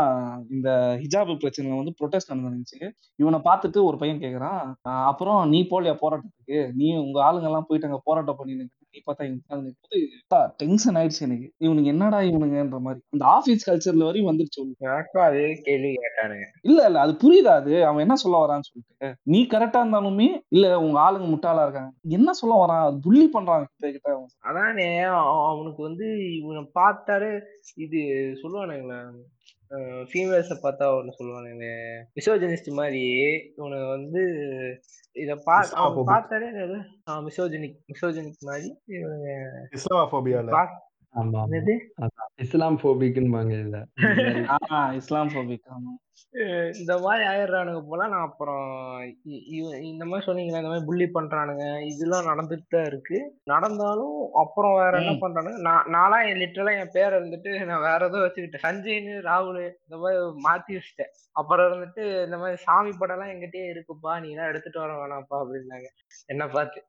இந்த ஹிஜாபு பிரச்சனை வந்து ப்ரொடெஸ்ட் நடந்துச்சு இவனை பார்த்துட்டு ஒரு பையன் கேக்குறான் அப்புறம் நீ போலியா போராட்டத்துக்கு? நீ உங்க ஆளுங்க எல்லாம் போயிட்டு அங்க போராட்டம் பண்ணிட்டு நீ பார்த்தா இங்க டென்ஷன் ஆயிடுச்சு எனக்கு. இவனுக்கு என்னடா இவனுங்கன்ற மாதிரி. அந்த ஆபீஸ் கல்ச்சர்ல வரையும் வந்துருச்சு உனக்கு. அதே கேள்வி கேட்டானுங்க. இல்ல இல்ல அது புரியுதா அது? அவன் என்ன சொல்ல வரான்னு சொல்லிட்டு. நீ கரெக்டா இருந்தாலுமே இல்ல உங்க ஆளுங்க முட்டாளா இருக்காங்க. என்ன சொல்ல வரான்? அது புள்ளி பண்றான் கிட்ட கிட்ட. அதானே அவ- அவனுக்கு வந்து இவனை பார்த்தாலே இது சொல்லுவானுங்களே. ஃபீமேல்ஸை பார்த்தா ஒன்று சொல்லுவானுங்களே மிசோஜனிஸ்ட் மாதிரி. இவனை வந்து இதை பா. பார்த்தாலே மிசோஜனிக் மிசோஜனிக் மாதிரி இவனுங்க இஸ்லாமோபியால இஸ்லாம் இந்த ஆஹ் இஸ்லாம் phobic, ஆமா இந்த மாதிரி ஆயிடுறானுங்க போல. நான் அப்புறம் இந்த மாதிரி சொன்னீங்களே இந்த மாதிரி புள்ளி பண்றானுங்க. இதெல்லாம் நடந்துட்டு தான் இருக்கு. நடந்தாலும் அப்புறம் வேற என்ன. பண்றானுங்க? நான் நான்லாம் என் லிட்டரலா என் பேரை இருந்துட்டு நான் வேற ஏதோ வச்சுக்கிட்டேன். சஞ்சய்னு ராகுல் இந்த மாதிரி மாத்தி வச்சுட்டேன். அப்புறம் இருந்துட்டு இந்த மாதிரி சாமி படம் எல்லாம் எங்கிட்டயே இருக்குப்பா நீ எல்லாம் எடுத்துட்டு வர வேணாம்ப்பா அப்படின்னாங்க. என்ன பார்த்து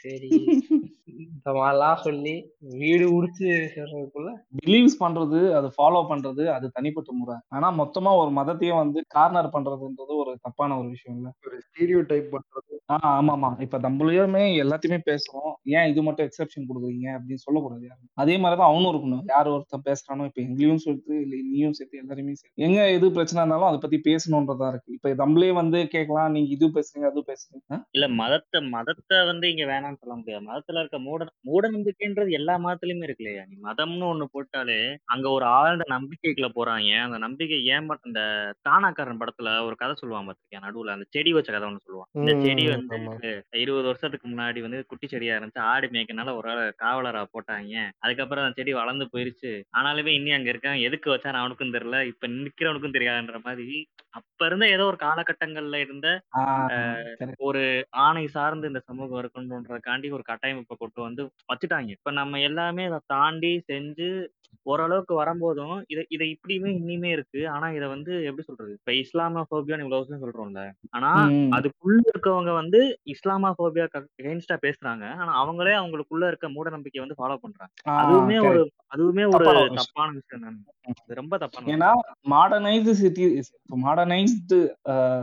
சரி. இந்த மாதிரிலாம் சொல்லி வீடு உடிச்சு சேர்றதுக்குள்ள பிலீவ்ஸ் பண்றது அது ஃபாலோ பண்றது அது தனிப்பட்ட முறை. ஆனா மொத்தமா ஒரு மதத்தையே வந்து கார்னர் பண்றதுன்றது ஒரு தப்பான ஒரு விஷயம் இல்ல. ஒரு ஸ்டீரியோ டைப் பண்றது. ஆஹ் ஆமா ஆமா இப்ப நம்மளையுமே எல்லாத்தையுமே பேசுறோம். ஏன் இது மட்டும் எக்ஸெப்ஷன் கொடுக்குறீங்க அப்படின்னு சொல்லக்கூடாது யாரும். அதே மாதிரிதான் அவனும் இருக்கணும். யார் ஒருத்தன் பேசுறானோ இப்ப எங்களையும் சேர்த்து இல்ல நீயும் சேர்த்து எல்லாருமே சேர்த்து. எங்க எது பிரச்சனை இருந்தாலும் அதை பத்தி பேசணுன்றதா இருக்கு. இப்ப நம்மளே வந்து கேட்கலாம் நீங்க இது பேசுறீங்க அது பேசுறீங்க? இல்ல மதத்தை மதத்தை வந்து இங்க வேணாம்னு சொல்ல முடியாது. மதத்துல இருக்க மூட மூட நம்பிக்கைன்றது எல்லா மதத்துலயுமே இருக்கு இல்லையா? நீ மதம்னு ஒண்ணு போட்டாலே அங்க ஒரு ஆழ்ந்த நம்பிக்கைக்குள்ள போறாங்க அந்த நம்பிக்கை ஏமாற்ற தானாக்காரன் படத்துல ஒரு கதை சொல்லுவான் பாத்திருக்கேன் நடுவுல அந்த செடி வச்ச கதை ஒண்ணு சொல்லுவான். இந்த செடி வந்து. இருபது வருஷத்துக்கு முன்னாடி வந்து குட்டி செடியா இருந்துச்சு. ஆடு மேய்க்கனால ஒரு ஆள் காவலரா போட்டாங்க. அதுக்கப்புறம் அந்த செடி வளர்ந்து போயிருச்சு. ஆனாலுமே இன்னி அங்க இருக்கான். எதுக்கு வச்சாரு அவனுக்கும் தெரியல. இப்ப நிக்கிறவனுக்கும் தெரியாதுன்ற மாதிரி அப்ப இருந்த ஏதோ ஒரு காலகட்டங்கள்ல இருந்த. ஒரு ஆணை சார்ந்து இந்த சமூகம் இருக்கணுன்றதுக்காண்டி ஒரு கட்டமைப்பை கொண்டு வந்து வச்சுட்டாங்க. இப்ப நம்ம எல்லாமே அதை தாண்டி செஞ்சு ஓரளவுக்கு வரும்போதும் இதை இதை இப்படியுமே இன்னியுமே இருக்கு. ஆனா இதை வந்து எப்படி சொல்றது? இப்ப இஸ்லாமா போபியான்னு இவ்வளவு வருஷம் சொல்றோம்ல. ஆனா. அதுக்குள்ள இருக்கவங்க வந்து இஸ்லாமா போபியா எகென்ஸ்டா பேசுறாங்க. ஆனா அவங்களே அவங்களுக்குள்ள இருக்க மூட நம்பிக்கையை வந்து ஃபாலோ பண்றாங்க. அதுவுமே ஒரு correct. அதுவுமே ஒரு தப்பான விஷயம். தான். அது ரொம்ப தப்பான ஏன்னா மாடர்னைஸ்டு சிட்டி மாடர்னைஸ்டு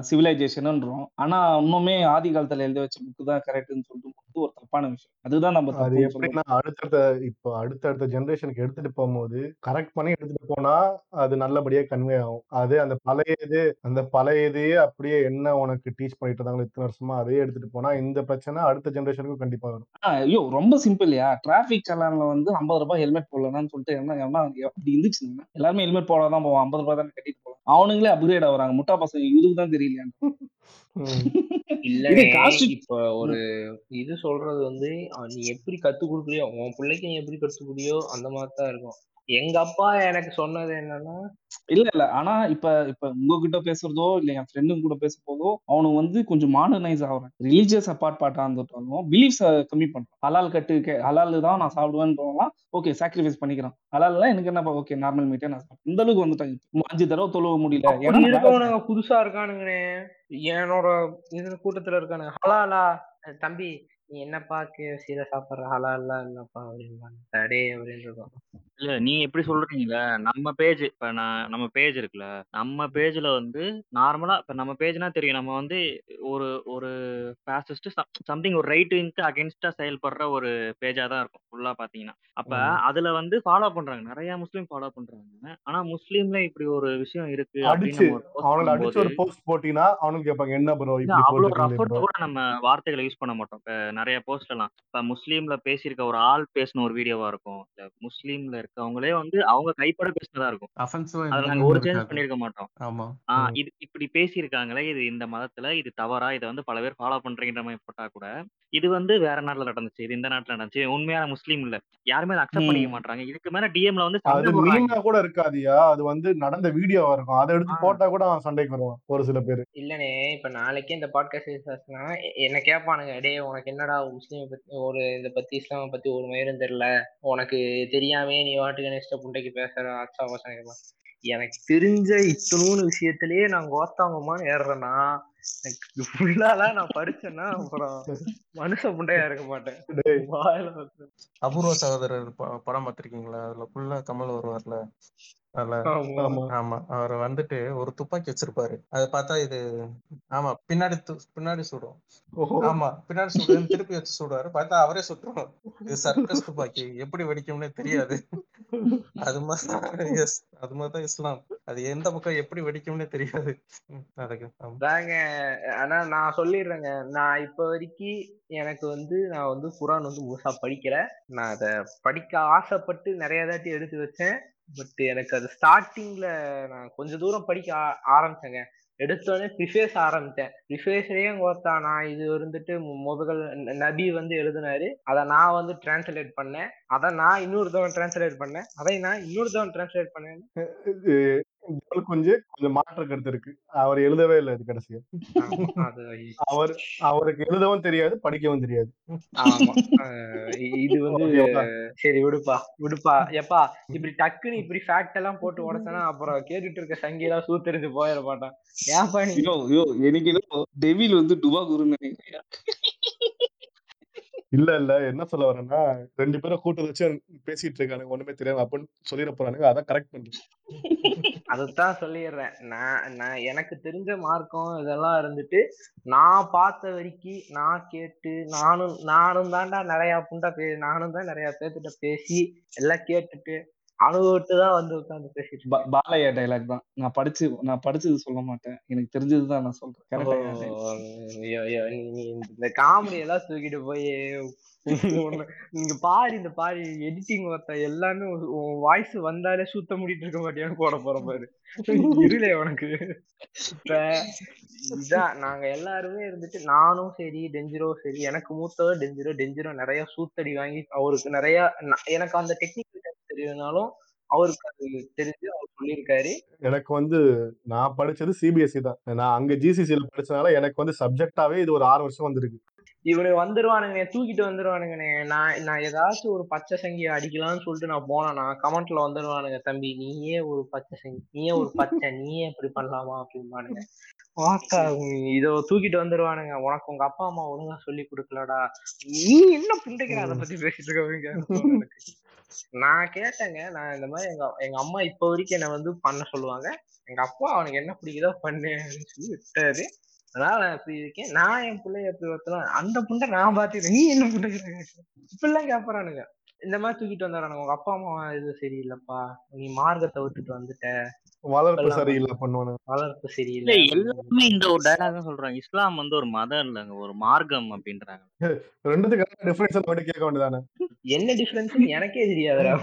சிவிலைசேஷன்ன்றோம் ஆனா இன்னுமே ஆதி காலத்துல எழுதி வச்ச புக்கு தான் கரெக்ட்னு சொல்லிட்டு ஒரு தப்பான விஷயம். அதுதான் நம்ம அது எப்படின்னா அடுத்தடுத்த இப்போ அடுத்தடுத்த ஜெனரேஷனுக்கு எடுத்துட்டு போகும்போது கரெக்ட் பண்ணி எடுத்துட்டு போனா அது நல்லபடியா கன்வே ஆகும். அது அந்த பழைய இது அந்த பழைய இதையே அப்படியே என்ன உனக்கு டீச் பண்ணிட்டு இருந்தாங்களோ இத்தனை வருஷமா அதையே எடுத்துட்டு போனா இந்த பிரச்சனை அடுத்த ஜெனரேஷனுக்கும் கண்டிப்பா வரும். ஐயோ ரொம்ப சிம்பிள்யா டிராபிக் சலான்ல வந்து ஐம்பது ரூபாய் ஹெல்மெட் போடலன்னு சொல்லிட்டு என்ன அப்படி இருந்துச்சுன்னா எல்லாருமே ஹெல்மெட் போட தான் போவான் ஐம்பது ரூபாய் தானே கட்டிட்டு போவான் அவனுங்களே அப்கிரேட் ஆகுறாங்க. முட்டா பசங்க இதுக்கு தான் தெரியலையா காஸ்ட் இப்ப ஒரு இது சொல்றது வந்து நீ எப்படி கத்து கொடுக்குறியோ உன் பிள்ளைக்கு நீ எப்படி கத்து கொடுக்குறியோ அந்த மாதிரி தான் இருக்கும். எங்க அப்பா எனக்கு சொன்னது என்னன்னா இல்ல இல்ல. ஆனா இப்ப இப்ப உங்ககிட்ட பேசுறதோ இல்ல என் ஃப்ரெண்டுங்க கூட பேச போதோ அவனுக்கு வந்து கொஞ்சம் மாடர்னைஸ் ஆகுறேன். ரிலீஜியஸ் அப்பார்ட் பார்ட்டா இருந்துட்டாலும் பிலீஃப்ஸ் கம்மி பண்றான். ஹலால் கட்டு ஹலால் தான் நான் சாப்பிடுவேன்றவங்களாம் ஓகே சாக்ரிஃபைஸ் பண்ணிக்கிறான். ஹலால்லாம் எனக்கு என்னப்பா ஓகே நார்மல் மீட்டே நான் சாப்பிடுவேன். இந்த அளவுக்கு வந்துட்டாங்க. அஞ்சு தடவை தொழுவ முடியல. இருக்கவனுங்க புதுசா இருக்கானுங்கண்ணே. என்னோட இது கூட்டத்துல இருக்கானுங்க. ஹலாலா தம்பி நீ என்னப்பா கேஎஃப்சில சாப்பிடுற ஹலாலா இல்லப்பா அப்படின்பாங்க டே அப்படின்னு இருக்கும் இல்ல நீங்க எப்படி சொல்றீங்கல்ல நம்ம பேஜ் இப்ப நான் நம்ம பேஜ் இருக்குல்ல நம்ம பேஜ்ல வந்து நார்மலா இப்ப நம்ம பேஜ்னா தெரியும் நம்ம வந்து ஒரு ஒரு ஃபாசிஸ்ட் சம்திங் ஒரு ரைட் விங்க்கு அகேன்ஸ்டா செயல்படுற ஒரு பேஜா தான் இருக்கும் ஃபுல்லா பாத்தீங்கன்னா. அப்ப. அதுல வந்து ஃபாலோ பண்றாங்க நிறைய முஸ்லீம் ஃபாலோ பண்றாங்க. ஆனா முஸ்லீம்ல இப்படி ஒரு விஷயம் இருக்கு அப்படின்னு அடிச்சு நம்ம ஒரு போஸ்ட் அவனுக்கு அடிச்சு பண்ணும்போது ஒரு போஸ்ட் போட்டீங்கன்னா அவனுக்கு கேட்பாங்க என்ன ப்ரோ இல்ல இப்படி அவ்வளவு போட்டுருக்கீங்களே ரஃபர்ட் ப்ரோ கூட நம்ம வார்த்தைகளை யூஸ் பண்ண மாட்டோம். இப்ப நிறைய போஸ்ட் எல்லாம். இப்ப முஸ்லீம்ல பேசியிருக்க ஒரு ஆள் பேசின ஒரு வீடியோவா இருக்கும். இல்ல முஸ்லீம்ல இருக்கவங்களே வந்து அவங்க கைப்பட பேசினதா இருக்கும். அஃபென்சிவா அதுல நாங்க ஒரு சேஞ்ச் இருக்காது பண்ணிருக்க மாட்டோம். ஆமா. ஆஹ் ம். இது இப்படி பேசியிருக்காங்களே இது இந்த மதத்துல இது தவறா இதை வந்து பல பேர் ஃபாலோ பண்றீங்கிற மாதிரி போட்டா கூட இது வந்து வேற நாட்டுல நடந்துச்சு இது இந்த நாட்டுல நடந்துச்சு உண்மையான முஸ்லீம் இல்ல. யாருமே அதை அக்செப்ட் பண்ணிக்க ம். மாட்டாங்க இதுக்கு மேல டிஎம்ல வந்து அது சண்டை போடுறாங்க. மீனா கூட இருக்காதியா? அது வந்து நடந்த வீடியோவா இருக்கும். அதை எடுத்து ஆஹ் போட்டா கூட அவன் சண்டைக்கு வருவான் ஒரு சில பேர். இல்லனே இப்ப நாளைக்கே இந்த பாட்காஸ்ட் ரிசர்ச்னா என்ன கேட்பானுங்க டேய் உனக்கு என்னடா முஸ்லீம் பத்தி ஒரு இதை பத்தி இஸ்லாம பத்தி ஒரு மயிரும் தெரியல. உனக்கு தெரியாமே நீ வாட்டுக்கு நெக்ஸ்ட் புண்டைக்கு பேசுற அச்சா பசங்க எனக்கு தெரிஞ்ச இத்தனூன்னு விஷயத்திலேயே நான் கோத்தாங்கம்மான்னு ஏறுறேன்னா எனக்கு ஃபுல்லாலாம் நான் படிச்சேன்னா அப்புறம் மனுஷ புண்டையா இருக்க மாட்டேன். அபூர்வ சகோதரர் படம் பார்த்திருக்கீங்களா? அதுல ஃபுல்லா கமல் வருவார்ல ஆமா. அவர் வந்துட்டு ஒரு துப்பாக்கி வச்சிருப்பாரு. அதை பார்த்தா இது ஆமா பின்னாடி து- பின்னாடி சுடும். ஓஹோ. ஆமா பின்னாடி சுடுன்னு திருப்பி வச்சு சுடுவாரு. பார்த்தா அவரே சுட்டுரும் இது சர்க்கஸ் துப்பாக்கி. எப்படி வெடிக்கும்னே தெரியாது. அது மாதிரி எஸ் அது மாதிரிதான் இஸ்லாம். அது எந்த பக்கம் எப்படி வெடிக்கும்னே தெரியாது. அதுக்கு ஆனா நான் சொல்லிடுறேங்க. நான் இப்ப வரைக்கும் எனக்கு வந்து நான் வந்து குரான் வந்து முழுசா படிக்கல. நான் அதை படிக்க ஆசைப்பட்டு நிறைய தாட்டி எடுத்து வச்சேன். பட் எனக்கு அது ஸ்டார்டிங்ல நான் கொஞ்ச தூரம் படிக்க ஆ- ஆரம்பிச்சேங்க. எடுத்தோடனே ப்ரிஃபேஸ் ஆரம்பித்தேன். ப்ரிஃபேஸ்லயே கோத்தா நான் இது வந்துட்டு மு- முதல் நபி வந்து எழுதினாரு. அதை நான் வந்து டிரான்ஸ்லேட் பண்ணேன். அதை நான் இன்னொருத்தவன் டிரான்ஸ்லேட் பண்ணேன். அதை நான் இன்னொருத்தவன் டிரான்ஸ்லேட் பண்ணேன் கொஞ்சம் கொஞ்சம் மாற்று கருத்து இருக்கு. அவர் எழுதவே இல்லை இது கடைசியா. அவர் அவருக்கு எழுதவும் தெரியாது படிக்கவும் தெரியாது. இது வந்து சரி விடுப்பா விடுப்பா. எப்பா இப்படி டக்குன்னு இப்படி ஃபேக்ட் எல்லாம் போட்டு உடச்சனா அப்புறம் கேட்டுட்டு இருக்க சங்கிலாம் சூத்தெரிஞ்சு போயிட மாட்டான். ஐயோ ஐயோ எனக்கு டெவில் வந்து டுபா குருன்னு நினைக்கிறேன். இல்ல இல்ல. என்ன சொல்ல வரேன்னா ரெண்டு பேரும் கூட்ட வச்சு பேசிட்டு இருக்கானுங்க. ஒண்ணுமே தெரியாது அப்படின்னு சொல்லிட போறானுங்க. அதான் கரெக்ட் பண்றேன் அதைத்தான் சொல்லிடுறேன் நான் நான் எனக்கு தெரிஞ்ச மார்க்கம் இதெல்லாம் இருந்துட்டு நான் பார்த்த வரைக்கும் நான் கேட்டு நானும் நானும் தான்டா நிறைய புண்டா பே நானும் தான் நிறைய பேர்த்திட்ட பேசி எல்லாம் கேட்டுட்டு அனுபவிட்டு தான் வந்து உட்காந்து பேசிட்டு பாலையா டைலாக் தான். நான் படிச்சு நான் படிச்சது சொல்ல மாட்டேன். எனக்கு தெரிஞ்சது தான் நான் சொல்றேன். இந்த காமெடி எல்லாம் தூக்கிட்டு போய் நீங்க பாரு இந்த பாரு எடிட்டிங் ஒருத்த எல்லாமே உன் வாய்ஸ் வந்தாலே சுத்த முடிட்டு இருக்க மாட்டியான்னு போட போற பாரு. இருளே உனக்கு. இப்ப இதான் நாங்க எல்லாருமே இருந்துட்டு நானும் சரி டெஞ்சிரோ சரி எனக்கு மூத்தவர் டெஞ்சிரோ டெஞ்சிரோ நிறைய சூத்தடி வாங்கி அவருக்கு நிறைய எனக்கு அந்த டெக்னிக்கல் தெரியுதுனாலும் அவருக்கு அது தெரிஞ்சு அவர் சொல்லியிருக்காரு. எனக்கு வந்து நான் படிச்சது சிபிஎஸ்சி தான். நான் அங்க ஜிசிசில படிச்சனால எனக்கு வந்து சப்ஜெக்டாவே இது ஒரு ஆறு வருஷம் வந்திருக்கு. இவனுக்கு வந்துருவானுங்க தூக்கிட்டு வந்துருவானுங்கண்ணே. நான் நான் ஏதாச்சும் ஒரு பச்சை சங்கி அடிக்கலாம்னு சொல்லிட்டு நான் போனேன்னா கமெண்ட்ல வந்துருவானுங்க தம்பி நீயே ஒரு பச்சை சங்கி நீயே ஒரு பச்சை நீயே இப்படி பண்ணலாமா? அப்படிம்பானுங்க. வாக்கா இதோ தூக்கிட்டு வந்துருவானுங்க. உனக்கு உங்க அப்பா அம்மா ஒழுங்கா சொல்லி கொடுக்கலடா. நீ என்ன புண்டைக்கிற அதை பத்தி பேசிட்டு இருக்கவங்க எனக்கு. நான் கேட்டேங்க. நான் இந்த மாதிரி எங்க எங்க அம்மா இப்ப வரைக்கும் என்ன வந்து பண்ண சொல்லுவாங்க. எங்க அப்பா அவனுக்கு என்ன பிடிக்குதோ பண்ணு சொல்லி விட்டாரு. அதனால நான் இப்படி இருக்கேன். நான் என் பிள்ளைய எப்படி வளர்த்தலாம் அந்த புண்டை நான் பாத்துக்கிறேன் நீ என்ன புண்டை இப்படிலாம் கேட்பறானுங்க இந்த மாதிரி தூக்கிட்டு வந்துடுறானுங்க உங்க அப்பா அம்மா இது சரியில்லைப்பா. நீ மார்க்கத்தை விட்டுட்டு வந்துட்ட. வளர்ப்பு சரியில்லை பண்ணுவானு வளர்ப்பு சரியில்லை எல்லாருமே இந்த ஒரு டயலாக் தான் சொல்றாங்க. இஸ்லாம் வந்து ஒரு மதம் இல்லைங்க ஒரு மார்க்கம் அப்படின்றாங்க. ரெண்டுத்துக்கு டிஃபரன்ஸ் மட்டும் கேட்க வேண்டியதானே என்ன டிஃபரன்ஸ் எனக்கே தெரியாதுடா.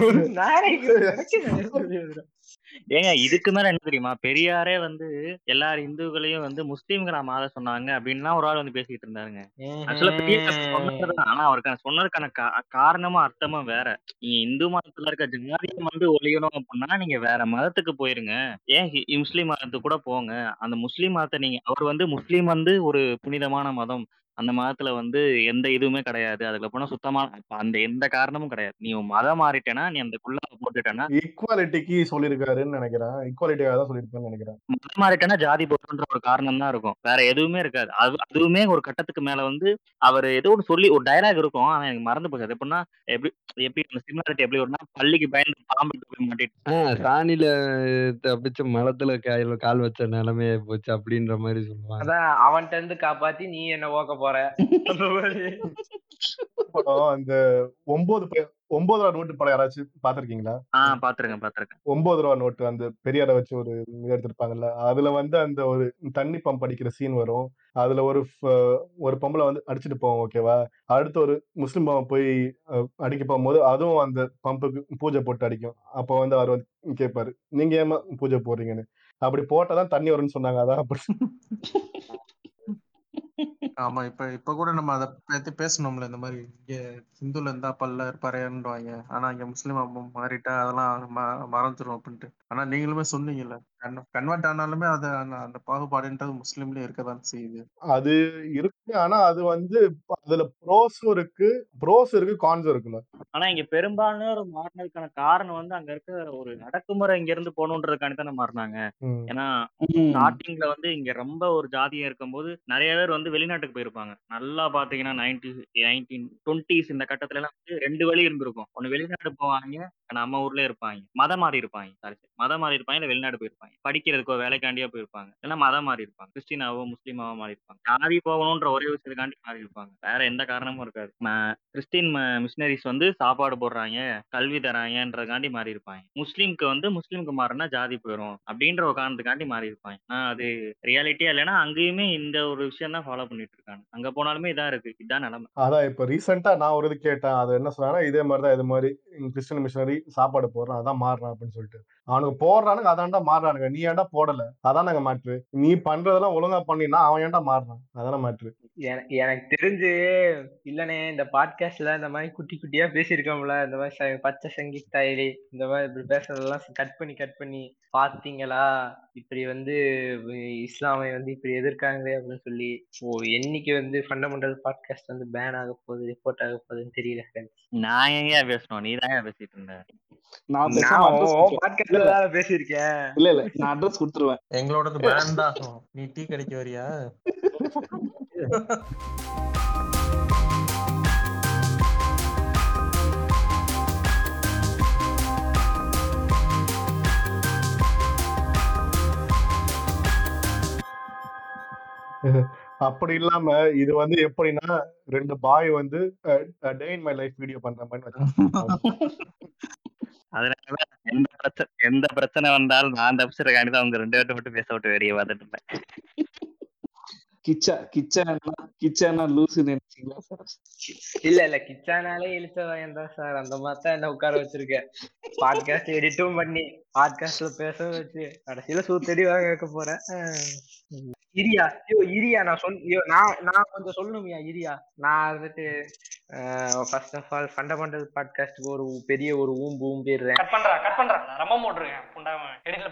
நானே எனக்கே தெரியாதுடா. ஏங்க இதுக்கு மேல என்ன தெரியுமா? பெரியாரே வந்து எல்லார் இந்துக்களையும் வந்து முஸ்லீம்களை மாத சொன்னாங்க அப்படின்லாம் ஒரு ஆள் வந்து பேசிட்டு இருந்தாருங்க. ஆக்சுவலா பெரியார் சொன்னதுதான். ஆனா அவருக்கான சொன்னதுக்கான காரணமும் அர்த்தமும் வேற. நீங்க இந்து மதத்துல இருக்க ஜாதியம் வந்து ஒழியணும் அப்படின்னா நீங்க வேற மதத்துக்கு போயிருங்க. ஏன் முஸ்லீம் மதத்துக்கு கூட போங்க. அந்த முஸ்லீம் மதத்தை நீங்க அவர் வந்து முஸ்லீம் வந்து ஒரு புனிதமான மதம். அந்த மதத்துல வந்து எந்த இதுவுமே கிடையாது. அதுல போனா சுத்தமான அந்த எந்த காரணமும் கிடையாது. நீ உன் மதம் மாறிட்டேன்னா நீ அந்த குள்ள போட்டுட்டேன்னா ஈக்குவாலிட்டிக்கு சொல்லியிருக்காருன்னு நினைக்கிறேன். ஈக்குவாலிட்டியாக தான் சொல்லியிருப்பான்னு நினைக்கிறேன். மதம் மாறிட்டேன்னா ஜாதி போட்டுன்ற ஒரு காரணம் தான் இருக்கும். வேற எதுவுமே இருக்காது. அது அதுவுமே ஒரு கட்டத்துக்கு மேல வந்து அவர் ஏதோ ஒரு சொல்லி ஒரு டயலாக் இருக்கும். ஆனா எனக்கு மறந்து போச்சு. அது எப்படின்னா எப்படி எப்படி அந்த சிமிலாரிட்டி எப்படி வரும்னா பள்ளிக்கு பயந்து பாம்பு போய் மாட்டிட்டு சாணியில தப்பிச்ச மலத்துல கால் கால் வச்ச நிலைமையே போச்சு அப்படின்ற மாதிரி சொல்லுவாங்க. அதான் அவன்கிட்ட இருந்து காப்பாத்தி நீ என்ன ஓக்க போற அந்த ஒன்பது ஒன்பது ரூபா நோட்டு படம் யாராச்சும் பாத்திருக்கீங்களா? ஆஹ் பாத்துருக்கேன் பாத்துருக்கேன். ஒன்பது ரூபா நோட்டு அந்த பெரியாரை வச்சு ஒரு எடுத்திருப்பாங்கல்ல அதுல வந்து அந்த ஒரு தண்ணி பம்ப் அடிக்கிற சீன் வரும். அதுல ஒரு ஒரு பொம்பளை வந்து அடிச்சுட்டு போவோம் ஓகேவா அடுத்து ஒரு முஸ்லிம் பாவம் போய் அடிக்க போகும்போது அதுவும் அந்த பம்புக்கு பூஜை போட்டு அடிக்கும். அப்போ வந்து அவர் வந்து கேட்பாரு நீங்க ஏமா பூஜை போடுறீங்கன்னு? அப்படி போட்டாதான் தண்ணி வரும்னு சொன்னாங்க அதான் அப்படி. ஆமா இப்ப இப்ப கூட நம்ம அத பத்தி பேசணும்ல இந்த மாதிரி இங்க ஹிந்துல இருந்தா பல்ல இருப்பாருன்னுவாங்க ஆனா இங்க முஸ்லீம் மாறிட்டா அதெல்லாம் ம- மறந்துரும் அப்படின்ட்டு. ஆனா நீங்களுமே சொன்னீங்கல்ல. கன்வெர்ட் ஆனாலுமே அது அந்த பாகுபாடுன்றது முஸ்லீம்லயும் இருக்கதான் செய்யுது. அது இருக்கு. ஆனா அது வந்து அதுல ப்ரோஸும் இருக்கு. ப்ரோஸ் இருக்கு கான்ஸும் இருக்குல்ல. ஆனா இங்க பெரும்பாலானோர் மாறினதுக்கான காரணம் வந்து அங்க இருக்க ஒரு அடக்குமுறை இங்க இருந்து போகணுன்றதுக்காண்டி தானே மாறினாங்க. ஏன்னா. ஸ்டார்டிங்ல வந்து இங்க ரொம்ப ஒரு ஜாதியா இருக்கும்போது நிறைய பேர் வந்து வெளிநாட்டுக்கு போயிருப்பாங்க. நல்லா பாத்தீங்கன்னா நைன்டி நைன்டீன் டுவெண்ட்டிஸ் இந்த கட்டத்துல எல்லாம் வந்து ரெண்டு வழி இருந்திருக்கும். ஒண்ணு வெளிநாடு போவாங்க நம்ம ஊர்ல இருப்பாங்க. மதம் மாறி இருப்பாங்க. சாரி மதம் மாறி இருப்பாங்க. இல்ல வெளிநாடு போயிருப்பாங்க. படிக்கிறதுக்கோ வேலைக்காண்டியா போயிருப்பாங்க. இல்ல மதம் மாறி இருப்பாங்க. கிறிஸ்டினாவோ முஸ்லீமாவோ மாறி இருப்பாங்க. ஜாதி போகணும்ன்ற ஒரே விஷயத்துக்காண்டி மாறி இருப்பாங்க. வேற எந்த காரணமும் இருக்காது. ம- கிறிஸ்டின் மிஷினரிஸ் வந்து சாப்பாடு போடுறாங்க கல்வி தராங்கன்றதுக்காண்டி மாறி இருப்பாங்க. முஸ்லீம்க்கு வந்து முஸ்லீம்க்கு மாறினா ஜாதி போயிடும் அப்படின்ற ஒரு காரணத்துக்காண்டி மாறி இருப்பாங்க. ஆனா அது ரியாலிட்டியா இல்லைன்னா அங்கேயுமே இந்த ஒரு விஷயம் தான் ஃபாலோ பண்ணிட்டு இருக்காங்க. அங்க போனாலுமே இதான் இருக்கு. இதான் நிலைமை. அதான் இப்ப ரீசெண்டா நான் ஒரு இது கேட்டேன். அது என்ன சொன்னாங்கன்னா இதே மாதிரிதான் இது மாதிரி கிறிஸ்டின் மிஷினரி சாப்பாடு போடுறான் அதான் மாறுறான் அப்படின்னு சொல்லிட்டு. அவனுக்கு போடுறானுங்க அதான்டா மாறுறானுங்க? நீ ஏன்டா போடல? அதான் நாங்க மாற்று நீ பண்றதெல்லாம் ஒழுங்கா பண்ணினா அவன் ஏன்டா மாறுறான்? அதான மாற்று என- எனக்கு தெரிஞ்சு இல்லனே இந்த பாட்காஸ்ட்ல இந்த மாதிரி குட்டி குட்டியா பேசியிருக்கோம்ல இந்த மாதிரி ச- பச்சை சங்கி ஸ்டைலி இந்த மாதிரி இப்படி பேசுறதெல்லாம் கட் பண்ணி கட் பண்ணி பாத்தீங்களா இப்படி வந்து இஸ்லாமை வந்து இப்படி எதிர்க்காங்களே அப்படின்னு சொல்லி ஓ என்னைக்கு வந்து ஃபண்டமெண்டல் பாட்காஸ்ட் வந்து பேன் ஆக போகுது ரிப்போர்ட் ஆக போகுதுன்னு தெரியல. நான் எங்கேயா பேசணும்? நீ தான் பேசிட்டு இருந்த? நான் தான் பேசியிருக்கேன். இல்ல இல்ல. நான் அட்ரஸ் கொடுத்துருவேன். எங்களோடது பேண்ட் ஆகும் நீ டீ கடைக்கு வரியா? அப்படி இல்லாம இது வந்து எப்படின்னா ரெண்டு பாய் வந்து day in my life video பண்ற மாதிரி. அதனால எந்த பிரச்சனை எந்த பிரச்சனை வந்தாலும் நான் தப்பிச்சிருக்காண்டி தான் அவங்க ரெண்டு பேர்ட்ட மட்டும் பேச விட்டு வெளியே பார்த்துட்டு இருந்தேன். கிச்சா கிச்சனா கிச்சனா லூசு நினைச்சீங்களா சார்? இல்ல இல்ல. கிச்சானாலே இழுச்ச வாயன் தான் சார். அந்த மாதிரி தான் என்ன உட்கார வச்சிருக்கேன். பாட்காஸ்ட் எடிட்டும் பண்ணி பாட்காஸ்ட்ல பேச வச்சு கடைசியில சூத்தடி வாங்க வைக்க போறேன். இரியா. ஐயோ இரியா நான் சொல் ஐயோ நான் நான் கொஞ்சம் சொல்லணுமியா இரியா. நான் வந்துட்டு first of all fundamental podcast ஒரு பெரிய ஒரு ஊம்பு ஊம்பிடுறேன் கட் பண்றா கட் பண்றா. ரொம்ப போட்டுருங்க புண்டாம.